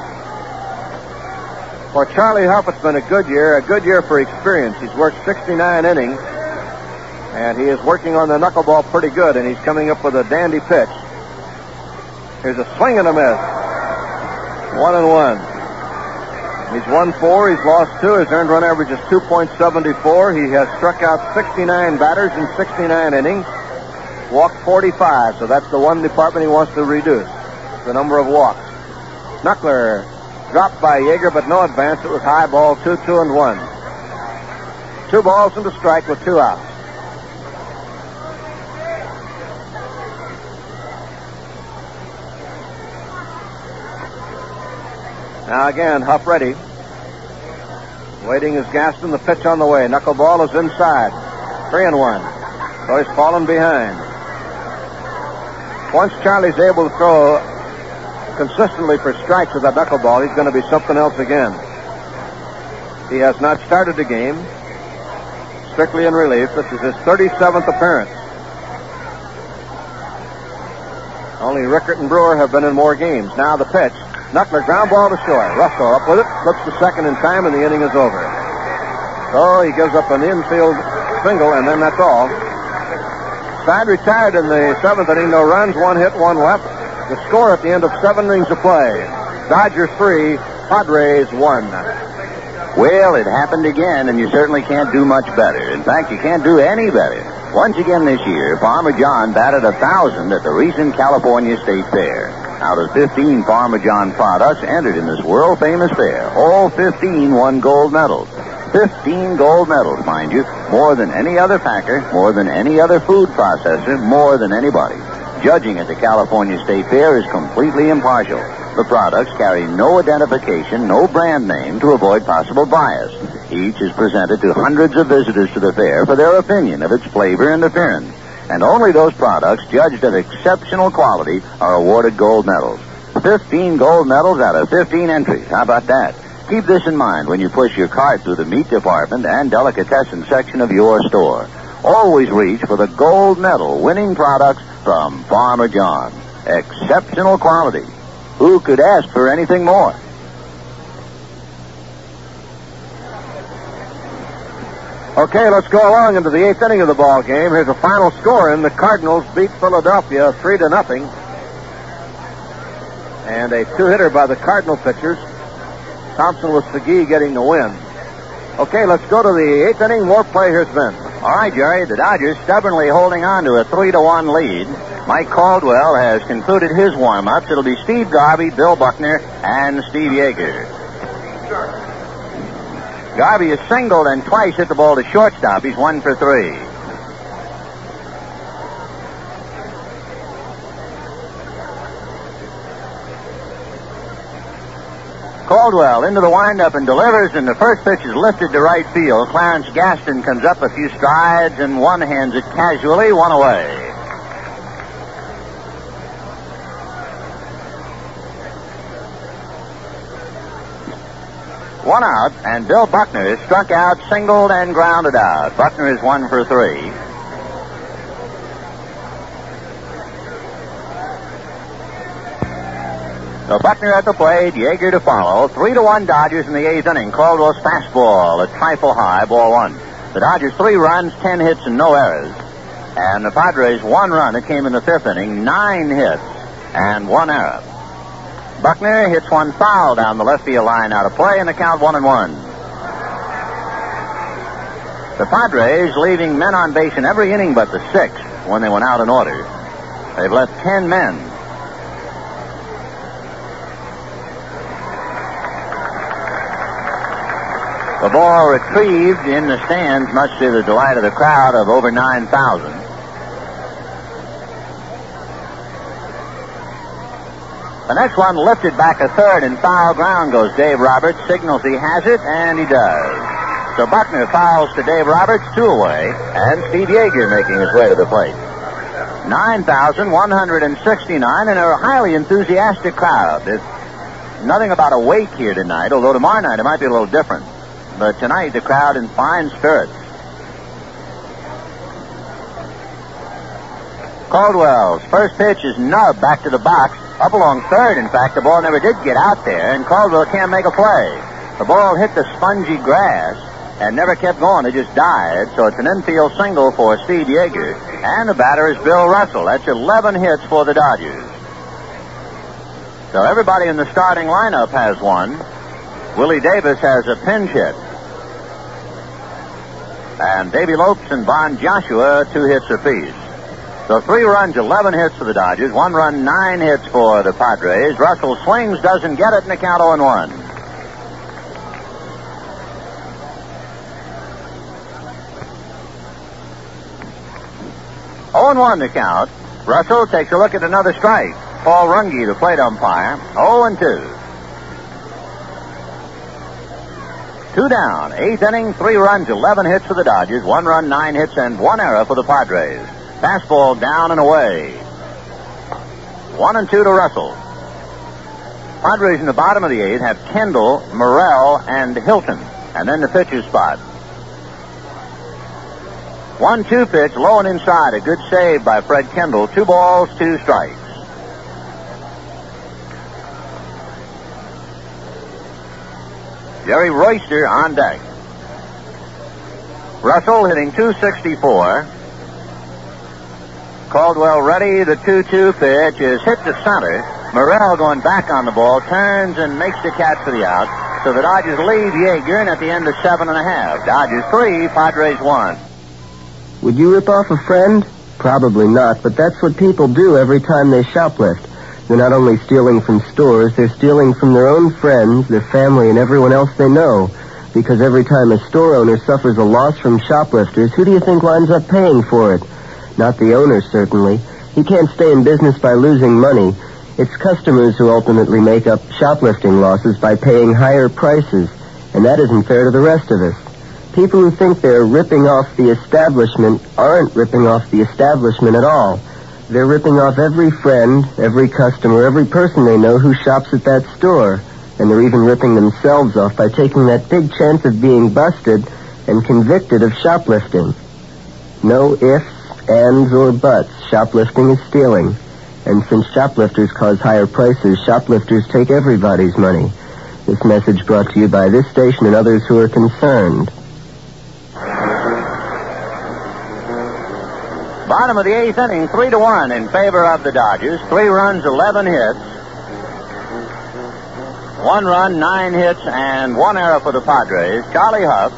For Charlie Hough, it's been a good year, a good year for experience. He's worked 69 innings, and he is working on the knuckleball pretty good, and he's coming up with a dandy pitch. Here's a swing and a miss. One and one. He's won four. He's lost two. His earned run average is 2.74. He has struck out 69 batters in 69 innings, walked 45. So that's the one department he wants to reduce, the number of walks. Knuckler dropped by Yeager, but no advance. It was high ball, two, two, and one. Two balls and a strike with two outs. Now again, Hough ready. Waiting is Gaston. The pitch on the way. Knuckleball is inside. Three and one. So he's fallen behind. Once Charlie's able to throw consistently for strikes with that knuckleball, he's going to be something else again. He has not started the game. Strictly in relief. This is his 37th appearance. Only Richert and Brewer have been in more games. Now the pitch. Knuckler ground ball to short. Russell up with it. Looks to second in time, and the inning is over. So he gives up an infield single, and then that's all. Side retired in the seventh inning. No runs, one hit, one left. The score at the end of seven innings of play. Dodgers three, Padres one. Well, it happened again, and you certainly can't do much better. In fact, you can't do any better. Once again this year, Farmer John batted a thousand at the recent California State Fair. Out of 15 Farmer John products entered in this world famous fair, all 15 won gold medals. 15 gold medals, mind you, more than any other packer, more than any other food processor, more than anybody. Judging at the California State Fair is completely impartial. The products carry no identification, no brand name to avoid possible bias. Each is presented to hundreds of visitors to the fair for their opinion of its flavor and appearance. And only those products judged of exceptional quality are awarded gold medals. 15 gold medals out of 15 entries. How about that? Keep this in mind when you push your cart through the meat department and delicatessen section of your store. Always reach for the gold medal winning products from Farmer John. Exceptional quality. Who could ask for anything more? Okay, let's go along into the eighth inning of the ball game. Here's the final score, and the Cardinals beat Philadelphia three to nothing. And a two-hitter by the Cardinal pitchers. Thompson with Segui getting the win. Okay, let's go to the eighth inning. More play. Here's Vince. All right, Jerry. The Dodgers stubbornly holding on to a three to one lead. Mike Caldwell has concluded his warm-ups. It'll be Steve Garvey, Bill Buckner, and Steve Yeager. Garvey has singled and twice hit the ball to shortstop. He's one for three. Caldwell into the windup and delivers, and the first pitch is lifted to right field. Clarence Gaston comes up a few strides and one hands it casually, one away. One out, and Bill Buckner is struck out, singled, and grounded out. Buckner is one for three. So Buckner at the plate, Yeager to follow. Three to one Dodgers in the eighth inning. Caldwell's fastball, a trifle high, ball one. The Dodgers three runs, ten hits, and no errors. And the Padres one run. It came in the fifth inning, nine hits, and one error. Buckner hits one foul down the left field line out of play, and the count one and one. The Padres leaving men on base in every inning but the sixth when they went out in order. They've left ten men. The ball retrieved in the stands, much to the delight of the crowd of over 9,000. The next one lifted back a third and foul ground goes Dave Roberts, signals he has it, and he does. So Buckner fouls to Dave Roberts, two away, and Steve Yeager making his way to the plate. 9,169 and a highly enthusiastic crowd. There's nothing about a wake here tonight, although tomorrow night it might be a little different. But tonight the crowd in fine spirits. Caldwell's first pitch is nubbed back to the box, up along third. In fact, the ball never did get out there, and Caldwell can't make a play. The ball hit the spongy grass and never kept going. It just died. So it's an infield single for Steve Yeager. And the batter is Bill Russell. That's 11 hits for the Dodgers. So everybody in the starting lineup has one. Willie Davis has a pinch hit. And Davey Lopes and Von Joshua, two hits apiece. So three runs, 11 hits for the Dodgers. One run, nine hits for the Padres. Russell swings, doesn't get it, and the count 0 1. Oh and 1 the count. Russell takes a look at another strike. Paul Runge, the plate umpire. 0 and 2. Two down. Eighth inning, three runs, 11 hits for the Dodgers. One run, nine hits, and one error for the Padres. Fastball down and away. One and two to Russell. Padres in the bottom of the eighth have Kendall, Murrell, and Hilton. And then the pitcher's spot. One two pitch, low and inside. A good save by Fred Kendall. Two balls, two strikes. Jerry Royster on deck. Russell hitting 264. Caldwell ready. The 2-2 pitch is hit to center. Murrell going back on the ball, turns and makes the catch for the out. So the Dodgers lead Yeager, at the end of seven and a half, Dodgers three, Padres one. Would you rip off a friend? Probably not, but that's what people do every time they shoplift. They're not only stealing from stores, they're stealing from their own friends, their family, and everyone else they know. Because every time a store owner suffers a loss from shoplifters, who do you think winds up paying for it? Not the owner, certainly. He can't stay in business by losing money. It's customers who ultimately make up shoplifting losses by paying higher prices, and that isn't fair to the rest of us. People who think they're ripping off the establishment aren't ripping off the establishment at all. They're ripping off every friend, every customer, every person they know who shops at that store. And they're even ripping themselves off by taking that big chance of being busted and convicted of shoplifting. No ifs, ands, or buts. Shoplifting is stealing. And since shoplifters cause higher prices, shoplifters take everybody's money. This message brought to you by this station and others who are concerned. Bottom of the eighth inning, three to one in favor of the Dodgers. Three runs, eleven hits. One run, nine hits, and one error for the Padres. Charlie Hough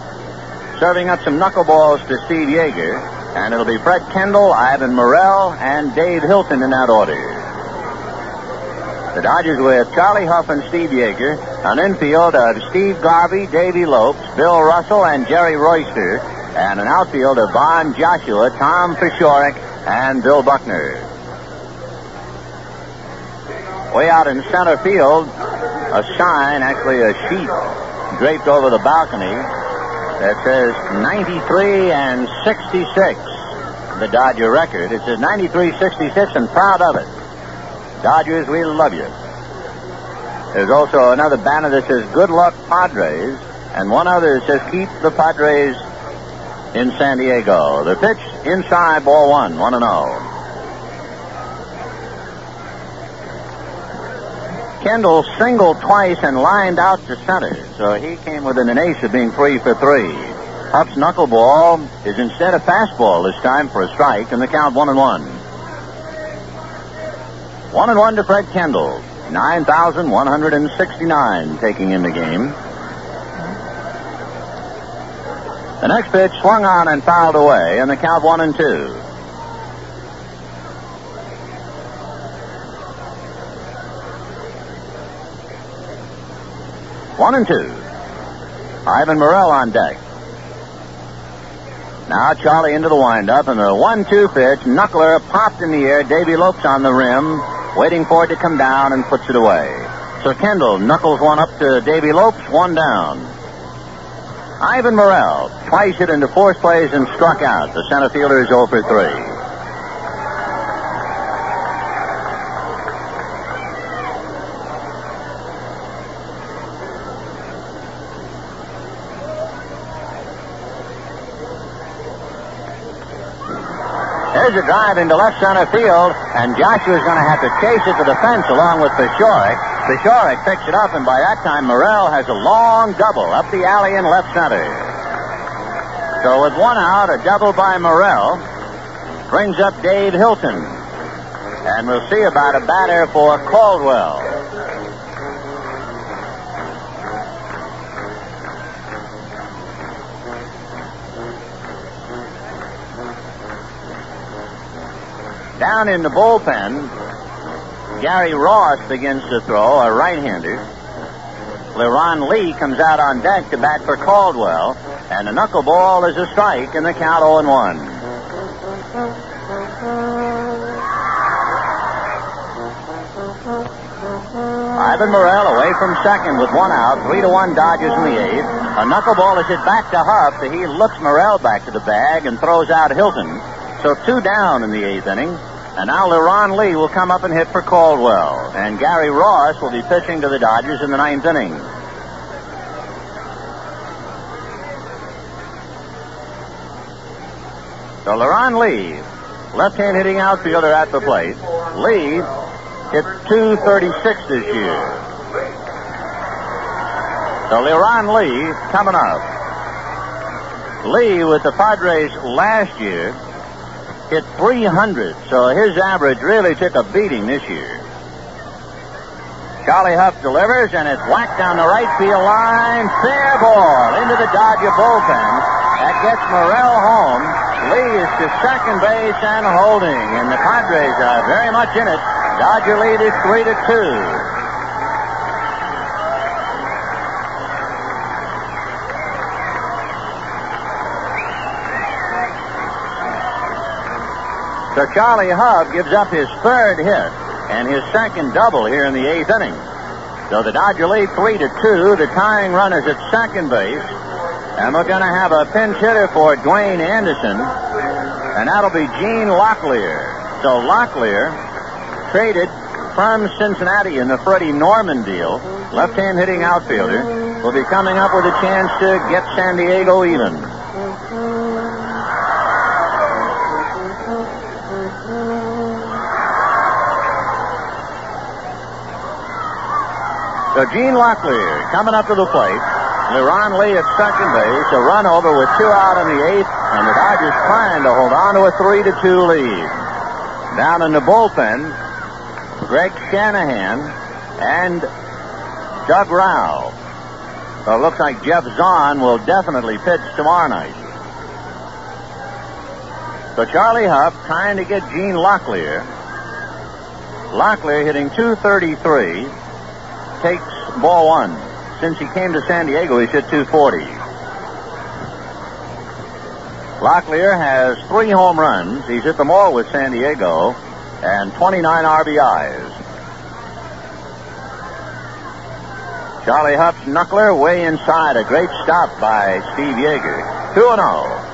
serving up some knuckleballs to Steve Yeager. And it'll be Fred Kendall, Ivan Murrell, and Dave Hilton in that order. The Dodgers with Charlie Hough and Steve Yeager. An infield of Steve Garvey, Davey Lopes, Bill Russell, and Jerry Royster. And an outfield of Von Joshua, Tom Paciorek, and Bill Buckner. Way out in center field, a sign, actually a sheet, draped over the balcony that says 93 and 66, the Dodger record. It says 93 66 and proud of it. Dodgers, we love you. There's also another banner that says good luck Padres, and one other that says keep the Padres in San Diego. The pitch inside ball one, 1 and 0. Kendall singled twice and lined out to center, so he came within an ace of being three for three. Hough's knuckleball is instead a fastball this time for a strike, and the count one and one. One and one to Fred Kendall. 9,169 taking in the game. The next pitch swung on and fouled away, and the count one and two. One and two. Ivan Murrell on deck. Now Charlie into the windup, and the one-two pitch, knuckler popped in the air. Davey Lopes on the rim, waiting for it to come down, and puts it away. So Kendall knuckles one up to Davey Lopes, one down. Ivan Murrell twice hit into fourth place and struck out. The center fielder is 0 for 3. There's a drive into left center field, and Joshua's going to have to chase it to the fence along with Paciorek. Paciorek picks it up, and by that time, Murrell has a long double up the alley in left center. So with one out, a double by Murrell brings up Dave Hilton. And we'll see about a batter for Caldwell. Down in the bullpen, Gary Ross begins to throw, a right-hander. LeRon Lee comes out on deck to bat for Caldwell, and the knuckleball is a strike, and the count 0 1. Ivan Murrell away from second with one out, three to one Dodgers in the eighth. A knuckleball is hit back to Hough. He looks Murrell back to the bag and throws out Hilton. So two down in the eighth inning. And now LeRon Lee will come up and hit for Caldwell. And Gary Ross will be pitching to the Dodgers in the ninth inning. So LeRon Lee, left-hand hitting outfielder at the plate. Lee hit 236 this year. So LeRon Lee coming up. Lee with the Padres last year hit 300, so his average really took a beating this year. Charlie Hough delivers, and it's whacked down the right field line. Fair ball into the Dodger bullpen. That gets Murrell home. Lee is to second base and holding, and the Padres are very much in it. Dodger lead is three to two. So Charlie Hough gives up his third hit and his second double here in the eighth inning. So the Dodger lead three to two. The tying run is at second base. And we're going to have a pinch hitter for Dwain Anderson. And that'll be Gene Locklear. So Locklear traded from Cincinnati in the Freddie Norman deal. Left-hand hitting outfielder will be coming up with a chance to get San Diego even. So Gene Locklear coming up to the plate. LeRon Lee at second base. A run over with two out in the eighth, and the Dodgers trying to hold on to a three to two lead. Down in the bullpen, Greg Shanahan and Doug Rau. So it looks like Geoff Zahn will definitely pitch tomorrow night. So Charlie Hough trying to get Gene Locklear. Locklear hitting 233 takes ball one. Since he came to San Diego, he's hit 240. Locklear has three home runs. He's hit them all with San Diego and 29 RBIs. Charlie Hough's knuckler way inside. A great stop by Steve Yeager. 2 0.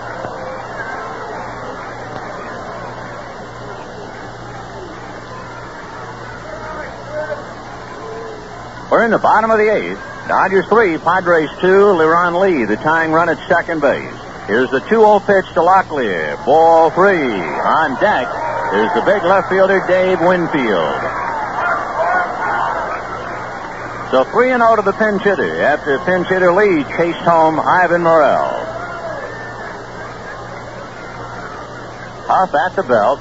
We're in the bottom of the eighth. Dodgers three, Padres two, LeRon Lee, the tying run at second base. Here's the 2-0 pitch to Locklear. Ball three. On deck is the big left fielder, Dave Winfield. So 3 and 0 to the pinch hitter after pinch hitter Lee chased home Ivan Murrell. Hough at the belt.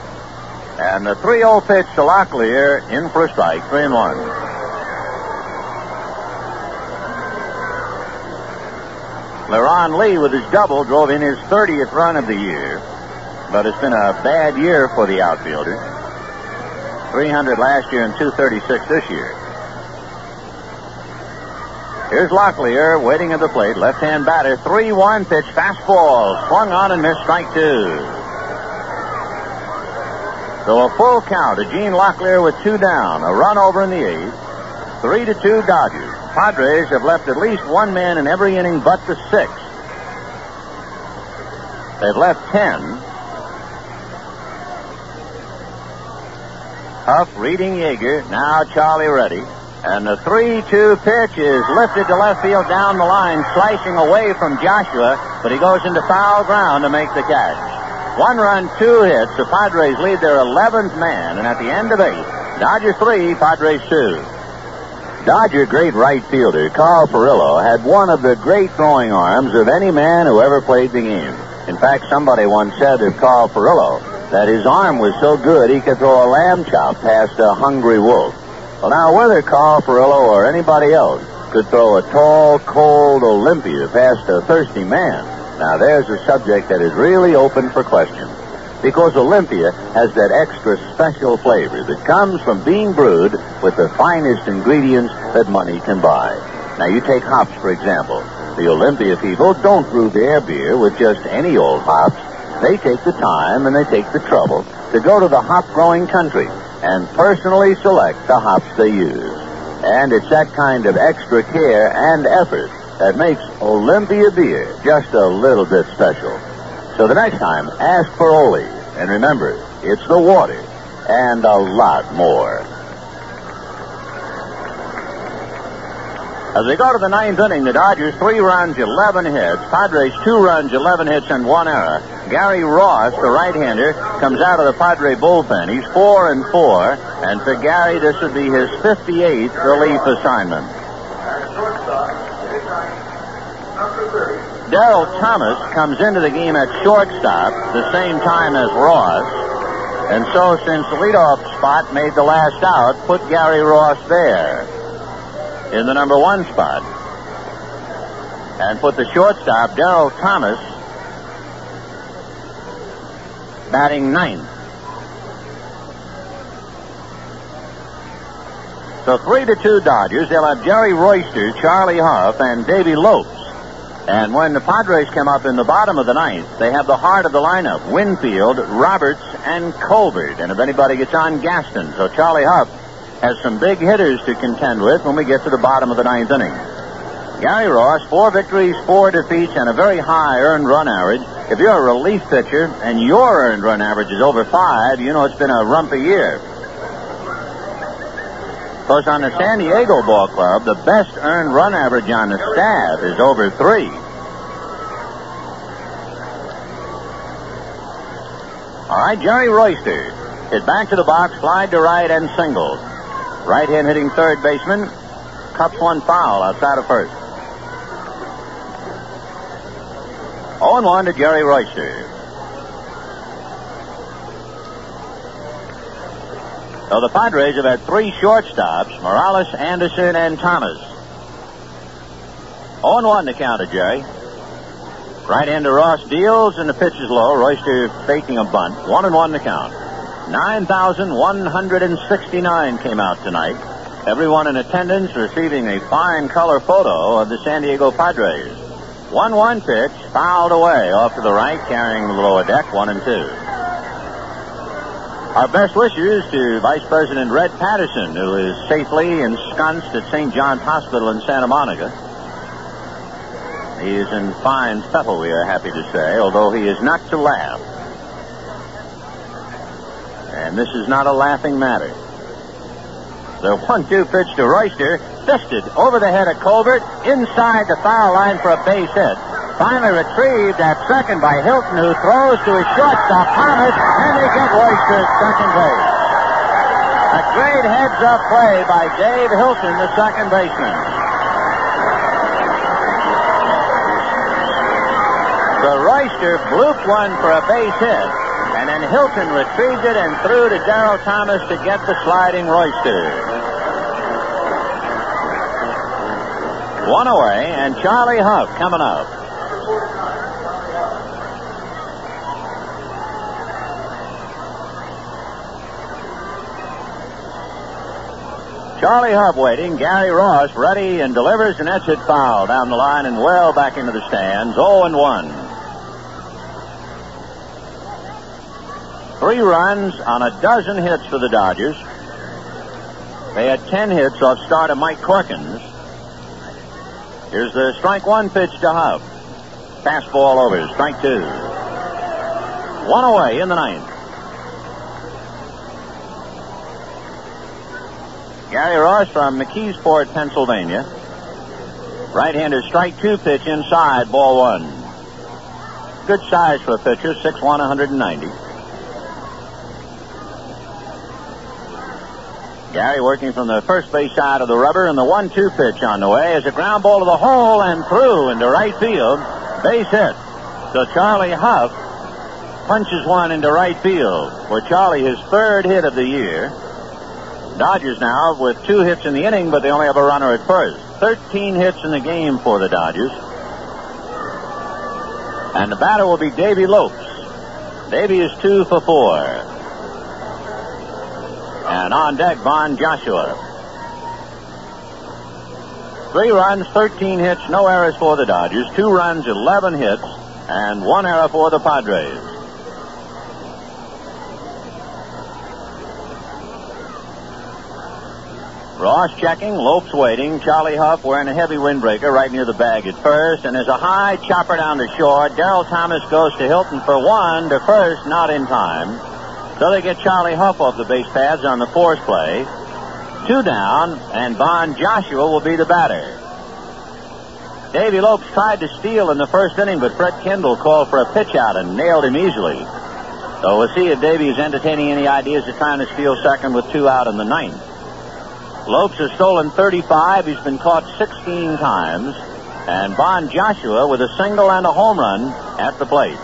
And the 3 0 pitch to Locklear in for a strike, 3 and 1. LeRon Lee, with his double, drove in his 30th run of the year. But it's been a bad year for the outfielder. 300 last year and 236 this year. Here's Locklear waiting at the plate. Left hand batter. 3 1 pitch. Fastball. Swung on and missed strike two. So a full count to Gene Locklear with two down. A run over in the eighth. 3 to 2 Dodgers. Padres have left at least one man in every inning but the sixth. They've left ten. Hough reading Yeager. Now Charlie ready. And the 3 2 pitch is lifted to left field down the line, slicing away from Joshua, but he goes into foul ground to make the catch. One run, two hits. The Padres lead their 11th man, and at the end of eight, Dodgers 3, Padres 2. Dodger great right fielder Carl Furillo had one of the great throwing arms of any man who ever played the game. In fact, somebody once said of Carl Furillo that his arm was so good he could throw a lamb chop past a hungry wolf. Well, now, whether Carl Furillo or anybody else could throw a tall, cold Olympia past a thirsty man, now there's a subject that is really open for question because Olympia has that extra special flavor that comes from being brewed with the finest ingredients that money can buy. Now, you take hops, for example. The Olympia people don't brew their beer with just any old hops. They take the time and they take the trouble to go to the hop growing country and personally select the hops they use. And it's that kind of extra care and effort that makes Olympia beer just a little bit special. So the next time, ask for Oly. And remember, it's the water and a lot more. As we go to the ninth inning, the Dodgers three runs, 11 hits. Padres two runs, 11 hits, and one error. Gary Ross, the right-hander, comes out of the Padre bullpen. He's four and four, and for Gary, this would be his 58th relief assignment. Derrel Thomas comes into the game at shortstop the same time as Ross. And so, since the leadoff spot made the last out, put Gary Ross there. in the number one spot. And put the shortstop, Derrel Thomas, batting ninth. So three to two Dodgers. They'll have Jerry Royster, Charlie Hough, and Davey Lopes. And when the Padres come up in the bottom of the ninth, they have the heart of the lineup: Winfield, Roberts, and Colbert. And if anybody gets on, Gaston. So Charlie Hough has some big hitters to contend with when we get to the bottom of the ninth inning. Gary Ross, four victories, four defeats, and a very high earned run average. If you're a relief pitcher and your earned run average is over five, you know it's been a rumpy year. Because on the San Diego Ball Club, the best earned run average on the staff is over three. All right, Jerry Royster hit back to the box, slide to right, and single. Right hand hitting third baseman, cups one foul outside of first. 0 1 to Jerry Royster. So the Padres have had three shortstops Morales, Anderson, and Thomas. 0 1 to count to Jerry. Right hander Ross deals, and the pitch is low. Royster faking a bunt. 1 and 1 to count. 9,169 came out tonight. Everyone in attendance receiving a fine color photo of the San Diego Padres. 1 1 pitch, fouled away off to the right, carrying the lower deck, 1 and 2. Our best wishes to Vice President Red Patterson, who is safely ensconced at St. John's Hospital in Santa Monica. He is in fine fettle, we are happy to say, although he is not to laugh. And this is not a laughing matter. The one-two pitch to Royster, fisted over the head of Colbert, inside the foul line for a base hit. Finally retrieved at second by Hilton, who throws to his shortstop, Thomas, and they get Royster at second base. A great heads-up play by Dave Hilton, the second baseman. The Royster blooped one for a base hit, and then Hilton retrieved it and threw to Derrel Thomas to get the sliding Royster. One away, and Charlie Hough coming up. Charlie Hough waiting. Gary Ross ready and delivers an exit foul down the line and well back into the stands. 0 and 1. Three runs on a dozen hits for the Dodgers. They had 10 hits off starter Mike Corkins. Here's the strike one pitch to Hough. Fastball over. Strike two. One away in the ninth. Gary Ross from McKeesport, Pennsylvania. Right-hander strike two pitch inside, ball one. Good size for a pitcher, 6'1", 190. Gary working from the first base side of the rubber, and the one-two pitch on the way is a ground ball to the hole and through into right field. Base hit. So Charlie Hough punches one into right field for Charlie his third hit of the year. Dodgers now with two hits in the inning, but they only have a runner at first. 13 hits in the game for the Dodgers. And the batter will be Davey Lopes. Davey is two for four. And on deck, Von Joshua. Three runs, 13 hits, no errors for the Dodgers. Two runs, 11 hits, and one error for the Padres. Ross checking, Lopes waiting, Charlie Hough wearing a heavy windbreaker right near the bag at first, and there's a high chopper down the shore. Derrel Thomas goes to Hilton for one to first, not in time. So they get Charlie Hough off the base paths on the force play. Two down, and Von Joshua will be the batter. Davey Lopes tried to steal in the first inning, but Fred Kendall called for a pitch out and nailed him easily. So we'll see if Davey is entertaining any ideas of trying to steal second with two out in the ninth. Lopes has stolen 35. He's been caught 16 times. And Von Joshua with a single and a home run at the plate.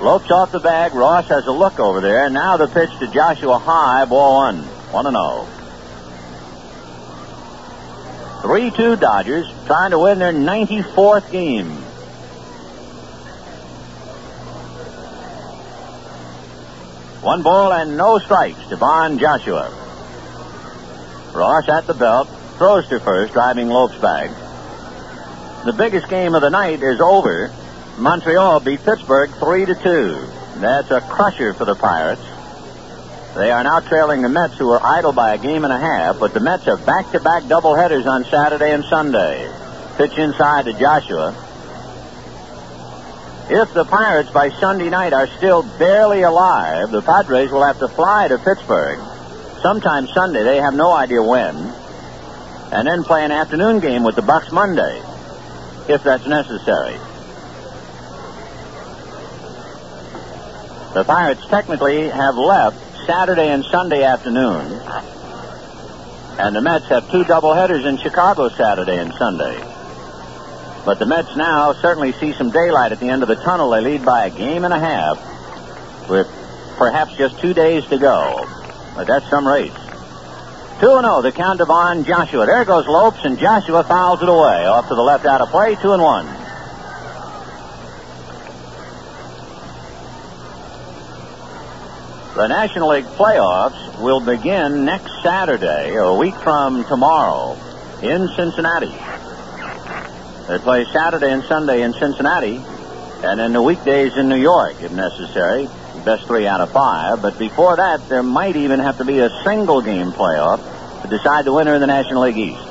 Lopes off the bag. Ross has a look over there. And now the pitch to Joshua high, ball one. 1 and 0. 3-2 Dodgers trying to win their 94th game. One ball and no strikes to Von Joshua. Ross at the belt, throws to first, driving Lopes back. The biggest game of the night is over. Montreal beat Pittsburgh 3 to 2. That's a crusher for the Pirates. They are now trailing the Mets, who are idle by a game and a half, but the Mets have back-to-back doubleheaders on Saturday and Sunday. Pitch inside to Joshua. If the Pirates by Sunday night are still barely alive, the Padres will have to fly to Pittsburgh sometime Sunday. They have no idea when. And then play an afternoon game with the Bucks Monday, if that's necessary. The Pirates technically have left Saturday and Sunday afternoon. And the Mets have two doubleheaders in Chicago Saturday and Sunday. But the Mets now certainly see some daylight at the end of the tunnel. They lead by a game and a half with perhaps just two days to go. But that's some race. 2 0, the count of on Joshua. There goes Lopes, and Joshua fouls it away. Off to the left out of play, 2 and 1. The National League playoffs will begin next Saturday, a week from tomorrow, in Cincinnati. They play Saturday and Sunday in Cincinnati, and then the weekdays in New York, if necessary. Best three out of five. But before that, there might even have to be a single game playoff to decide the winner in the National League East.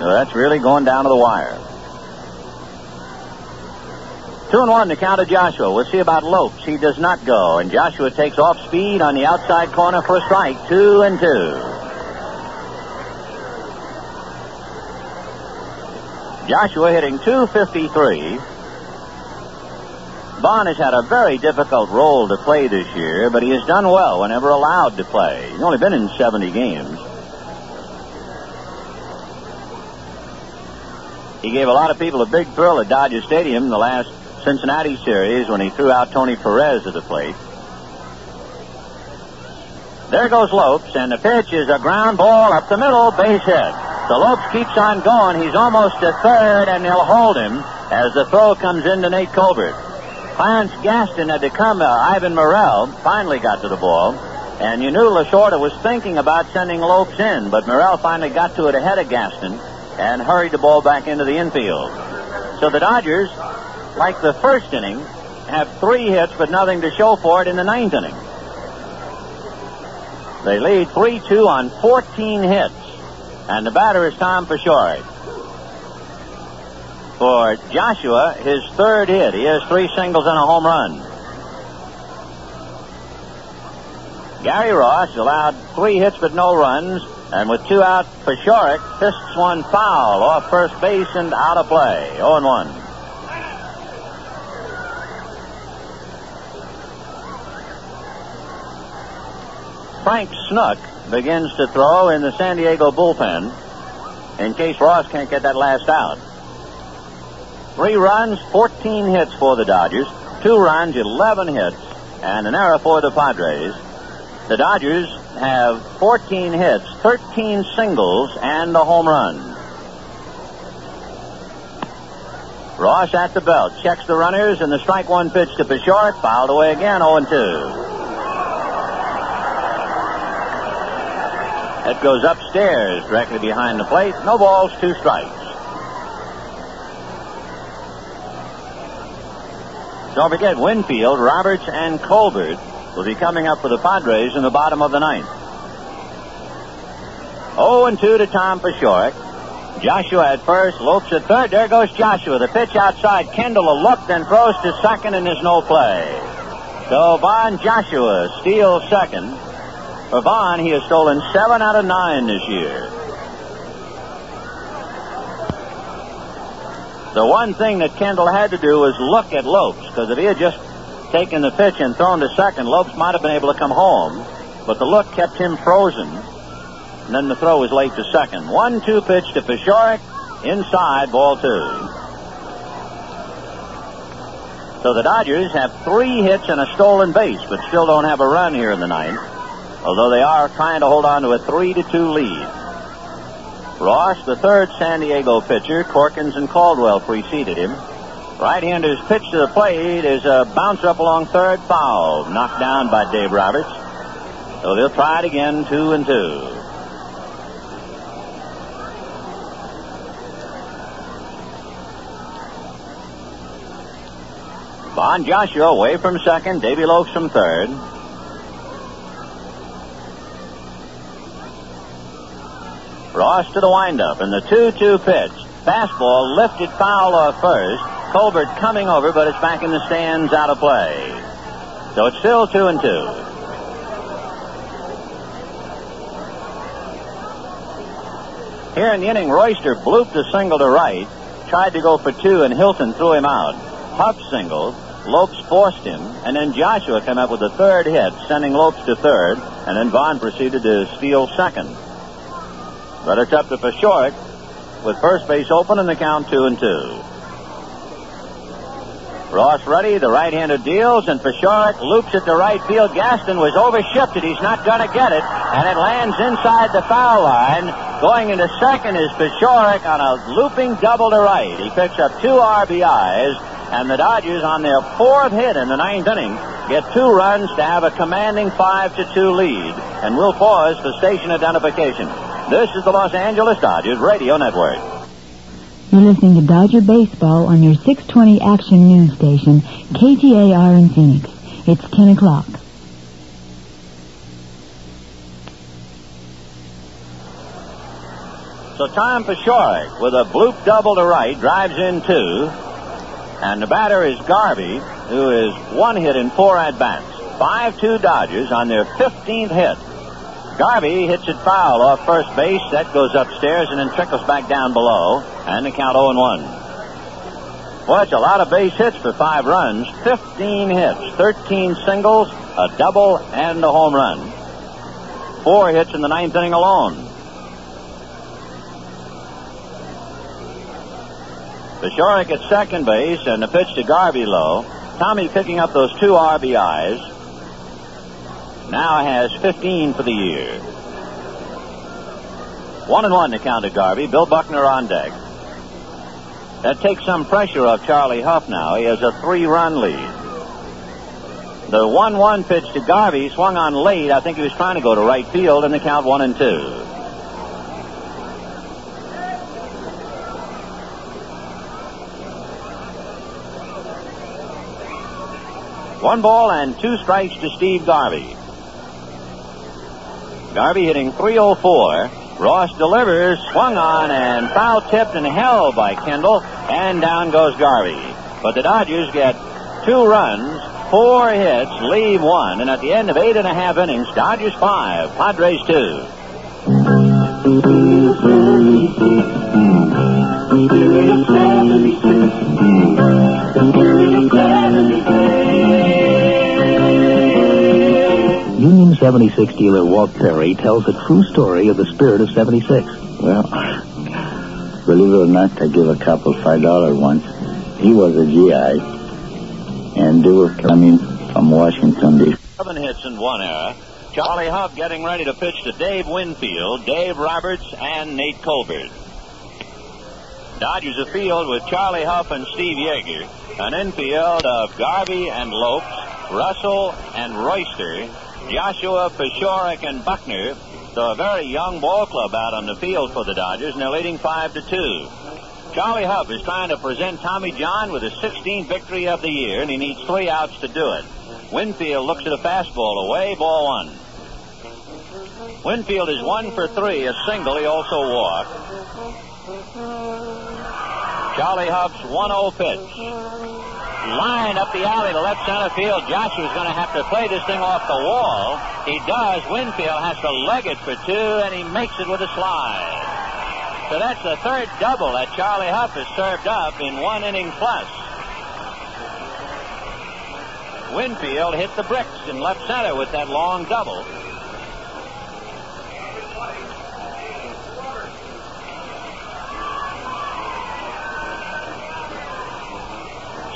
So that's really going down to the wire. Two and one to count of Joshua. We'll see about Lopes. He does not go, and Joshua takes off speed on the outside corner for a strike. Two and two. Joshua hitting 253. Von has had a very difficult role to play this year, but he has done well whenever allowed to play. He's only been in 70 games. He gave a lot of people a big thrill at Dodger Stadium the last Cincinnati series when he threw out Tony Perez at the plate. There goes Lopes, and the pitch is a ground ball up the middle, base hit. So Lopes keeps on going. He's almost to third, and they'll hold him as the throw comes in to Nate Colbert. Clarence Gaston had to come. Uh, Ivan Murrell finally got to the ball, and you knew Lasorda was thinking about sending Lopes in, but Murrell finally got to it ahead of Gaston and hurried the ball back into the infield. So the Dodgers like the first inning, have three hits but nothing to show for it in the ninth inning. They lead 3 2 on 14 hits, and the batter is Tom Paciorek. For Joshua, his third hit. He has three singles and a home run. Gary Ross allowed three hits but no runs, and with two out, Paciorek fists one foul off first base and out of play. 0 1. Frank Snook begins to throw in the San Diego bullpen in case Ross can't get that last out. Three runs, 14 hits for the Dodgers. Two runs, 11 hits, and an error for the Padres. The Dodgers have 14 hits, 13 singles, and a home run. Ross at the belt, checks the runners, and the strike one pitch to Paciorek, fouled away again, 0 2. That goes upstairs directly behind the plate. No balls, two strikes. Don't forget, Winfield, Roberts, and Colbert will be coming up for the Padres in the bottom of the ninth. 0 and 2 to Tom Paciorek. Joshua at first, Lopes at third. There goes Joshua. The pitch outside. Kendall a look, then throws to second, and there's no play. So Von Joshua steals second. For Von, he has stolen seven out of nine this year. The one thing that Kendall had to do was look at Lopes, because if he had just taken the pitch and thrown to second, Lopes might have been able to come home. But the look kept him frozen. And then the throw was late to second. One two pitch to Paciorek. Inside, ball two. So the Dodgers have three hits and a stolen base, but still don't have a run here in the ninth although they are trying to hold on to a 3 to 2 lead. Ross, the third San Diego pitcher, Corkins and Caldwell preceded him. Right-hander's pitch to the plate is a bounce up along third foul, knocked down by Dave Roberts. So they'll try it again, two and two. Von Joshua away from second, Davey Lopes from third. Ross to the windup, and the 2-2 pitch. Fastball lifted foul off first. Colbert coming over, but it's back in the stands out of play. So it's still 2 and 2. Here in the inning, Royster blooped a single to right, tried to go for two, and Hilton threw him out. Hough singled, Lopes forced him, and then Joshua came up with a third hit, sending Lopes to third, and then Von proceeded to steal second. But it's up to Paciorek with first base open and the count two and two. Ross ready, the right-hander deals, and Paciorek loops it to right field. Gaston was overshifted. He's not going to get it, and it lands inside the foul line. Going into second is Paciorek on a looping double to right. He picks up two RBIs, and the Dodgers, on their fourth hit in the ninth inning, get two runs to have a commanding five to two lead. And we'll pause for station identification. This is the Los Angeles Dodgers Radio Network. You're listening to Dodger Baseball on your 620 Action News Station, KTAR in Phoenix. It's 10 o'clock. So Tom Paciorek with a bloop double to right drives in two. And the batter is Garvey, who is one hit in four at bats. 5 2 Dodgers on their 15th hit. Garvey hits it foul off first base. That goes upstairs and then trickles back down below. And the count 0 1. Well, it's a lot of base hits for five runs. 15 hits, 13 singles, a double, and a home run. Four hits in the ninth inning alone. Paciorek at second base and the pitch to Garvey low. Tommy picking up those two RBIs. Now has 15 for the year. One and one to count to Garvey. Bill Buckner on deck. That takes some pressure off Charlie Hough now. He has a three-run lead. The 1-1 pitch to Garvey swung on late. I think he was trying to go to right field, and the count one and two. One ball and two strikes to Steve Garvey. Garvey hitting 304. Ross delivers, swung on, and foul tipped and held by Kendall, and down goes Garvey. But the Dodgers get two runs, four hits, leave one, and at the end of eight and a half innings, Dodgers five, Padres two. 76 dealer Walt Perry tells a true story of the spirit of 76. Well, believe it or not, I gave a couple five dollar once. He was a GI, and they were coming from Washington D.C. Seven hits and one error. Charlie Hough getting ready to pitch to Dave Winfield, Dave Roberts, and Nate Colbert. Dodgers afield with Charlie Hough and Steve Yeager. An infield of Garvey and Lopes, Russell and Royster, Joshua, Paciorek, and Buckner. So a very young ball club out on the field for the Dodgers, and they're leading 5 to 2. Charlie Hough is trying to present Tommy John with his 16th victory of the year, and he needs three outs to do it. Winfield looks at a fastball away, ball one. Winfield is one for three, a single. He also walked. Charlie Hough's 1-0 pitch. Line up the alley to left center field. Joshua's going to have to play this thing off the wall. He does. Winfield has to leg it for two, and he makes it with a slide. So that's the third double that Charlie Hough has served up in one inning plus. Winfield hit the bricks in left center with that long double.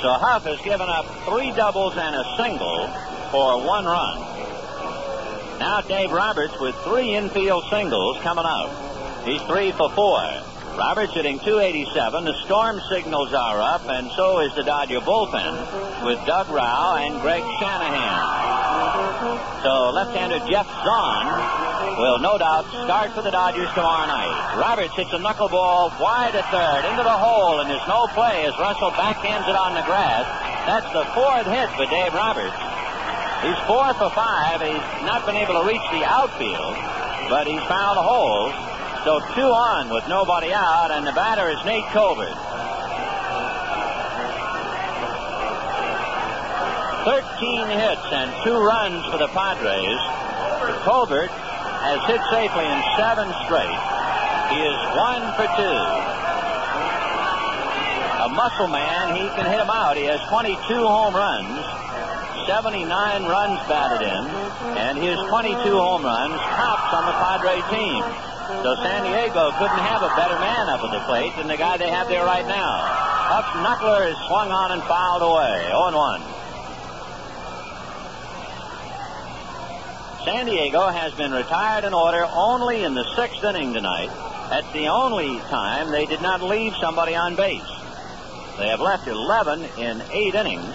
So Hough has given up three doubles and a single for one run. Now Dave Roberts with three infield singles coming up. He's three for four. Roberts hitting 287. The storm signals are up, and so is the Dodger bullpen with Doug Rau and Greg Shanahan. So left-hander Geoff Zahn will no doubt start for the Dodgers tomorrow night. Roberts hits a knuckleball wide at third into the hole, and there's no play as Russell backhands it on the grass. That's the fourth hit for Dave Roberts. He's four for five. He's not been able to reach the outfield, but he's found holes. So two on with nobody out, and the batter is Nate Colbert. 13 hits and two runs for the Padres. Colbert has hit safely in seven straight. He is one for two. A muscle man, he can hit him out. He has 22 home runs, 79 runs batted in, and his 22 home runs tops on the Padre team. So San Diego couldn't have a better man up at the plate than the guy they have there right now. Hough's knuckler is swung on and fouled away. 0 1. San Diego has been retired in order only in the sixth inning tonight. That's the only time they did not leave somebody on base. They have left 11 in eight innings,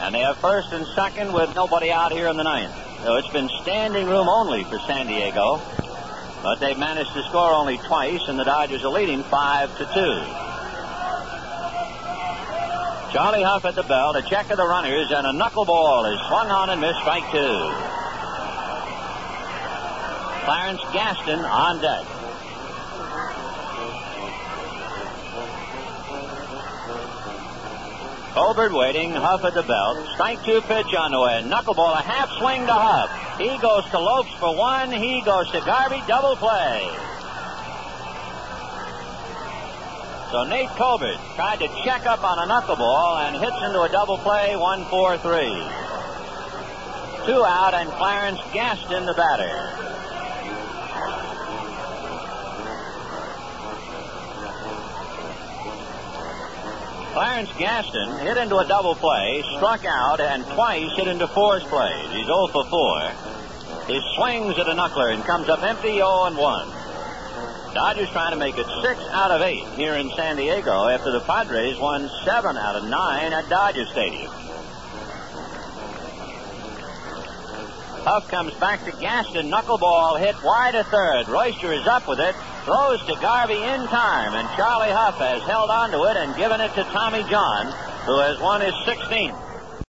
and they have first and second with nobody out here in the ninth. So it's been standing room only for San Diego, but they've managed to score only twice, and the Dodgers are leading five to two. Charlie Hough at the bell to check of the runners, and a knuckleball is swung on and missed strike two. Clarence Gaston on deck. Colbert waiting, Hough at the belt. Strike two pitch on the way. Knuckleball, a half swing to Hough. He goes to Lopes for one. He goes to Garvey, double play. So Nate Colbert tried to check up on a knuckleball and hits into a double play, one, four, three. Two out, and Clarence Gaston the batter. Clarence Gaston hit into a double play, struck out, and twice hit into force plays. He's 0 for 4. He swings at a knuckler and comes up empty 0 and 1. Dodgers trying to make it 6 out of 8 here in San Diego after the Padres won 7 out of 9 at Dodger Stadium. Hough comes back to Gaston. Knuckleball hit wide a third. Royster is up with it. Throws to Garvey in time, and Charlie Hough has held on to it and given it to Tommy John, who has won his 16th.